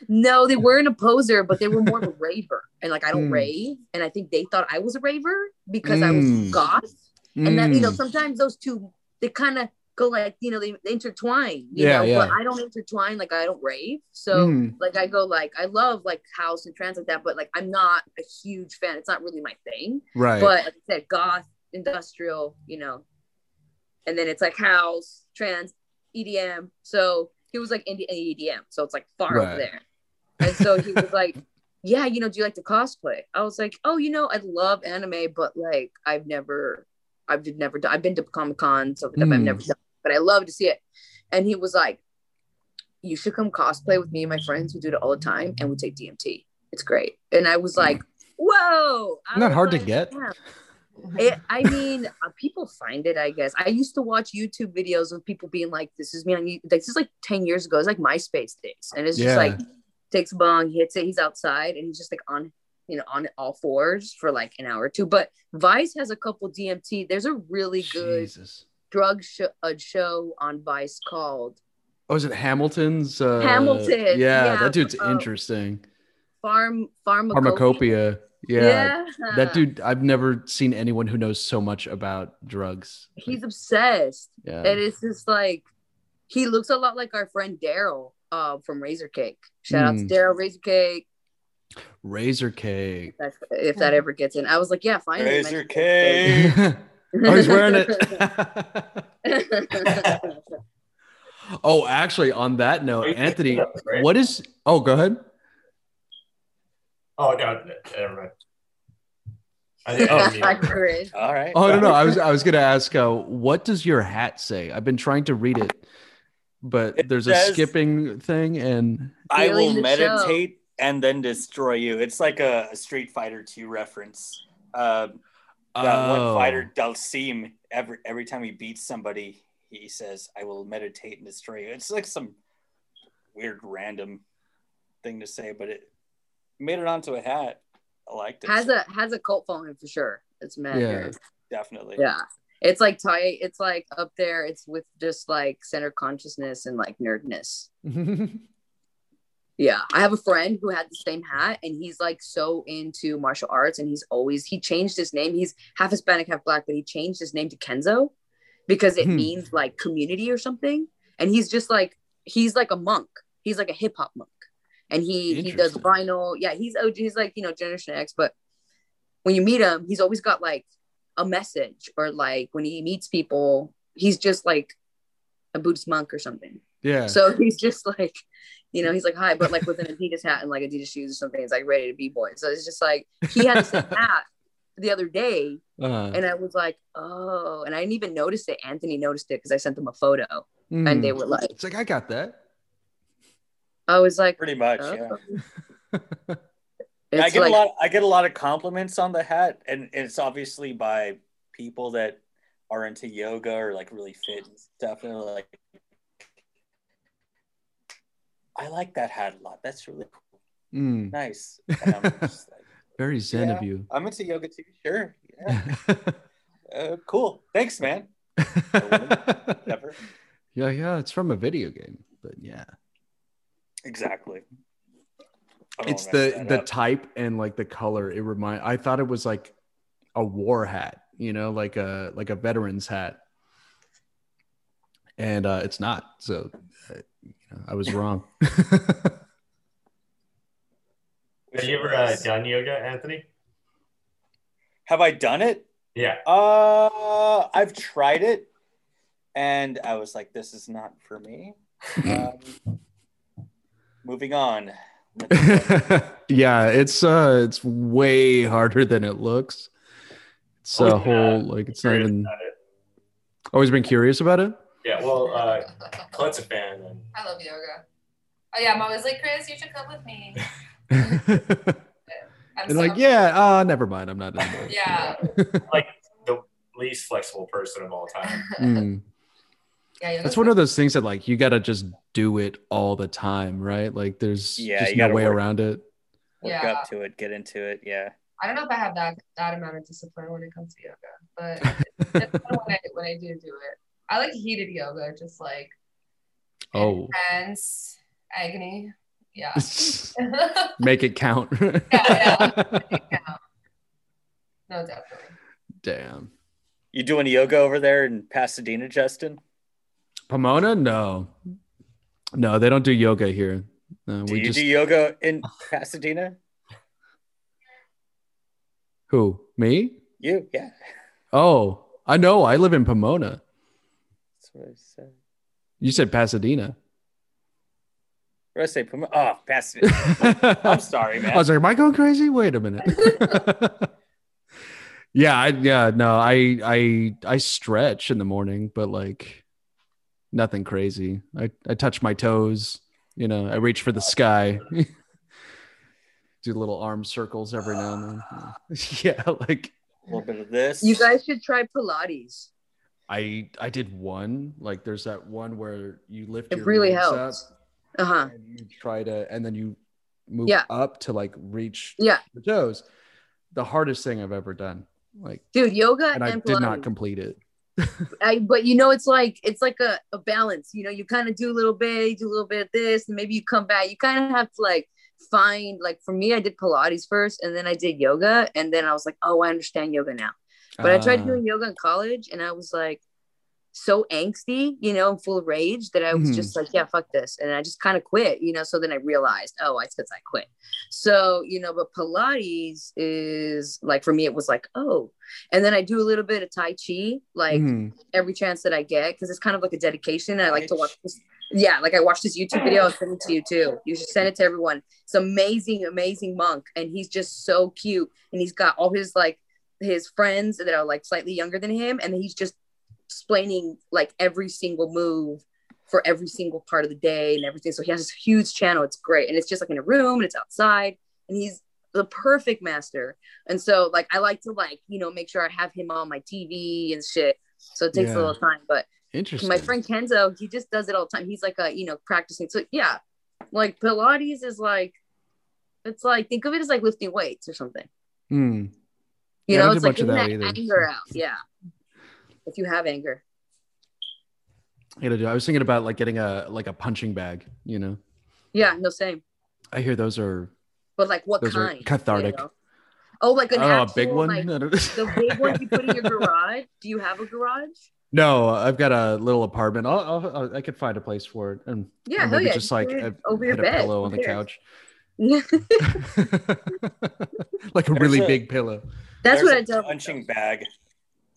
No, they weren't a poser, but they were more of a raver. And like I don't Hmm. rave, and I think they thought I was a raver because I Mm. was goth. And then you know, Mm. sometimes those two they kind of go like you know they, they intertwine. You Yeah, know, yeah. but I don't intertwine. Like I don't rave. So Mm. like I go like I love like house and trance like that, but like I'm not a huge fan. It's not really my thing. right. But like I said, goth, industrial, you know, and then it's like house, trance, EDM. So he was like indie EDM, so it's like far Right. over there. And so he was like, "Yeah, you know, do you like to cosplay?" I was like, "Oh, you know, I love anime, but like I've never, I've never done. I've been to Comic Con, so I've Mm. never done, but I love to see it." And he was like, "You should come cosplay with me and my friends. We do it all the time, and we take DMT. It's great." And I was like, "Whoa!" I Isn't that was hard to get? "Yeah." It, I mean, uh, people find it. I guess I used to watch YouTube videos of people being like, "This is me on." YouTube. This is like ten years ago. It's like MySpace days, and it's just Yeah. like takes a bong, hits it. He's outside, and he's just like on, you know, on all fours for like an hour or two. But Vice has a couple DMT. There's a really good Jesus. Drug show, a show on Vice called Oh, is it Hamilton's? Uh, Hamilton, Yeah, yeah, that dude's uh, interesting. Farm Pharmacopeia. Pharmacopoeia. Yeah. Yeah. That dude, I've never seen anyone who knows so much about drugs. He's obsessed. Yeah. And it's just like he looks a lot like our friend Daryl uh, from Razor Cake. Shout out to Mm. Daryl Razor Cake. Razor cake. That's, if that ever gets in, I was like, yeah, finally. Razor cake. oh, he's wearing it. it. oh, actually, on that note, Anthony, what is? Oh, go ahead. Oh no, never mind. I think Oh. I didn't mean. All right. Oh no, no. I was I was gonna ask, uh, what does your hat say? I've been trying to read it, but It there's a skipping thing, and I will the meditate and then destroy you. It's like a, a Street Fighter 2 reference. Um, that one Oh. fighter, Dhalsim, every every time he beats somebody, he says, "I will meditate and destroy you." It's like some weird random thing to say, but it made it onto a hat. I liked it. has a has a cult following for sure. It's mad. Yeah. definitely. Yeah. It's like tight. It's like up there. It's with just like center consciousness and like nerdness. Yeah, I have a friend who had the same hat, and he's like so into martial arts, and he's always he changed his name. He's half Hispanic, half black, but he changed his name to Kenzo because it Hmm. means like community or something. And he's just like he's like a monk. He's like a hip hop monk, and he he does vinyl. Yeah, he's OG. He's like you know Generation X, but when you meet him, he's always got like a message, or like when he meets people, he's just like a Buddhist monk or something. yeah. So he's just like, you know, he's like, hi, but like with an Adidas hat and like Adidas shoes or something. He's like ready to be boy. So it's just like he had the same hat the other day, Uh, and I was like, oh, and I didn't even notice it. Anthony noticed it because I sent them a photo, mm. and they were like, It's like I got that. I was like, Pretty much, oh. yeah. I get like, a lot. I get a lot of compliments on the hat, and it's obviously by people that are into yoga or like really fit and stuff. And they're like, "I like that hat a lot. That's really cool. Mm, nice." And I'm just like, very zen Yeah. of you. I'm into yoga too. Sure. Yeah. Uh, cool. Thanks, man. Never. yeah, yeah. It's from a video game, but yeah. Exactly. It's the the up. type and like the color it remind i thought it was like a war hat you know, like a like a veteran's hat, and uh, it's not. So, uh, I was wrong. Have you ever uh, done yoga, Anthony? Have I done it? Yeah. Uh, I've tried it, and I was like, "This is not for me." Um, moving on. yeah, it's uh, it's way harder than it looks. It's a Always been, whole uh, like it's not even. it. Always been curious about it. Yeah. Well, uh, Clint's a fan. And I love yoga. Oh yeah, I'm always like, Chris, you should come with me. I'm and so- like, yeah, uh, never mind. I'm not. Anymore. Yeah. like the least flexible person of all time. Mm. yeah, yoga's That's one of those things that like you gotta just do it all the time, right? Like there's Yeah, just no way work. around it. Work Yeah. up to it, get into it. Yeah. I don't know if I have that that amount of discipline when it comes to yoga, but it's fun when I when I do do it. I like heated yoga, just like Oh, intense agony. Yeah. make it count. yeah. no, definitely. Damn. You doing yoga over there in Pasadena, Justin? Pomona? No. No, they don't do yoga here. No, Do we you just do yoga in Pasadena? who? Me? You? Yeah. Oh, I know. I live in Pomona. That's what I said. You said Pasadena. What did I say? Puma- Oh, Pasadena. I'm sorry, man. I was like, am I going crazy? Wait a minute. yeah, I, yeah, no, I, I, I stretch in the morning, but like nothing crazy. I, I touch my toes. You know, I reach for the sky. Do little arm circles every now and then. Yeah, like A little bit of this. You guys should try Pilates. I, I did one. Like there's that one where you lift. It your really helps. Uh huh. you try to, and then you move Yeah. up to like reach Yeah, the toes. The hardest thing I've ever done. Like, dude, yoga and and, I did not complete it. I, but you know, it's like it's like a, a balance. You know, you kind of do a little bit, you do a little bit of this, and maybe you come back. You kind of have to like find like for me, I did Pilates first, and then I did yoga, and then I was like, oh, I understand yoga now. But I tried Uh, doing yoga in college, and I was like so angsty, you know, full of rage that I was Mhm. just like, yeah, fuck this, and I just kind of quit, you know. So then I realized, oh, it's because I quit. So you know, but Pilates is like for me, it was like, oh, and then I do a little bit of Tai Chi, like mhm. every chance that I get because it's kind of like a dedication. I like to watch this. Yeah, like I watched this YouTube video. I'll send it to you too. You should send it to everyone. It's amazing, amazing monk, and he's just so cute. And he's got all his like his friends that are like slightly younger than him, and he's just explaining like every single move for every single part of the day and everything. So he has this huge channel. It's great, and it's just like in a room, and it's outside, and he's the perfect master. And so like I like to like you know make sure I have him on my TV and shit. So it takes Yeah. a little time, but Interesting. my friend Kenzo, he just does it all the time. He's like a you know practicing. So yeah, like Pilates is like it's like think of it as like lifting weights or something. Hmm. You Yeah, I know, it's like getting that that either. anger out. Yeah, if you have anger. I gotta do. I was thinking about like getting a like a punching bag. You know, Yeah, no same. I hear those are. But like what Those are kind? you cathartic. know? Oh, like I an don't know, a big one. like, don't- the big one you put in your garage. Do you have a garage? no, I've got a little apartment. I'll, I'll, I'll- I could find a place for it, and Yeah, maybe yeah. just like a, over your hit a bed. pillow on the couch, like a really big pillow. That's There's what I a tell. punching bag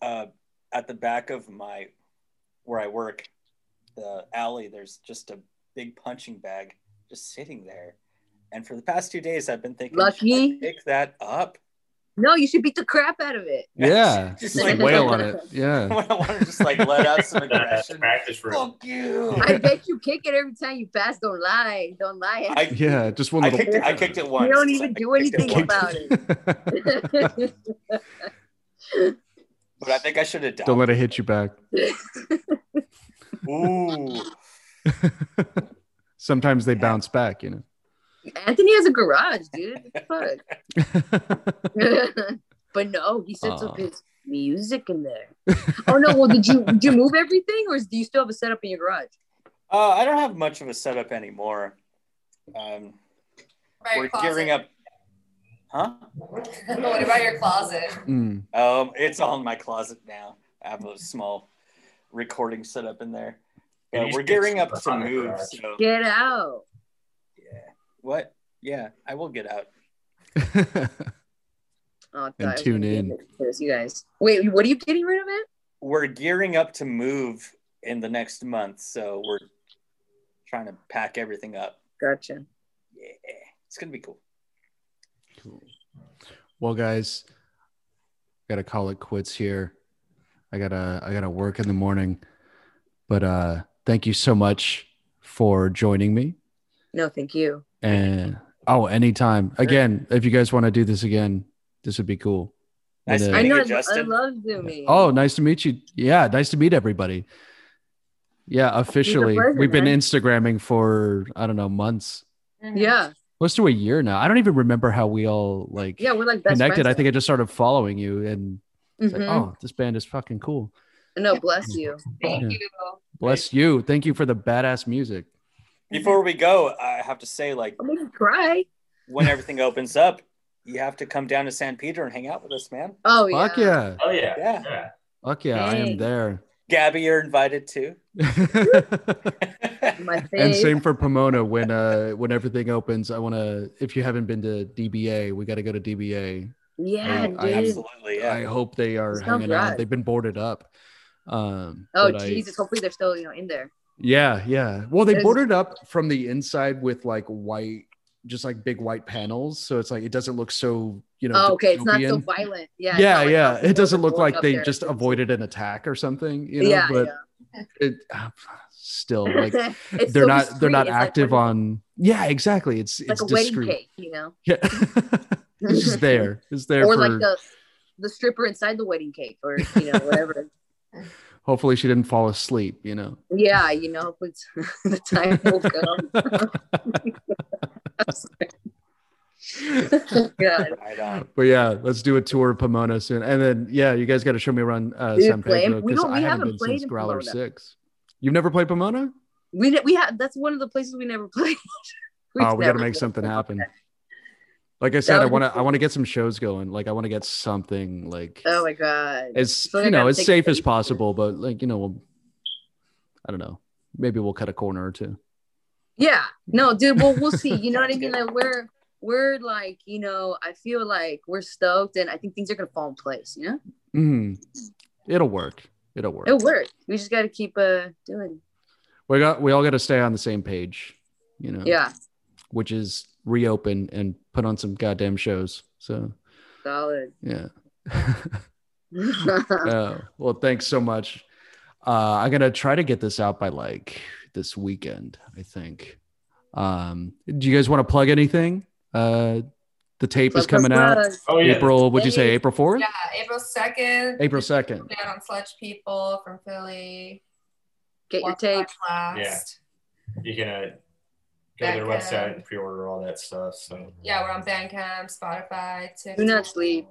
uh, at the back of my where I work, the alley. There's just a big punching bag just sitting there, and for the past two days, I've been thinking, Lucky. pick that up. No, you should beat the crap out of it. Yeah, Just just like like- wail on it. Yeah. I want to just like let out some aggression. practice room. Fuck you! I bet you kick it every time you pass. Don't lie. Don't lie. I, Yeah, just one I little. kicked it. I kicked it once. you don't even I do kicked it anything about it. But I think I should have done. Don't let it hit you back. Ooh. Sometimes they bounce back, you know. Anthony has a garage, dude. Fuck. but no, he sets up his music in there. Oh no! Well, did you did you move everything, or do you still have a setup in your garage? Uh, I don't have much of a setup anymore. Um, we're closet. gearing up. Huh? what about your closet? Mm. Um, it's all in my closet now. I have a small recording set up in there. And But you we're gearing up put to move. So Get out. Yeah. What? Yeah, I will get out. Oh, And thought I was tune in. get it first, You guys. Wait, what are you getting rid of it? We're gearing up to move in the next month, so we're trying to pack everything up. Gotcha. Yeah, it's gonna be cool. Cool. Well, guys, gotta call it quits here. I gotta I gotta work in the morning. But uh thank you so much for joining me. No, thank you. And oh, anytime. Again, if you guys want to do this again, this would be cool. Nice And, to uh, I meet know. you, I, I love zooming. Oh, nice to meet you. Yeah, nice to meet everybody. Yeah, officially. pleasure, We've been man. Instagramming for I don't know, months. yeah, Close to a year now. I don't even remember how we all like yeah. We're like best connected. I think I just started following you and it's like, oh, this band is fucking cool. No, bless you. Thank Yeah. you. Bless you. Thank you for the badass music. Before we go, I have to say, like, I'm gonna cry. when everything opens up, you have to come down to San Pedro and hang out with us, man. Oh yeah. Fuck yeah. Oh yeah. Yeah. yeah. Fuck yeah. I am there. Gabby, you're invited too. And same for Pomona when uh when everything opens. I wanna if you haven't been to DBA, we gotta go to DBA. Yeah, I- dude. I Absolutely, yeah. I hope they are That sounds hanging out. They've been boarded up. Um oh but I- Jesus! Hopefully they're still you know in there. Yeah, yeah. Well, they boarded up from the inside with like white, just like big white panels, so it's like it doesn't look so you know. Oh, okay, it's not so violent. Yeah. Yeah, like yeah. It doesn't look like they there. just avoided an attack or something, you know. yeah, but yeah. it uh, still like they're so not discreet. they're not It's active wedding- on. Yeah, exactly. It's like it's a wedding discreet. cake, you know, Yeah, it's just there. It's there or for. like the the stripper inside the wedding cake, or you know whatever. Hopefully, she didn't fall asleep. You know. yeah, you know, it's, the time will come. God. But yeah, let's do a tour of Pomona soon, and then yeah, you guys got to show me around uh, Dude, San Pedro because I haven't haven't been since Growler Pomona. Six. You've never played Pomona? We we have that's one of the places we never played. We've oh, we got to make something Pomona. happen. Like I said, I want to I want to get some shows going. Like I want to get something like Oh my god. as So you know as safe as possible, but like you know, we'll, I don't know. Maybe we'll cut a corner or two. Yeah. No, dude, well we'll see. You know what I mean? Like we're we're like, you know, I feel like we're stoked and I think things are gonna fall in place, you know? hmm It'll work. It'll work. It'll work. We just gotta keep uh doing. We got we all got to stay on the same page. You know. Yeah. Which is reopen and put on some goddamn shows. So Solid. yeah. Oh, well, thanks so much. Uh, I'm gonna try to get this out by like this weekend. I think. Um, do you guys want to plug anything? Uh, the tape is Plug, plug, coming out plug. Oh yeah. April. Would you say April fourth? Yeah, April 2nd. April second. Down on Sledge People from Philly. Get your tape. Last. You can uh, go to their Bandcamp. website and pre-order all that stuff. So Yeah, we're on Bandcamp, Spotify, TikTok. Do not sleep.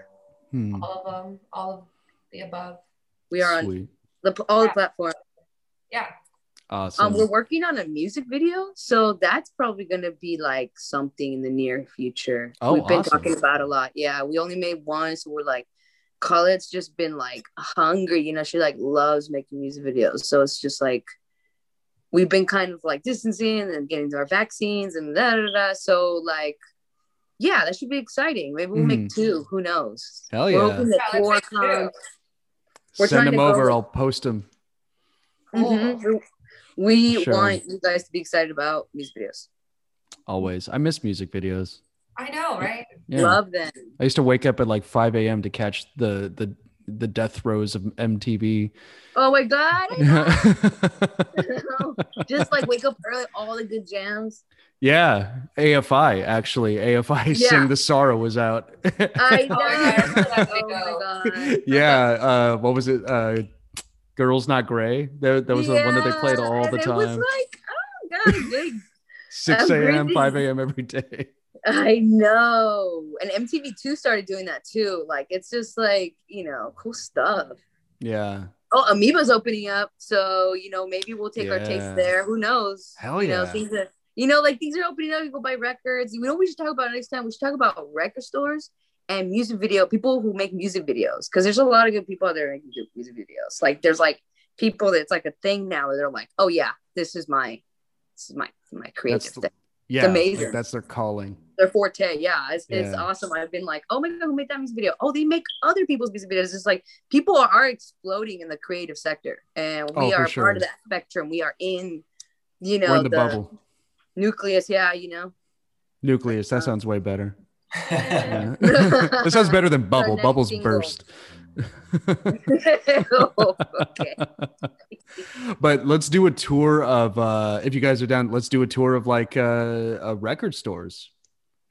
Hmm, All of them, all of the above. We are on the all the platforms. Yeah. Awesome. Um, we're working on a music video, so that's probably gonna be like something in the near future. Oh, We've been awesome. talking about a lot. Yeah, we only made one, so we're like, Colette's just been like hungry. You know, she like loves making music videos, so it's just like we've been kind of like distancing and getting our vaccines and da da da. So like, yeah, that should be exciting. Maybe we'll make two. Who knows? Hell We're yeah. hoping Yeah, four make we're Send them over. go- I'll post them. Mhm. We Sure. want you guys to be excited about music videos. Always. I miss music videos. I know, right? Yeah. Love them. I used to wake up at like 5 a.m. to catch the the the death throes of MTV. Oh my god! Just like wake up early, all the good jams. yeah, AFI actually. AFI Yeah. Sing the Sorrow was out. I know. Oh my God, I remember that my god. yeah, uh, what was it? Uh, Girl's Not Grey. That, that was the one that they played all the It was time. like, oh god, big. 6 I'm 5 a.m. every day. I know. And MTV2 started doing that too. Like it's just like, you know, cool stuff. Yeah. Oh, Amoeba's opening up. So, you know, maybe we'll take our taste there. Who knows? Hell You know, yeah. things are You know, like things are opening up. You go buy records. You know, what we should talk about next time. We should talk about record stores and music video people who make music videos because there's a lot of good people out there making music videos. Like there's like people that's like a thing now where they're like, oh yeah, this is my this is my my creative the- thing. Yeah, amazing. like, that's their calling. Their forte, yeah, it's, it's awesome. I've been like, oh my god, who made that music video? Oh, they make other people's music videos. It's like people are exploding in the creative sector, and we Oh, are sure. part of that spectrum. We are in, you know, in the, bubble. nucleus. Yeah, you know. Nucleus. That Uh, sounds way better. Yeah. Yeah. this sounds better than bubble. Bubbles single. burst. Okay. but let's do a tour of uh if you guys are down let's do a tour of like uh, uh record stores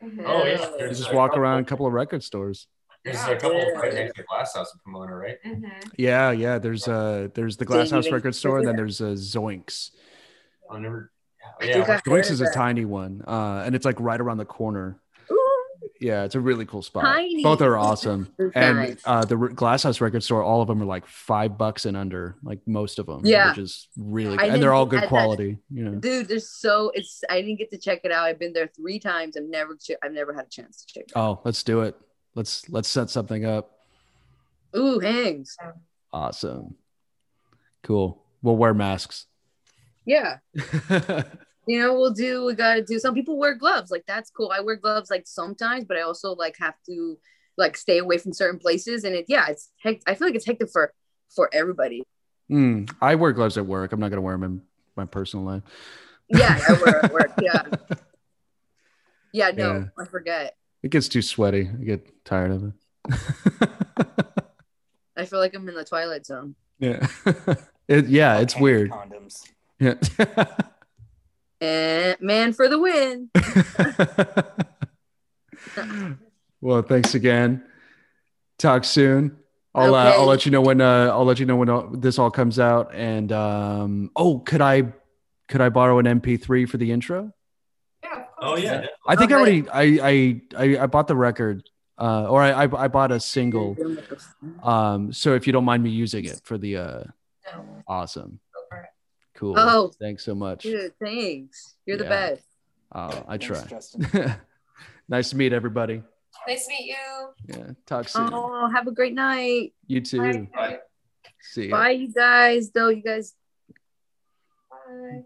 Mhm. Oh yeah, Yeah. there's just walk couple- around a couple of record stores There's Yeah. a couple Yeah. right next to the Glass House in Pomona, right? Mhm. yeah yeah there's uh there's the glass house record store and then there's uh zoinks I'll never. Yeah, yeah. zoinks is a tiny one uh and it's like right around the corner Ooh, yeah it's a really cool spot Tiny. both are awesome and uh the R- glass house record store all of them are like five bucks and under like most of them Yeah. which is really I and they're all good that- quality you know dude, there's so it's. I didn't get to check it out. I've been there three times. I've never. I've never had a chance to check. it out. oh let's do it let's let's set something up Ooh, hangs. awesome cool we'll wear masks Yeah. you know we'll do we gotta do some people wear gloves like that's cool i wear gloves like sometimes but i also like have to like stay away from certain places and it yeah it's hect- i feel like it's hectic for for everybody Mm, I wear gloves at work. I'm not gonna wear them in my personal life. yeah i wear at work yeah yeah no Yeah. i forget It gets too sweaty. I get tired of it. i feel like i'm in the twilight zone yeah, it, yeah, it's weird. Condoms. Yeah. And man for the win well, thanks again. Talk soon. I'll uh, I'll let you know when uh, I'll let you know when uh, this all comes out. And um, oh, could I could I borrow an MP3 for the intro? Yeah. Oh yeah. definitely. I think I Okay. already I I I, I bought the record, uh, or I, I I bought a single. Um, so if you don't mind me using it for the uh, No, awesome, go for it. Cool. Oh, thanks so much. Dude, thanks. You're yeah. the best. Uh, I try. Thanks, nice to meet everybody. Nice to meet you. Yeah. Talk soon. Oh, have a great night. You too. Bye. Bye. See you. Bye, you guys. Though you guys. Bye.